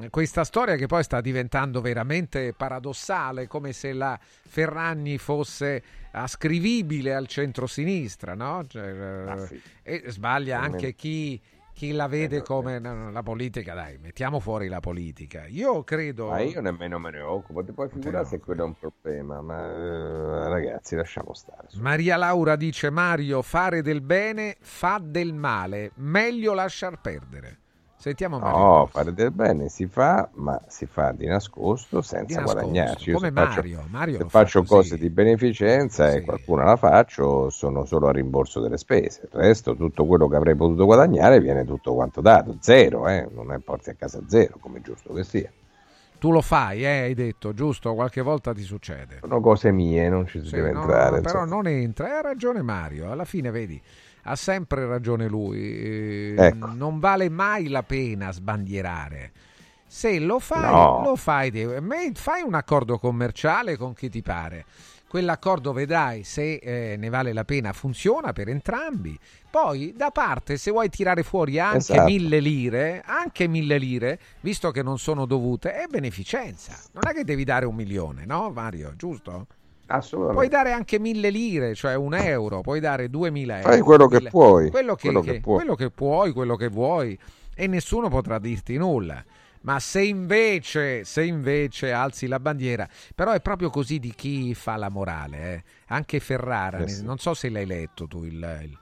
eh, questa storia che poi sta diventando veramente paradossale, come se la Ferragni fosse ascrivibile al centro-sinistra, no? Cioè, eh, e sbaglia anche chi, chi la vede come no, no, la politica, dai, mettiamo fuori la politica. Io credo... Ma io nemmeno me ne occupo, ti puoi figurare se quello è un problema, ma eh, ragazzi lasciamo stare. Maria Laura dice Mario fare del bene fa del male, meglio lasciar perdere. Sentiamo Mario. No, fare del bene si fa, ma si fa di nascosto senza Di nascosto, guadagnarci. Io come se faccio- Mario, Mario se fa faccio così. cose di beneficenza e qualcuna la faccio, sono solo a rimborso delle spese. Il resto, tutto quello che avrei potuto guadagnare, viene tutto quanto dato. Zero, eh? non è porti a casa zero, come giusto che sia. Tu lo fai, eh, hai detto, giusto? Qualche volta ti succede. Sono cose mie, non ci si Sì, deve no, entrare. no, però non entra, ha ragione Mario, alla fine vedi, ha sempre ragione lui, eh, Ecco. non vale mai la pena sbandierare. Se lo fai, No. lo fai, fai un accordo commerciale con chi ti pare. Quell'accordo vedrai se eh, ne vale la pena, funziona per entrambi. Poi da parte, se vuoi tirare fuori anche Esatto. mille lire, anche mille lire, visto che non sono dovute, è beneficenza. Non è che devi dare un milione, no Mario? Giusto? Assolutamente. Puoi dare anche mille lire, cioè un euro, puoi dare duemila euro. Fai quello che mille- puoi, Quello che, quello che che- puoi. quello che puoi, quello che vuoi, e nessuno potrà dirti nulla. Ma se invece, se invece alzi la bandiera, però è proprio così di chi fa la morale, eh. anche Ferrara, Eh sì. non so se l'hai letto tu il- il-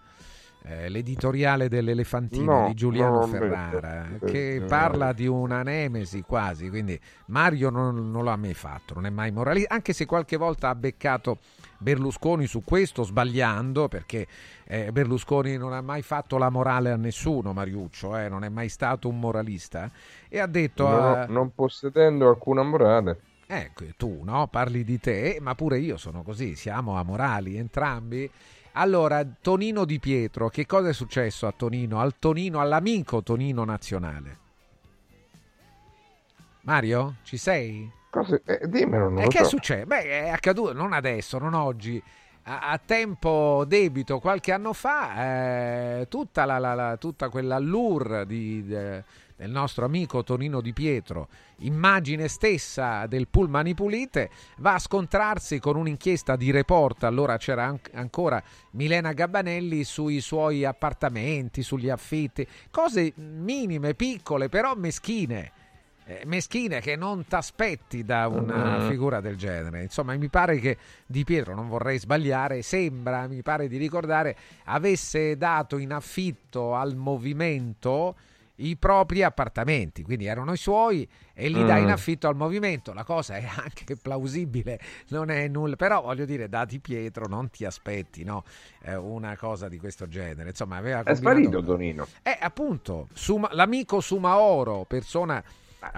eh, l'editoriale dell'Elefantino No, di Giuliano no, Ferrara, vedo. che Eh, parla di una nemesi quasi, quindi Mario non, non l'ha mai fatto, non è mai moralista, anche se qualche volta ha beccato Berlusconi su questo sbagliando, perché eh, Berlusconi non ha mai fatto la morale a nessuno, Mariuccio, eh, non è mai stato un moralista, e ha detto... Non, eh, non possedendo alcuna morale. Ecco, tu no? parli di te, ma pure io sono così, siamo amorali entrambi. Allora, Tonino Di Pietro, che cosa è successo a Tonino? Al Tonino, all'amico Tonino nazionale? Mario, ci sei? Cosa- eh, dimmelo, non E che so. succede? Beh, è accaduto non adesso, non oggi. A, a tempo debito, qualche anno fa, eh, tutta, la, la- la- tutta quell'allure di- de- del nostro amico Tonino Di Pietro, immagine stessa del Pullman Pulite, va a scontrarsi con un'inchiesta di report. Allora c'era an- ancora Milena Gabbanelli sui suoi appartamenti, sugli affitti, cose minime, piccole, però meschine eh, meschine che non t'aspetti da una Mm. figura del genere. Insomma, mi pare che Di Pietro, non vorrei sbagliare, sembra, mi pare di ricordare, avesse dato in affitto al movimento i propri appartamenti, quindi erano i suoi e li dà Mm. in affitto al movimento. La cosa è (laughs) anche plausibile, non è nulla, però voglio dire, da Di Pietro non ti aspetti no? Eh, una cosa di questo genere. Insomma, aveva È combinato- sparito Tonino. eh, appunto, Suma- l'amico Sumaoro, persona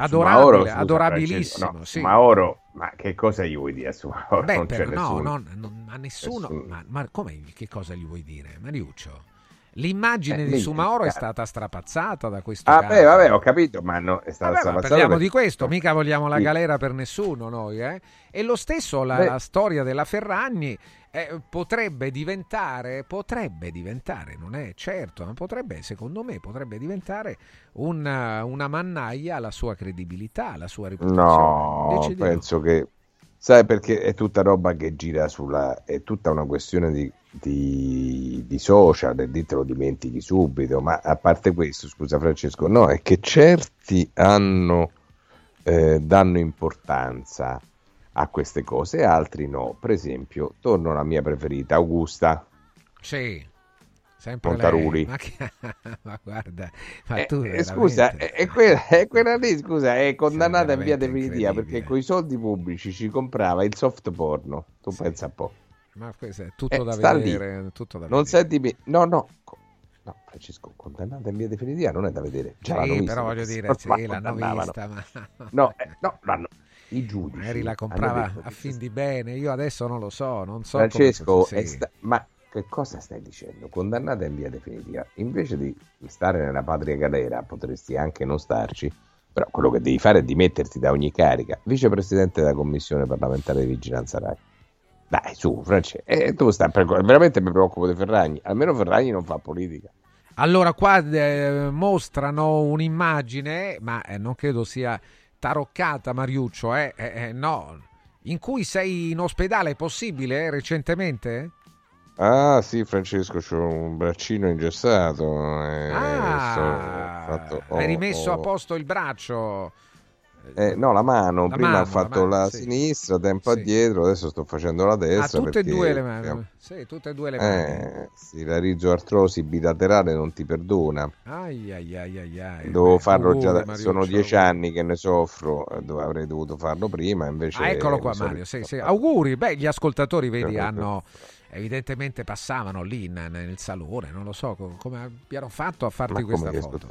Sumaoro, adorabile, scusa, adorabilissimo. No, sì. Sumaoro, ma che cosa gli vuoi dire a Sumaoro? Beh, non c'è però, no, nessuno. non- non- a nessuno. Ma, ma come, che cosa gli vuoi dire? Mariuccio? L'immagine Eh, di Sumaoro è stata strapazzata da questo Ah, caso. beh, vabbè, ho capito, ma no, è stata Vabbè, strapazzata parliamo perché- di questo, mica vogliamo la galera per nessuno noi. eh? E lo stesso la, la storia della Ferragni eh, potrebbe diventare, potrebbe diventare, non è certo, ma potrebbe, secondo me, potrebbe diventare una, una mannaia alla sua credibilità, alla sua reputazione. No, Invece di no. penso che sai perché è tutta roba che gira sulla è tutta una questione di, di, di social e lì te lo dimentichi subito. Ma a parte questo, scusa Francesco, no, è che certi hanno eh, danno importanza a queste cose e altri no. Per esempio, torno alla mia preferita, Augusta. Sì, sempre Montaruli. lei. Ma, che- (laughs) ma guarda, ma Eh, tu eh, scusa, è, quella, (laughs) è quella lì, scusa, è condannata in via definitiva perché con i soldi pubblici ci comprava il soft porno. Tu pensa un po'. Ma questo è tutto Eh, da vedere. Tutto da Non vedere. senti me- No, no. No, Francesco, condannata in via definitiva non è da vedere. Già Sì, vista, però voglio dire, sì, l'hanno vista, ma... No, eh, no, l'hanno... I giudici Magari la comprava detto a fin di bene, io adesso non lo so, non so Francesco, sì. sta- ma che cosa stai dicendo? Condannata in via definitiva. Invece di stare nella patria galera, potresti anche non starci. Però quello che devi fare è dimetterti da ogni carica. Vicepresidente della Commissione parlamentare di vigilanza RAI. Dai, su, Francesco. Eh, tu stai per- veramente mi preoccupo di Ferragni. Almeno Ferragni non fa politica. Allora, qua eh, mostrano un'immagine, ma eh, non credo sia taroccata, Mariuccio, eh? Eh, eh, no, in cui sei in ospedale, è possibile, eh, recentemente? Ah, sì, Francesco, c'ho un braccino ingessato. eh, Ah, fatto- hai ho- rimesso ho- a posto il braccio. Eh, no, la mano, La prima mano, ho fatto la la, mano, sì. sinistra, tempo Sì. addietro, adesso sto facendo la Ah, destra. tutte e perché- due le mani. Sì, tutte e due le mani. Eh, sì, la rizoartrosi bilaterale non ti perdona. Ai, ai, ai, ai, ai. Devo farlo già, da- sono dieci anni che ne soffro, eh, dove avrei dovuto farlo prima, invece... Ah, eccolo qua Mario, sì, sì. auguri. Beh, gli ascoltatori, vedi, hanno evidentemente passavano lì nel salone, non lo so co- come abbiano fatto a farti Ma questa foto.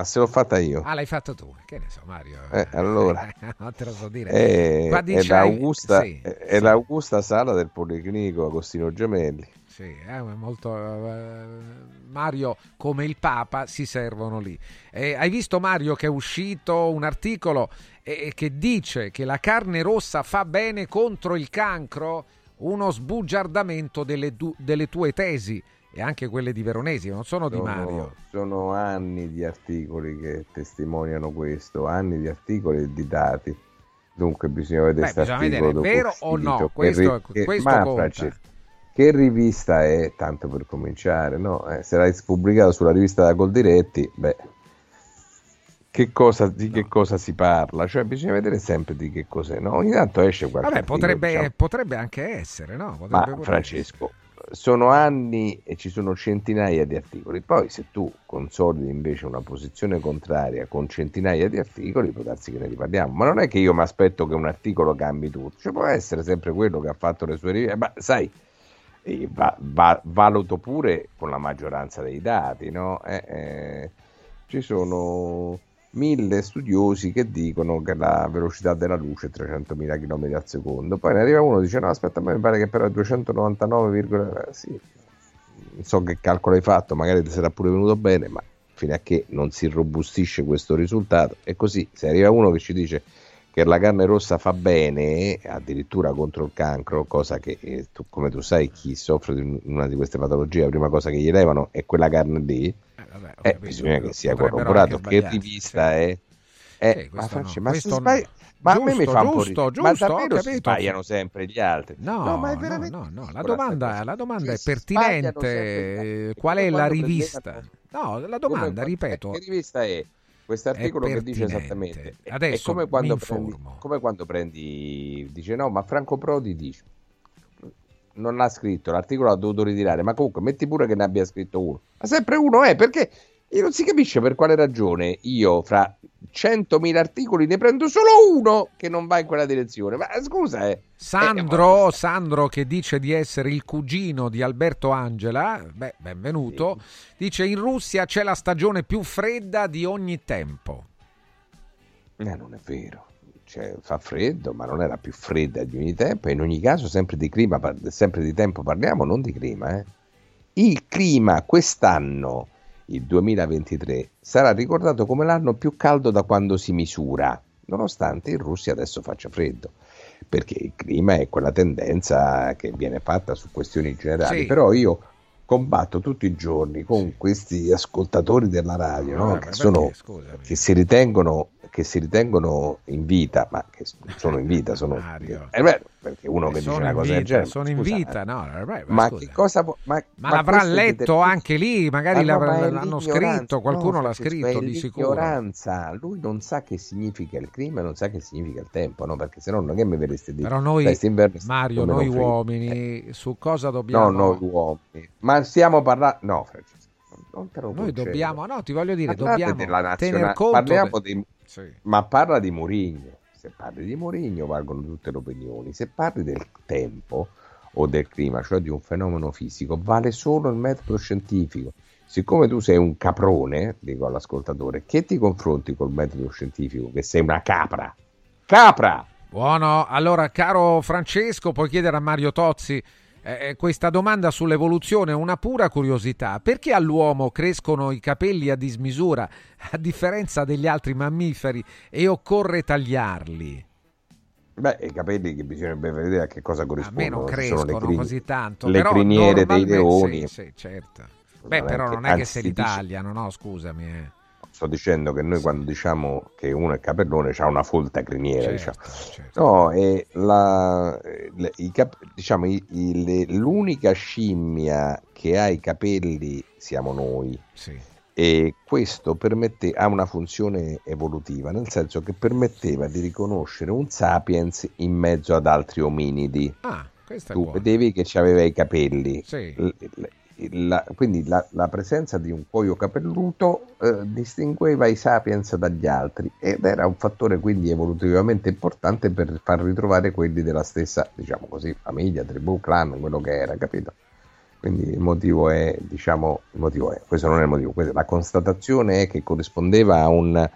Ma se l'ho fatta io. Ah, l'hai fatto tu, che ne so Mario. Eh, allora. (laughs) non te lo so dire. È, Qua è l'Augusta, sì, è- è l'Augusta sala del Policlinico Agostino Gemelli. Sì, è molto eh, Mario come il Papa si servono lì. Eh, hai visto Mario che è uscito un articolo eh, che dice che la carne rossa fa bene contro il cancro? Uno sbugiardamento delle, du- delle tue tesi e anche quelle di Veronesi, non sono di Sono, Mario. sono anni di articoli che testimoniano questo, anni di articoli e di dati. Dunque bisogna vedere vedere, dopo vero o no? Questo- che- questo ma. Francesco, che rivista è, tanto per cominciare, no? Eh, se l'hai pubblicato sulla rivista da Goldiretti, beh, che cosa, di che cosa si parla? Cioè bisogna vedere sempre di che cos'è, no? Ogni tanto esce qualche Vabbè, articolo, potrebbe, diciamo. potrebbe anche essere, no? Potrebbe Ma Francesco, sono anni e ci sono centinaia di articoli. Poi, se tu consolidi invece una posizione contraria con centinaia di articoli, può darsi che ne riparliamo. Ma non è che io mi aspetto che un articolo cambi tutto, cioè, può essere sempre quello che ha fatto le sue ricerche. Ma sai, eh, va- va- valuto pure con la maggioranza dei dati, no? Eh, eh, ci sono mille studiosi che dicono che la velocità della luce è 300.000 km al secondo. Poi ne arriva uno e dice: No, aspetta, a me mi pare che però è 299, eh, sì. Non so che calcolo hai fatto, magari ti sarà pure venuto bene, ma fino a che non si robustisce questo risultato. E così, se arriva uno che ci dice che la carne rossa fa bene, addirittura contro il cancro, cosa che eh, tu- come tu sai, chi soffre di una di queste patologie, la prima cosa che gli levano è quella carne lì. Eh, bisogna che sia corroborato. Che rivista è? Eh, ma, Francia, no, ma, no. sbagli- ma a me mi Giusto, fa un po' giusto, ridere. Ma giusto, ho davvero si sbagliano sempre gli altri? No, ma è no, veramente no, no, la domanda, la domanda è pertinente. Qual è la rivista? No, la domanda, ripeto, Che rivista è? Questo articolo che dice esattamente. Adesso è come quando, prendi, come quando prendi, dice no, ma Franco Prodi dice. Non l'ha scritto, l'articolo l'ha dovuto ritirare, ma comunque metti pure che ne abbia scritto uno. Ma sempre uno è perché e non si capisce per quale ragione io fra 100.000 articoli ne prendo solo uno che non va in quella direzione. Ma scusa, eh. Sandro, Sandro che dice di essere il cugino di Alberto Angela, beh, benvenuto, dice in Russia c'è la stagione più fredda di ogni tempo. Eh, non è vero. Cioè, fa freddo, ma non è la più fredda di ogni tempo. E in ogni caso, sempre di clima, sempre di tempo parliamo, non di clima. Eh. il clima quest'anno, il 2023, sarà ricordato come l'anno più caldo da quando si misura, nonostante in Russia adesso faccia freddo, perché il clima è quella tendenza che viene fatta su questioni generali. Sì. Però io combatto tutti i giorni con questi ascoltatori della radio no? Eh, ma che, perché, sono, scusami? che si ritengono che si ritengono in vita, ma che non sono in vita, sono è vero, perché uno che dice sono una in cosa del vita, genere. sono in scusa, vita, eh, no, vabbè, ma scusa. che cosa può- ma, Ma ma è letto determin- anche lì, magari Ma no, l'hanno scritto, qualcuno no, l'ha scritto di sicuro. Lui non sa che significa il clima, non sa che significa il tempo, no? Perché se no non è che mi verreste di Però noi, "Dai, st'inverno sta Mario, noi non freddo". uomini, su cosa dobbiamo... No, noi uomini. Ma stiamo parlando no, Francesco. Non te lo Noi dobbiamo, no, ti voglio dire, Parlate dobbiamo tener conto... parliamo de- di- Sì. Ma parla di Mourinho. Se parli di Mourinho valgono tutte le opinioni. Se parli del tempo o del clima, cioè di un fenomeno fisico, vale solo il metodo scientifico. Siccome tu sei un caprone, dico all'ascoltatore, che ti confronti col metodo scientifico, che sei una capra. Capra! Buono, allora caro Francesco, puoi chiedere a Mario Tozzi eh, questa domanda sull'evoluzione, una pura curiosità. Perché all'uomo crescono i capelli a dismisura, a differenza degli altri mammiferi, e occorre tagliarli? Beh, i capelli che bisognerebbe vedere a che cosa A me corrispondono. non crescono crini- così tanto. Le però criniere dei leoni. Sì, sì, certo. Beh, però non è che se li tagliano, no? Scusami. eh. Sto dicendo che noi quando diciamo che uno è capellone c'ha una folta criniera, Certo, diciamo. No, e la, le- i cap- diciamo, i- i- le- l'unica scimmia che ha i capelli siamo noi. Sì. E questo permette, ha una funzione evolutiva, nel senso che permetteva di riconoscere un sapiens in mezzo ad altri ominidi. Ah, Tu vedevi che aveva i capelli, Sì. La- quindi la, la presenza di un cuoio capelluto eh, distingueva i sapiens dagli altri ed era un fattore quindi evolutivamente importante per far ritrovare quelli della stessa, diciamo così, famiglia, tribù, clan, quello che era, capito? Quindi il motivo è, diciamo, il motivo è, questo non è il motivo, la constatazione è che corrispondeva a un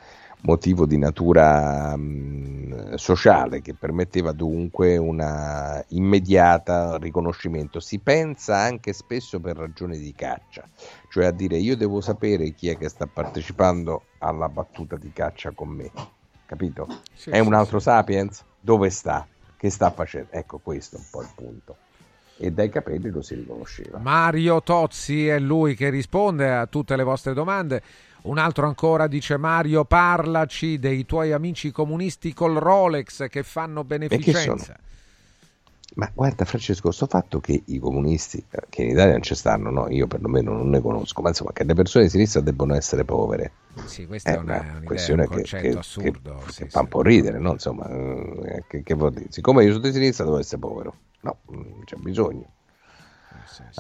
motivo di natura mh, sociale che permetteva dunque una immediata riconoscimento. Si pensa anche spesso per ragioni di caccia, cioè a dire io devo sapere chi è che sta partecipando alla battuta di caccia con me, capito? Sì, è sì, un altro sapiens? Dove sta? Che sta facendo? Ecco questo è un po' il punto. E dai capelli lo si riconosceva. Mario Tozzi è lui che risponde a tutte le vostre domande. Un altro ancora dice Mario, parlaci dei tuoi amici comunisti col Rolex che fanno beneficenza. Ma guarda Francesco, sto fatto che i comunisti, eh, che in Italia non ci stanno, no? io perlomeno non ne conosco, ma insomma che le persone di sinistra debbono essere povere. Sì, questa È è una, questione un che- che- assurdo. che sì, fa un po' ridere, no? Insomma, eh, che, che vuol dire? Siccome io sono di sinistra devo essere povero. No, non c'è bisogno.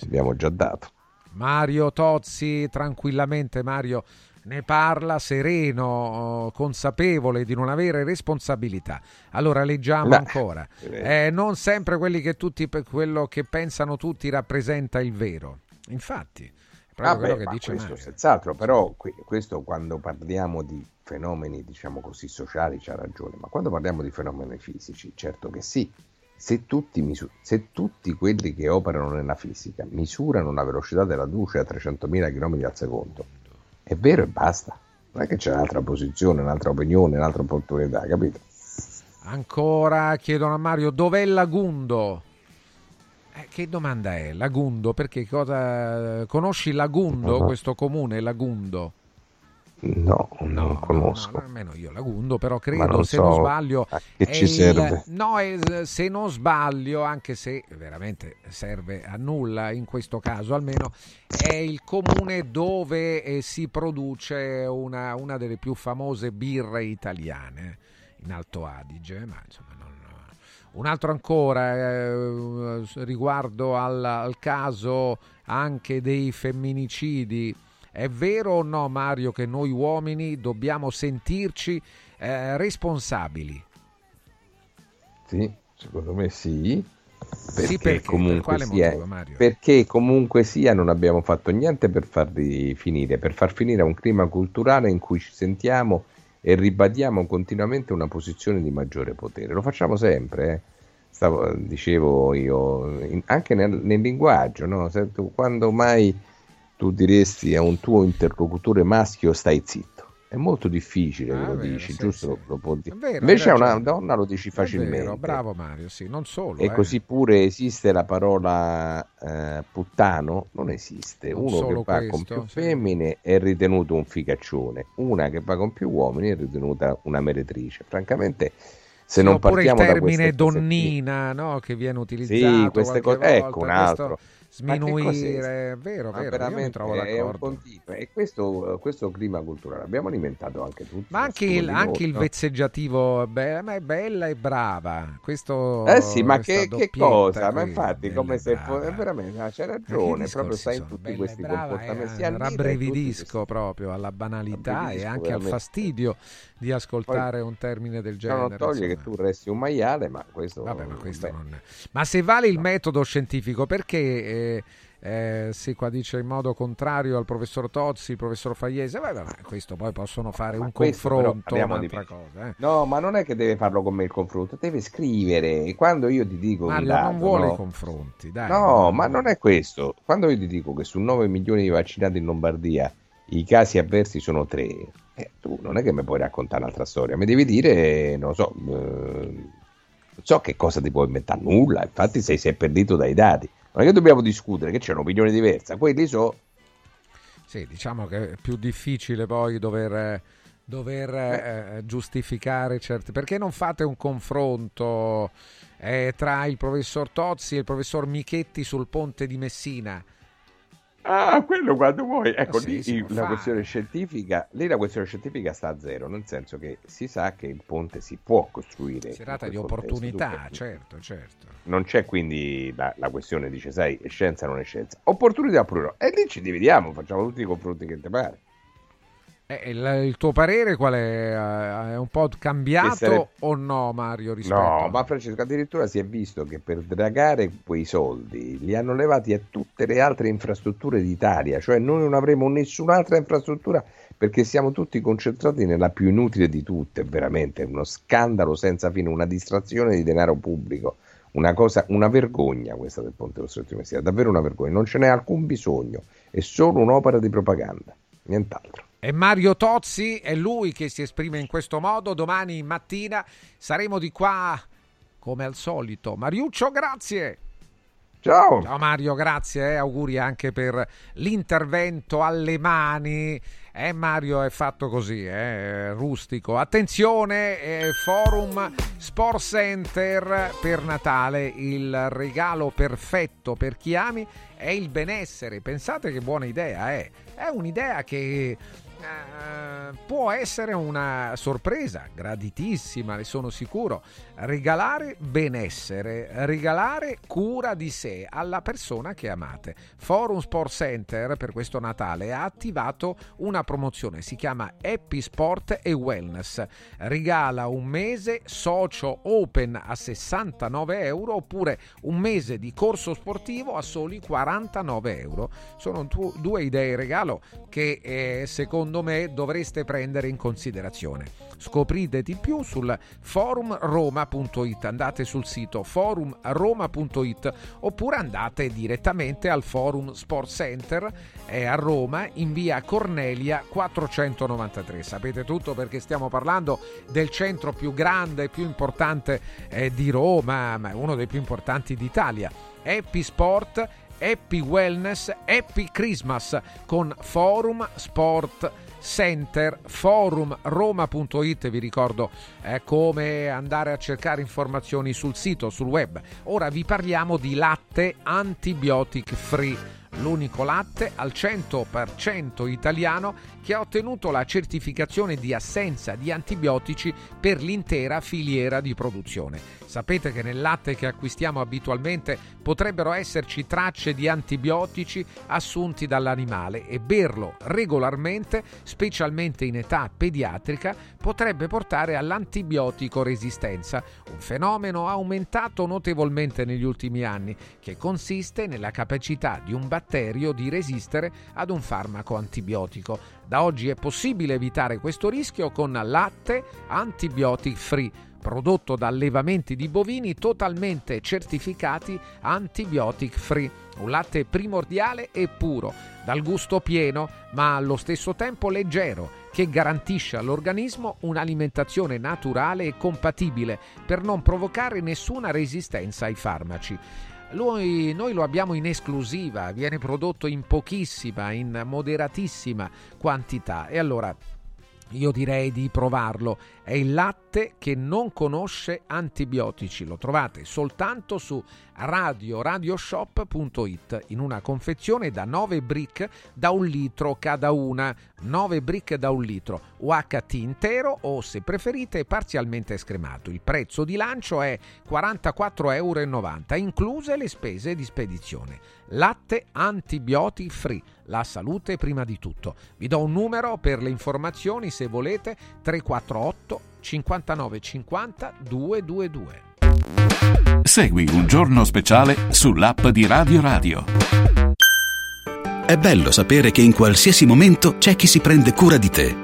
Abbiamo già dato. Mario Tozzi, tranquillamente Mario ne parla sereno, consapevole di non avere responsabilità. Allora leggiamo Beh, ancora. eh. Eh, non sempre quelli che tutti, quello che pensano tutti rappresenta il vero. Infatti, è proprio Vabbè, quello che ma dice questo Mario. senz'altro, però que- questo quando parliamo di fenomeni, diciamo così, sociali c'ha ragione, ma quando parliamo di fenomeni fisici, certo che sì. Se tutti, misu- se tutti quelli che operano nella fisica misurano la velocità della luce a 300.000 km al secondo, è vero e basta. Non è che c'è un'altra posizione, un'altra opinione, un'altra opportunità, capito? Ancora chiedono a Mario dov'è Lagundo? Eh, che domanda è? Lagundo? Perché cosa conosci Lagundo, No. questo comune Lagundo? No, non conosco. No, nemmeno io Lagundo, però credo non se so non sbaglio a che ci il- serve. No, è- se non sbaglio, anche se veramente serve a nulla in questo caso almeno, è il comune dove eh, si produce una, una delle più famose birre italiane in Alto Adige, ma insomma non- un altro ancora eh, riguardo al, al caso anche dei femminicidi. È vero o no, Mario, che noi uomini dobbiamo sentirci eh, responsabili? Sì, secondo me sì. Perché, Sì, perché? Per comunque quale sia, motivo, Mario? perché comunque sia non abbiamo fatto niente per farli finire, per far finire un clima culturale in cui ci sentiamo e ribadiamo continuamente una posizione di maggiore potere. Lo facciamo sempre, eh. stavo, dicevo io, in- anche nel, nel linguaggio, no? Quando mai tu diresti a un tuo interlocutore maschio stai zitto? È molto difficile che Ah, lo è vero, dici, sì, giusto? sì. Lo può dire. Vero, Invece a una donna lo dici facilmente. vero, bravo Mario, sì, non solo. E eh. così pure esiste la parola eh, puttano? Non esiste. Non Uno che va con questo, più sì. femmine è ritenuto un figaccione, una che va con più uomini è ritenuta una meretrice. Francamente, se non oppure il partiamo queste termine donnina no, che viene utilizzato Sì, queste cose, ecco un questo altro. Che sminuire, è vero, Ma vero, io mi trovo è un d'accordo. E questo, questo clima culturale l'abbiamo alimentato anche tutti. Ma anche il, anche il vezzeggiativo, beh, ma è bella e brava. Questo, Eh sì, ma che, che cosa? Ma qui, infatti, bella come se fosse veramente, ah, c'è Ma ragione, proprio sta in sono? tutti questi brava, comportamenti. Eh, rabbrividisco proprio alla banalità e anche al veramente. fastidio di ascoltare un termine del genere. non toglie insomma. che tu resti un maiale, ma questo... Vabbè, ma questo non Ma se vale il metodo scientifico, perché eh, eh, se qua dice in modo contrario al professor Tozzi, il professor Fagliese, vabbè, vabbè, questo poi possono fare un questo però confronto, un'altra cosa. eh. No, ma non è che deve farlo con me il confronto, deve scrivere. Quando io ti dico un Mario dato, non vuole no? i confronti, dai. No, ma non è questo. Quando io ti dico che su 9 milioni di vaccinati in Lombardia i casi avversi sono 3, eh, tu non è che mi puoi raccontare un'altra storia, mi devi dire, non so, eh, non so che cosa ti puoi inventare, nulla, infatti sei, sei perdito dai dati. Non è che dobbiamo discutere, che c'è un'opinione diversa, quelli so... Sì, diciamo che è più difficile poi dover, dover eh, giustificare certe... Perché non fate un confronto eh, tra il professor Tozzi e il professor Michetti sul ponte di Messina? Ah, quello quando vuoi. Ecco, lì si la questione scientifica, lì la questione scientifica sta a zero, nel senso che si sa che il ponte si può costruire. Serata in di contesto, opportunità, dunque, certo, certo. Non c'è quindi la, la questione, dice, sai, è scienza non è scienza. Opportunità oppure no. E lì ci dividiamo, facciamo tutti i confronti che ti pare. Eh, il, il tuo parere qual è? Eh, È un po' cambiato sarebbe- o no, Mario? Rispetto No, ma Francesco, addirittura si è visto che per dragare quei soldi li hanno levati a tutte le altre infrastrutture d'Italia, cioè noi non avremo nessun'altra infrastruttura perché siamo tutti concentrati nella più inutile di tutte, veramente uno scandalo senza fine, una distrazione di denaro pubblico, una cosa, una vergogna questa del Ponte dello Stretto di Messina, davvero una vergogna, non ce n'è alcun bisogno, è solo un'opera di propaganda, nient'altro. E Mario Tozzi è lui che si esprime in questo modo. Domani mattina saremo di qua come al solito. Mariuccio, grazie. Ciao. Ciao Mario, grazie. eh. Auguri anche per l'intervento alle mani. Eh, Mario è fatto così, eh, rustico. Attenzione, eh, Forum Sport Center per Natale. Il regalo perfetto per chi ami è il benessere. Pensate che buona idea è. È un'idea che eh, può essere una sorpresa graditissima, ne sono sicuro. Regalare benessere, regalare cura di sé alla persona che amate. Forum Sport Center per questo Natale ha attivato una promozione, si chiama Happy Sport e Wellness. Regala un mese socio open a 69 euro oppure un mese di corso sportivo a soli 49 euro. Sono due idee regalo che eh, secondo me dovreste prendere in considerazione. Scoprite di più sul forumroma.it, andate sul sito forumroma.it oppure andate direttamente al Forum Sport Center è a Roma in via Cornelia 493. Sapete tutto perché stiamo parlando del centro più grande e più importante eh, di Roma, ma uno dei più importanti d'Italia. Happy Sport Happy Wellness, Happy Christmas con Forum Sport Center, forumroma.it, vi ricordo eh, come andare a cercare informazioni sul sito, sul web. Ora vi parliamo di latte antibiotic free l'unico latte al 100% italiano che ha ottenuto la certificazione di assenza di antibiotici per l'intera filiera di produzione. Sapete che nel latte che acquistiamo abitualmente potrebbero esserci tracce di antibiotici assunti dall'animale e berlo regolarmente, specialmente in età pediatrica, potrebbe portare all'antibiotico resistenza, un fenomeno aumentato notevolmente negli ultimi anni che consiste nella capacità di un batterio batterio di resistere ad un farmaco antibiotico. Da oggi è possibile evitare questo rischio con latte antibiotic free prodotto da allevamenti di bovini totalmente certificati antibiotic free. Un latte primordiale e puro, dal gusto pieno ma allo stesso tempo leggero, che garantisce all'organismo un'alimentazione naturale e compatibile per non provocare nessuna resistenza ai farmaci. Lui, noi lo abbiamo in esclusiva, viene prodotto in pochissima, in moderatissima quantità. E allora io direi di provarlo. È il latte che non conosce antibiotici. Lo trovate soltanto su radioradioshop.it in una confezione da 9 brick da un litro cada una. 9 brick da un litro, UHT intero o se preferite parzialmente scremato. Il prezzo di lancio è 44,90 euro, incluse le spese di spedizione. Latte antibiotic free, la salute prima di tutto. Vi do un numero per le informazioni se volete 348 59 50 222. Segui un giorno speciale sull'app di Radio Radio. È bello sapere che in qualsiasi momento c'è chi si prende cura di te.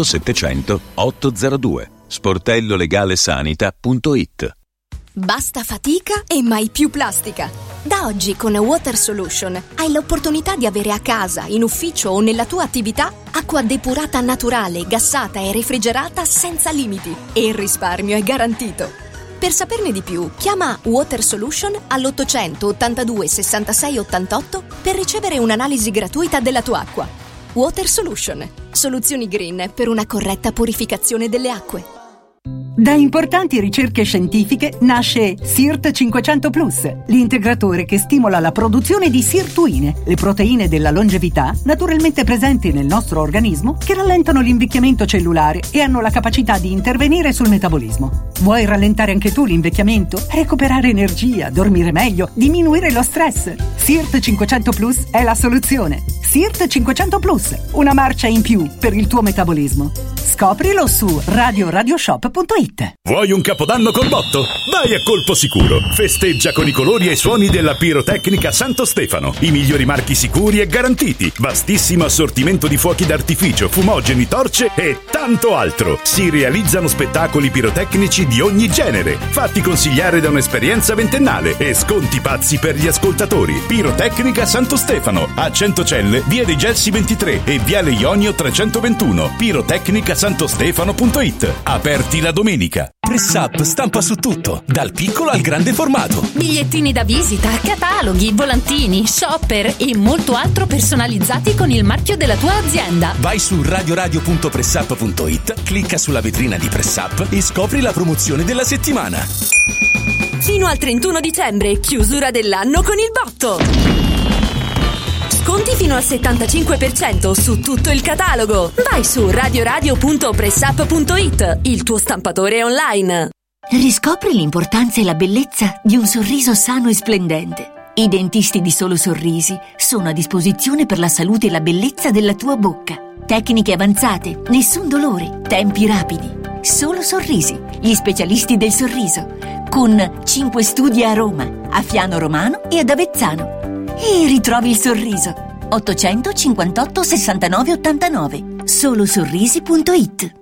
700 802. sportellolegalesanita.it Basta fatica e mai più plastica. Da oggi con Water Solution hai l'opportunità di avere a casa, in ufficio o nella tua attività acqua depurata naturale, gassata e refrigerata senza limiti e il risparmio è garantito. Per saperne di più, chiama Water Solution all'800 82 66 88 per ricevere un'analisi gratuita della tua acqua. Water Solution, soluzioni green per una corretta purificazione delle acque. Da importanti ricerche scientifiche nasce SIRT 500 Plus, l'integratore che stimola la produzione di sirtuine, le proteine della longevità naturalmente presenti nel nostro organismo che rallentano l'invecchiamento cellulare e hanno la capacità di intervenire sul metabolismo. Vuoi rallentare anche tu l'invecchiamento? Recuperare energia, dormire meglio, diminuire lo stress? SIRT 500 Plus è la soluzione. SIRT 500 Plus, una marcia in più per il tuo metabolismo. Scoprilo su radioradioshop.it. Vuoi un capodanno col botto? Vai a colpo sicuro. Festeggia con i colori e i suoni della pirotecnica Santo Stefano. I migliori marchi sicuri e garantiti. Vastissimo assortimento di fuochi d'artificio, fumogeni, torce e tanto altro. Si realizzano spettacoli pirotecnici di ogni genere. Fatti consigliare da un'esperienza ventennale e sconti pazzi per gli ascoltatori. Pirotecnica Santo Stefano. A Centocelle, via dei Gelsi 23 e viale Ionio 321. Pirotecnicasantostefano.it. Aperti la domenica. Press Up stampa su tutto, dal piccolo al grande formato. Bigliettini da visita, cataloghi, volantini, shopper e molto altro personalizzati con il marchio della tua azienda. Vai su radioradio.pressup.it, clicca sulla vetrina di Press Up e scopri la promozione della settimana. Fino al 31 dicembre, chiusura dell'anno con il botto. Sconti fino al 75% su tutto il catalogo. Vai su radioradio.pressup.it, il tuo stampatore online. Riscopri l'importanza e la bellezza di un sorriso sano e splendente. I dentisti di Solo Sorrisi sono a disposizione per la salute e la bellezza della tua bocca. Tecniche avanzate, nessun dolore, tempi rapidi. Solo Sorrisi, gli specialisti del sorriso. Con 5 studi a Roma, a Fiano Romano e ad Avezzano. E ritrovi il sorriso. 858 69 89. Solosorrisi.it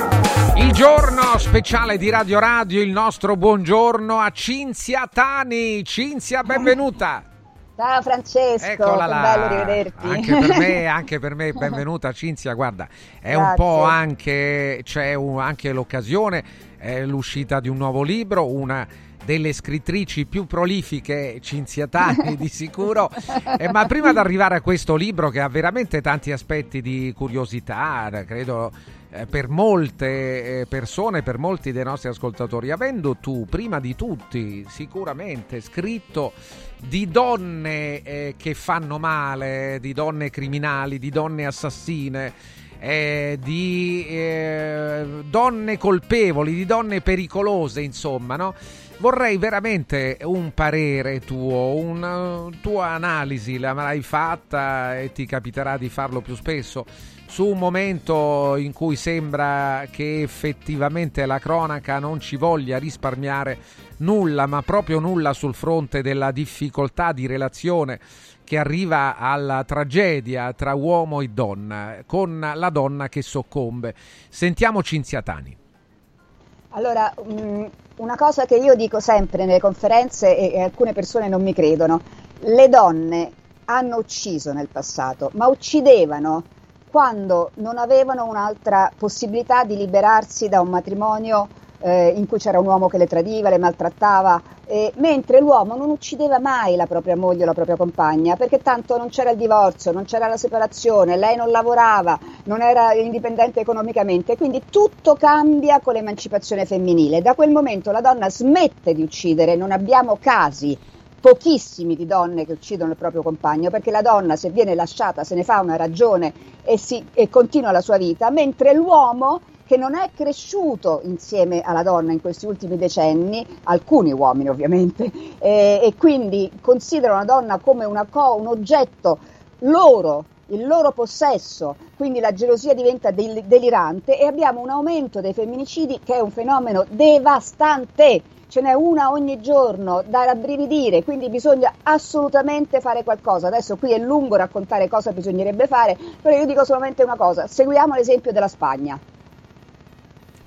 Il giorno speciale di Radio Radio, il nostro buongiorno a Cinzia Tani. Cinzia, benvenuta. Ciao Francesco, Eccola là. bello rivederti. Anche per me, (laughs) anche per me, benvenuta Cinzia. Guarda, è un Grazie. po' anche, c'è un- anche l'occasione, è l'uscita di un nuovo libro, una delle scrittrici più prolifiche, Cinzia Tani di sicuro. Eh, ma prima di arrivare a questo libro che ha veramente tanti aspetti di curiosità, credo per molte eh, persone, per molti dei nostri ascoltatori, avendo tu prima di tutti sicuramente scritto di donne eh, che fanno male, di donne criminali, di donne assassine, eh, di eh, donne colpevoli, di donne pericolose, insomma, no? Vorrei veramente un parere tuo, una tua analisi, l'avrai fatta e ti capiterà di farlo più spesso, su un momento in cui sembra che effettivamente la cronaca non ci voglia risparmiare nulla, ma proprio nulla sul fronte della difficoltà di relazione che arriva alla tragedia tra uomo e donna, con la donna che soccombe. Sentiamo Cinzia Tani. Allora, mh, una cosa che io dico sempre nelle conferenze e alcune persone non mi credono, le donne hanno ucciso nel passato, ma uccidevano quando non avevano un'altra possibilità di liberarsi da un matrimonio eh, in cui c'era un uomo che le tradiva, le maltrattava, eh, mentre l'uomo non uccideva mai la propria moglie o la propria compagna, perché tanto non c'era il divorzio, non c'era la separazione, lei non lavorava, non era indipendente economicamente, quindi tutto cambia con l'emancipazione femminile. Da quel momento la donna smette di uccidere, non abbiamo casi pochissimi di donne che uccidono il proprio compagno, perché la donna se viene lasciata se ne fa una ragione e, si, e continua la sua vita, mentre l'uomo che non è cresciuto insieme alla donna in questi ultimi decenni, alcuni uomini ovviamente, eh, e quindi considera una donna come co- un oggetto loro, il loro possesso, quindi la gelosia diventa del- delirante e abbiamo un aumento dei femminicidi che è un fenomeno devastante. Ce n'è una ogni giorno da rabbrividire, quindi bisogna assolutamente fare qualcosa. Adesso qui è lungo raccontare cosa bisognerebbe fare, però io dico solamente una cosa, seguiamo l'esempio della Spagna.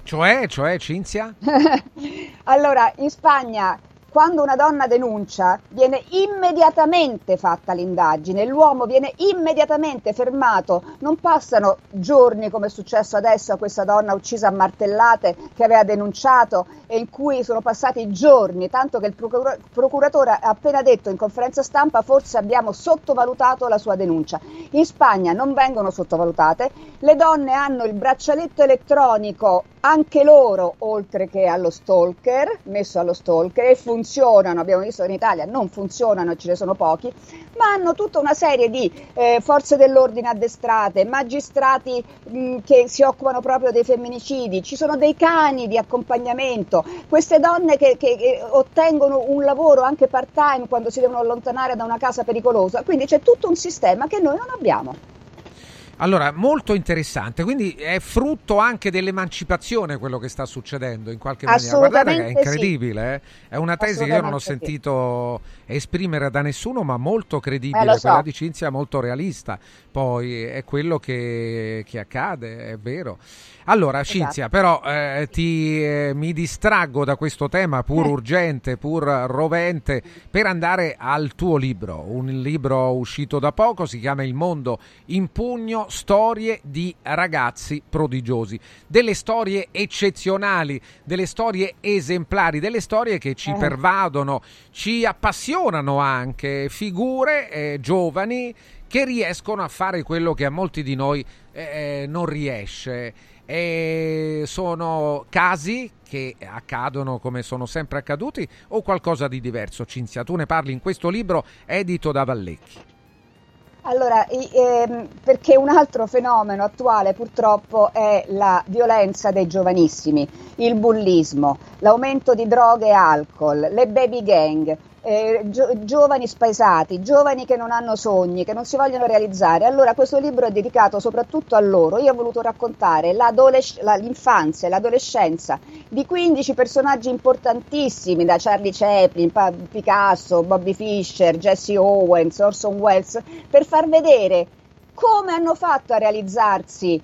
Cioè, cioè, Cinzia? (laughs) allora, in Spagna, quando una donna denuncia, viene immediatamente fatta l'indagine, l'uomo viene immediatamente fermato, non passano giorni come è successo adesso a questa donna uccisa a martellate che aveva denunciato e in cui sono passati giorni, tanto che il procura- procuratore ha appena detto in conferenza stampa forse abbiamo sottovalutato la sua denuncia. In Spagna non vengono sottovalutate, le donne hanno il braccialetto elettronico anche loro, oltre che allo stalker, messo allo stalker, e funzionano, abbiamo visto che in Italia non funzionano ce ne sono pochi, ma hanno tutta una serie di eh, forze dell'ordine addestrate, magistrati mh, che si occupano proprio dei femminicidi, ci sono dei cani di accompagnamento, queste donne che, che- che ottengono un lavoro anche part-time quando si devono allontanare da una casa pericolosa, quindi c'è tutto un sistema che noi non abbiamo. Allora, molto interessante, quindi è frutto anche dell'emancipazione quello che sta succedendo in qualche maniera. Guardate che è incredibile, eh? è una tesi che io non ho sentito sì. esprimere da nessuno, ma molto credibile, eh, so. quella di Cinzia molto realista, poi è quello che, che accade, è vero. Allora, Esatto. Cinzia, però eh, ti, eh, mi distraggo da questo tema pur Eh. urgente, pur rovente, per andare al tuo libro. Un libro uscito da poco, si chiama Il mondo in pugno, storie di ragazzi prodigiosi. Delle storie eccezionali, delle storie esemplari, delle storie che ci Eh. pervadono, ci appassionano anche, figure eh, giovani che riescono a fare quello che a molti di noi eh, non riesce. E sono casi che accadono come sono sempre accaduti o qualcosa di diverso? Cinzia, tu ne parli in questo libro edito da Vallecchi. Allora, ehm, perché un altro fenomeno attuale purtroppo è la violenza dei giovanissimi, il bullismo, l'aumento di droghe e alcol, le baby gang, eh, gio- giovani spaesati, giovani che non hanno sogni, che non si vogliono realizzare. Allora questo libro è dedicato soprattutto a loro. Io ho voluto raccontare l'adolesc- la- l'infanzia l'adolescenza di 15 personaggi importantissimi, da Charlie Chaplin, Pa- Picasso, Bobby Fischer, Jesse Owens, Orson Welles, per far vedere come hanno fatto a realizzarsi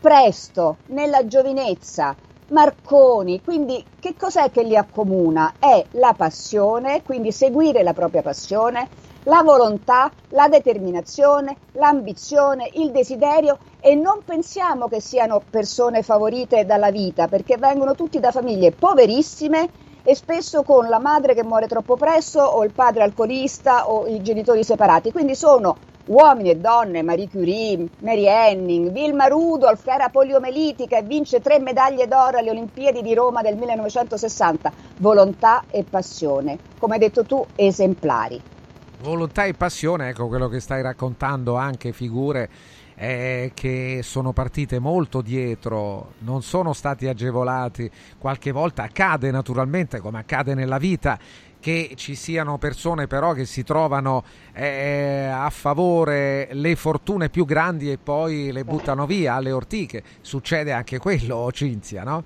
presto, nella giovinezza, Marconi, quindi che cos'è che li accomuna? È la passione, quindi seguire la propria passione, la volontà, la determinazione, l'ambizione, il desiderio. E non pensiamo che siano persone favorite dalla vita perché vengono tutti da famiglie poverissime e spesso con la madre che muore troppo presto o il padre alcolista o i genitori separati, quindi sono uomini e donne, Marie Curie, Mary Henning, Vilma Rudolph era poliomelitica e vince tre medaglie d'oro alle Olimpiadi di Roma del 1960, volontà e passione, come hai detto tu, esemplari. Volontà e passione, ecco quello che stai raccontando, anche figure eh, che sono partite molto dietro, non sono stati agevolati, qualche volta accade naturalmente come accade nella vita che ci siano persone però che si trovano eh, a favore le fortune più grandi e poi le buttano via alle ortiche. Succede anche quello, Cinzia, no?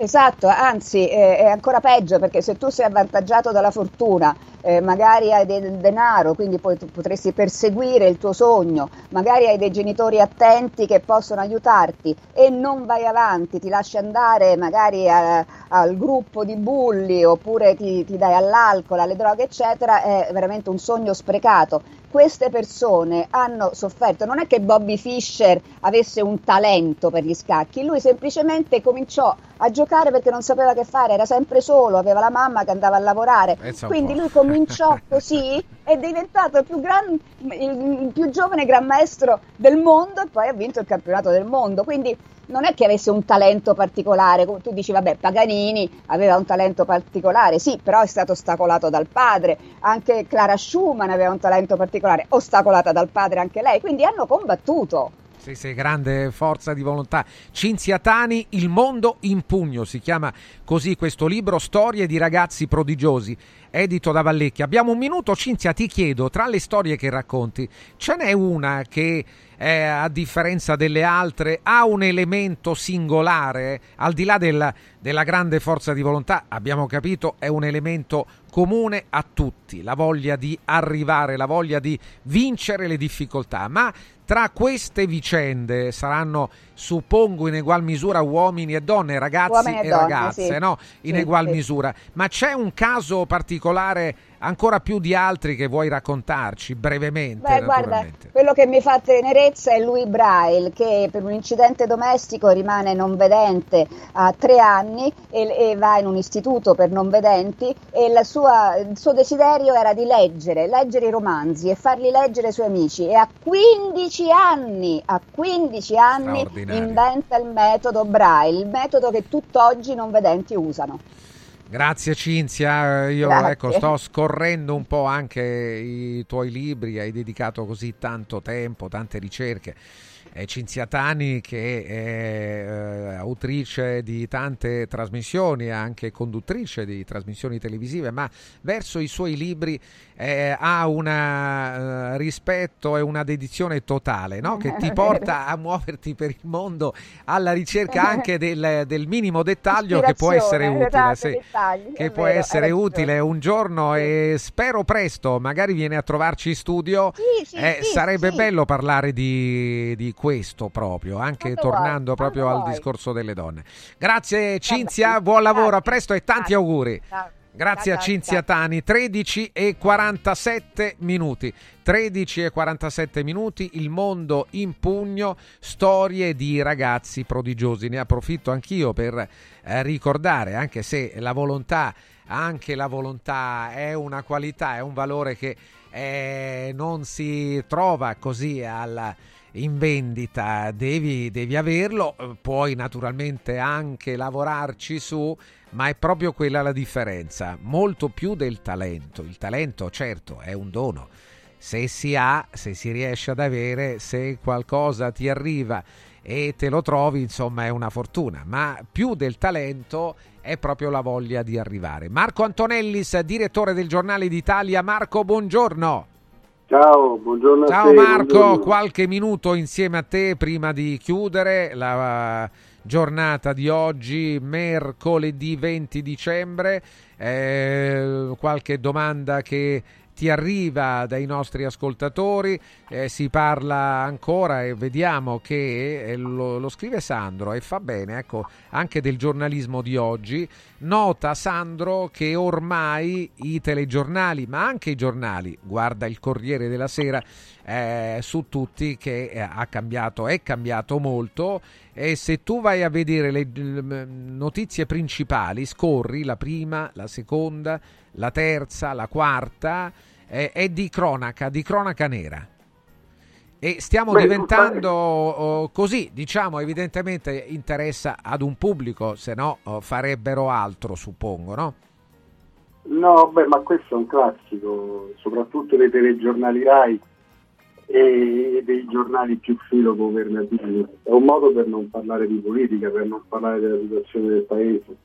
Esatto, anzi eh, è ancora peggio perché se tu sei avvantaggiato dalla fortuna, eh, magari hai del denaro, quindi poi potresti perseguire il tuo sogno, magari hai dei genitori attenti che possono aiutarti e non vai avanti, ti lasci andare magari a- al gruppo di bulli oppure ti, ti dai all'alcol, alle droghe eccetera, è veramente un sogno sprecato. Queste persone hanno sofferto, non è che Bobby Fischer avesse un talento per gli scacchi, lui semplicemente cominciò a giocare perché non sapeva che fare, era sempre solo, aveva la mamma che andava a lavorare, quindi po'. lui cominciò (laughs) così è diventato il più, gran- il più giovane gran maestro del mondo e poi ha vinto il campionato del mondo. Quindi non è che avesse un talento particolare, come tu dici, vabbè, Paganini aveva un talento particolare, sì, però è stato ostacolato dal padre, anche Clara Schumann aveva un talento particolare, ostacolata dal padre anche lei, quindi hanno combattuto. Sì, sì, grande forza di volontà. Cinzia Tani, Il mondo in pugno, si chiama così questo libro, Storie di ragazzi prodigiosi, edito da Vallecchi. Abbiamo un minuto, Cinzia, ti chiedo, tra le storie che racconti, ce n'è una che, eh, a differenza delle altre, ha un elemento singolare, al di là della, della grande forza di volontà, abbiamo capito, è un elemento comune a tutti, la voglia di arrivare, la voglia di vincere le difficoltà, ma tra queste vicende saranno, suppongo, in egual misura uomini e donne, ragazzi Uomini e e, donne, ragazze, sì. no? In Sì, egual sì. misura. Ma c'è un caso particolare, ancora più di altri, che vuoi raccontarci brevemente? Beh, guarda, quello che mi fa tenerezza è Louis Braille, che per un incidente domestico rimane non vedente a tre anni e, e va in un istituto per non vedenti e la sua- il suo desiderio era di leggere, leggere i romanzi e farli leggere ai suoi amici e a 15 anni, a 15 anni inventa il metodo Braille, il metodo che tutt'oggi i non vedenti usano. Grazie Cinzia, io Grazie. ecco, sto scorrendo un po' anche i tuoi libri, hai dedicato così tanto tempo, tante ricerche. Eh, Cinzia Tani che è eh, autrice di tante trasmissioni, anche conduttrice di trasmissioni televisive, ma verso i suoi libri eh, ha un rispetto e una dedizione totale no? che ti (laughs) porta a muoverti per il mondo alla ricerca anche (laughs) del, del minimo dettaglio che può essere utile. esatto, sì, dettagli, che può vero, essere utile un giorno e spero presto, magari viene a trovarci in studio. Sì, sì, Eh, sì, sarebbe sì. bello parlare di, di questo proprio, anche Quando tornando vuoi, proprio al vuoi. discorso delle donne. Grazie Cinzia, buon lavoro, a presto e tanti auguri. Ciao. Grazie a Cinzia Tani, 13 e 47 minuti. 13 e 47 minuti, il mondo in pugno, storie di ragazzi prodigiosi. Ne approfitto anch'io per eh, ricordare, anche se la volontà, anche la volontà è una qualità, è un valore che eh, non si trova così alla in vendita, devi, devi averlo, eh, puoi naturalmente anche lavorarci su, ma è proprio quella la differenza, molto più del talento. Il talento, certo, è un dono. Se si ha, se si riesce ad avere, se qualcosa ti arriva e te lo trovi, insomma, è una fortuna, ma più del talento è proprio la voglia di arrivare. Marco Antonellis, direttore del Giornale d'Italia. Marco, buongiorno. Ciao, buongiorno Ciao te, Marco, buongiorno. qualche minuto insieme a te prima di chiudere la eh, giornata di oggi, mercoledì 20 dicembre. Eh, qualche domanda che ti arriva dai nostri ascoltatori, eh, si parla ancora e vediamo che eh, lo, lo scrive Sandro e fa bene, ecco, anche del giornalismo di oggi. Nota Sandro che ormai i telegiornali, ma anche i giornali, guarda il Corriere della Sera, eh, su tutti che eh, ha cambiato, è cambiato molto e se tu vai a vedere le notizie principali, scorri la prima, la seconda, la terza, la quarta, eh, è di cronaca, di cronaca nera. E stiamo Beh, diventando oh, così, diciamo, evidentemente interessa ad un pubblico, se no oh, farebbero altro, suppongo, no? No, beh, ma questo è un classico, soprattutto dei telegiornali RAI e dei giornali più filo governativi. È un modo per non parlare di politica, per non parlare della situazione del paese.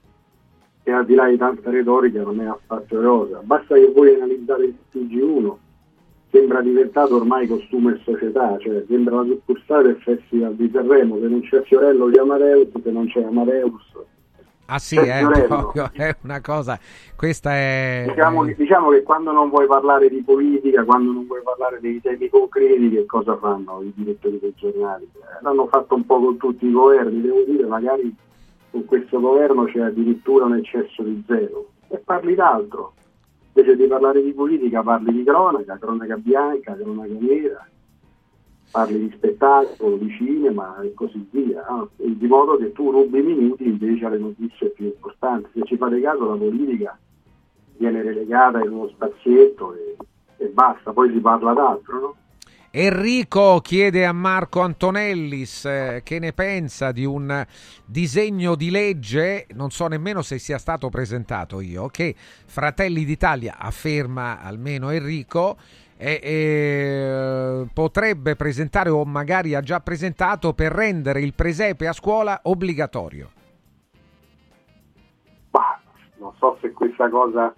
E al di là di tanta retorica non è affatto erosa. Basta che voi analizzate il TG1, sembra diventato ormai costume e società, cioè sembra la succursale del Festival di Sanremo, se non c'è Fiorello di Amadeus, se non c'è Amadeus Ah sì, è, Fiorello. proprio- è una cosa, questa è... Diciamo, che- diciamo che quando non vuoi parlare di politica, quando non vuoi parlare dei temi concreti, che cosa fanno i direttori dei giornali? Eh, L'hanno fatto un po' con tutti i governi, devo dire, magari con questo governo c'è addirittura un eccesso di zero. E parli d'altro. Invece di parlare di politica parli di cronaca, cronaca bianca, cronaca nera, parli di spettacolo, di cinema e così via, no? E di modo che tu rubi minuti invece alle notizie più importanti. Se ci fate caso la politica viene relegata in uno spazietto e, e basta, poi si parla d'altro, no? Enrico chiede a Marco Antonellis eh, che ne pensa di un disegno di legge, non so nemmeno se sia stato presentato io, che Fratelli d'Italia, afferma almeno Enrico, eh, eh, potrebbe presentare o magari ha già presentato per rendere il presepe a scuola obbligatorio. Bah, non so se questa cosa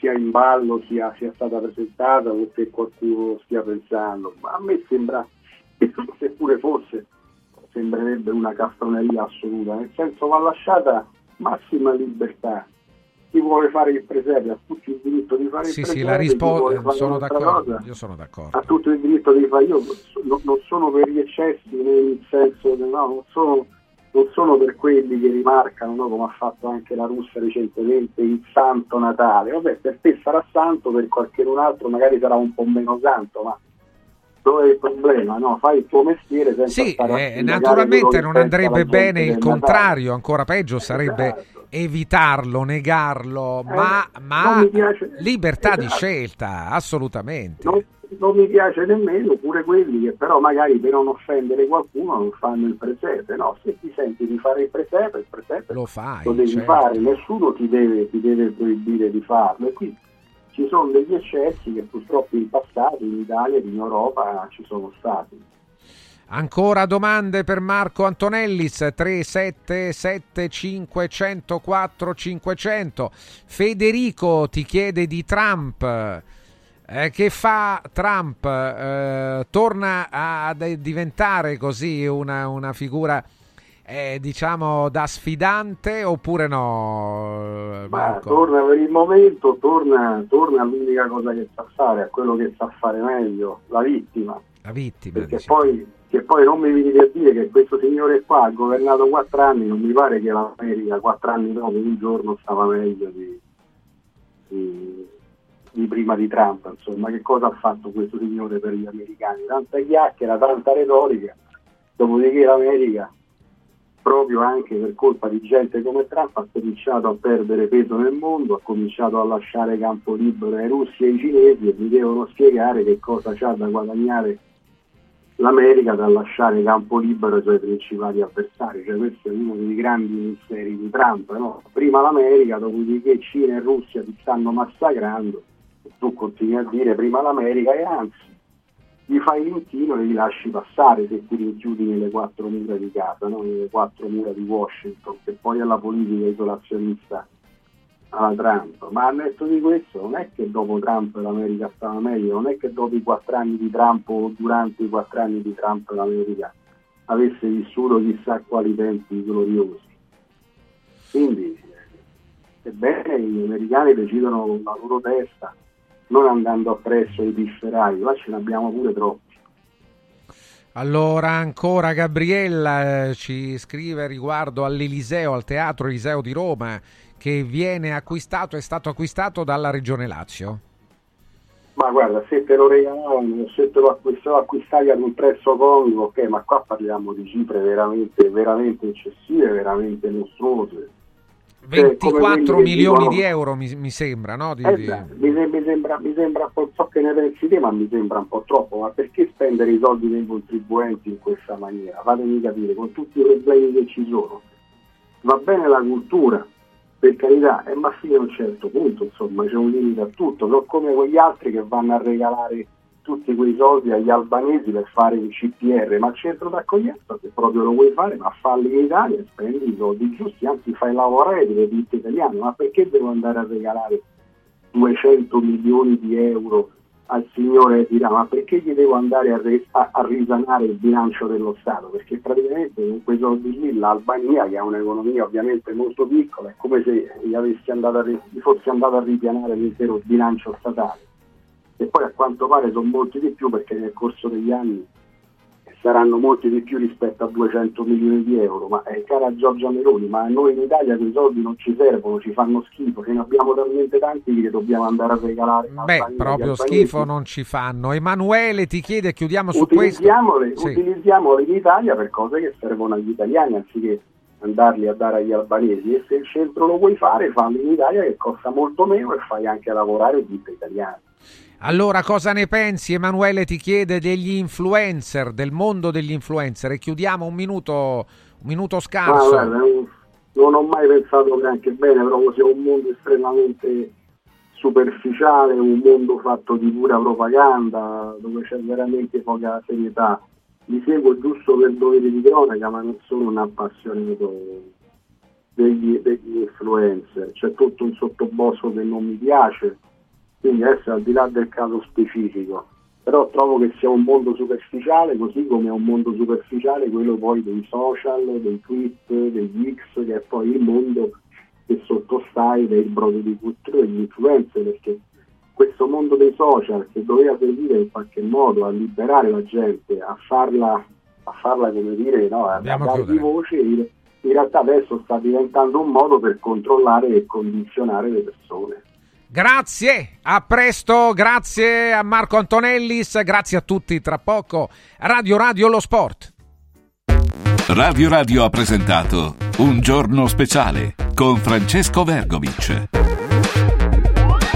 sia in ballo, sia, sia stata presentata o se qualcuno stia pensando, ma a me sembra, (laughs) seppure fosse, sembrerebbe una castroneria assoluta, nel senso va lasciata massima libertà. Chi vuole fare il presepe ha tutto il diritto di fare Sì, il sì, presepe, la chi vuole risposta fare sono d'accordo, cosa io sono d'accordo. ha tutto il diritto di fare. Io no- non sono per gli eccessi nel senso no, non sono, non sono per quelli che rimarcano, no, come ha fatto anche la Russia recentemente, il santo Natale. Vabbè, per te sarà santo, per qualcun altro magari sarà un po' meno santo, ma dove è il problema? No, fai il tuo mestiere senza Sì, eh, naturalmente non andrebbe bene il del Natale. contrario, ancora peggio sarebbe evitarlo, negarlo, ma, ma Eh, mi piace- libertà di esatto. scelta, assolutamente. non, non mi piace nemmeno pure quelli che però magari per non offendere qualcuno non fanno il presepe no se ti senti di fare il presepe il presepe lo fai lo devi certo. fare nessuno ti deve, ti deve proibire di farlo e qui ci sono degli eccessi che purtroppo in passato in Italia ed in Europa ci sono stati Ancora domande per Marco Antonellis 377 504 500. Federico ti chiede di Trump. Eh, che fa Trump? Eh, torna a, a diventare così una, una figura eh, diciamo da sfidante oppure no? Ma torna per il momento, torna, torna all'unica cosa che sa fare, a quello che sa fare meglio, la vittima. La vittima. Perché dici. poi, che poi non mi venite a dire che questo signore qua ha governato quattro anni, non mi pare che l'America quattro anni dopo un giorno stava meglio di, di, di prima di Trump. Insomma, che cosa ha fatto questo signore per gli americani? Tanta chiacchiera, tanta retorica, dopodiché l'America proprio anche per colpa di gente come Trump ha cominciato a perdere peso nel mondo, ha cominciato a lasciare campo libero ai russi e ai cinesi e mi devono spiegare che cosa c'ha da guadagnare l'America dal lasciare campo libero ai suoi principali avversari. Cioè, questo è uno dei grandi misteri di Trump. No? Prima l'America, dopodiché Cina e Russia ti stanno massacrando, tu continui a dire prima l'America e anzi gli fai l'inchino e li lasci passare se ti rinchiudi nelle quattro mura di casa, no? nelle quattro mura di Washington, che poi è la politica isolazionista alla Trump. Ma al netto di questo non è che dopo Trump l'America stava meglio, non è che dopo i quattro anni di Trump o durante i quattro anni di Trump l'America avesse vissuto chissà quali tempi gloriosi. Quindi, ebbene, gli americani decidono con la loro testa non andando appresso ai pifferai, là ce ne abbiamo pure troppi. Allora, ancora Gabriella eh, ci scrive riguardo all'Eliseo, al Teatro Eliseo di Roma, che viene acquistato, è stato acquistato dalla Regione Lazio. Ma guarda, se te lo regalavano, se te lo acquist- lo acquistavi ad un prezzo congruo, ok, ma qua parliamo di cifre veramente, veramente eccessive, veramente mostruose. Cioè, 24 come quelli che milioni dicono- di euro mi, mi sembra, no? Di- Eh, di- mi, sem- mi sembra, mi sembra un po' so che ne pensi te, ma mi sembra un po' troppo. Ma perché spendere i soldi dei contribuenti in questa maniera? Fatemi capire, con tutti i problemi che ci sono. Va bene la cultura, per carità, eh, ma fino a un certo punto, insomma, c'è un limite a tutto. Non come quegli altri che vanno a regalare tutti quei soldi agli albanesi per fare il CPR, ma il centro d'accoglienza, se proprio lo vuoi fare, ma falli in Italia e spendi i soldi giusti, anzi fai lavorare delle ditte italiane, ma perché devo andare a regalare 200 milioni di euro al signore dirà ma perché gli devo andare a, re- a- a risanare il bilancio dello Stato? Perché praticamente con quei soldi lì l'Albania, che ha un'economia ovviamente molto piccola, è come se gli, andato a gli fossi andato a ripianare l'intero bilancio statale. E poi a quanto pare sono molti di più perché nel corso degli anni saranno molti di più rispetto a 200 milioni di euro, ma eh, cara Giorgia Meloni, ma a noi in Italia quei soldi non ci servono, ci fanno schifo, ce ne abbiamo talmente tanti che dobbiamo andare a regalare. Beh, proprio schifo non ci fanno. Emanuele ti chiede, chiudiamo su questo. Utilizziamole, Sì. utilizziamole in Italia per cose che servono agli italiani anziché andarli a dare agli albanesi e se il centro lo vuoi fare fallo in Italia che costa molto meno e fai anche lavorare ditte italiane. Allora, cosa ne pensi? Emanuele ti chiede degli influencer, del mondo degli influencer. E chiudiamo un minuto, un minuto scarso. guarda, non, ho mai pensato neanche bene, proprio sia un mondo estremamente superficiale, un mondo fatto di pura propaganda, dove c'è veramente poca serietà. Li seguo giusto per dovere di cronaca, ma non sono un appassionato degli, degli influencer. C'è tutto un sottobosco che non mi piace, quindi adesso al di là del caso specifico. Però trovo che sia un mondo superficiale, così come è un mondo superficiale quello poi dei social, dei tweet, degli X, che è poi il mondo che sottostai del brodo di cultura e degli influencer, perché questo mondo dei social che doveva servire in qualche modo a liberare la gente, a farla, a farla come dire, no, a, dargli voce, in realtà adesso sta diventando un modo per controllare e condizionare le persone. Grazie, a presto, grazie a Marco Antonellis, grazie a tutti. Tra poco, Radio Radio Lo Sport. Radio Radio ha presentato Un giorno speciale con Francesco Vergovic.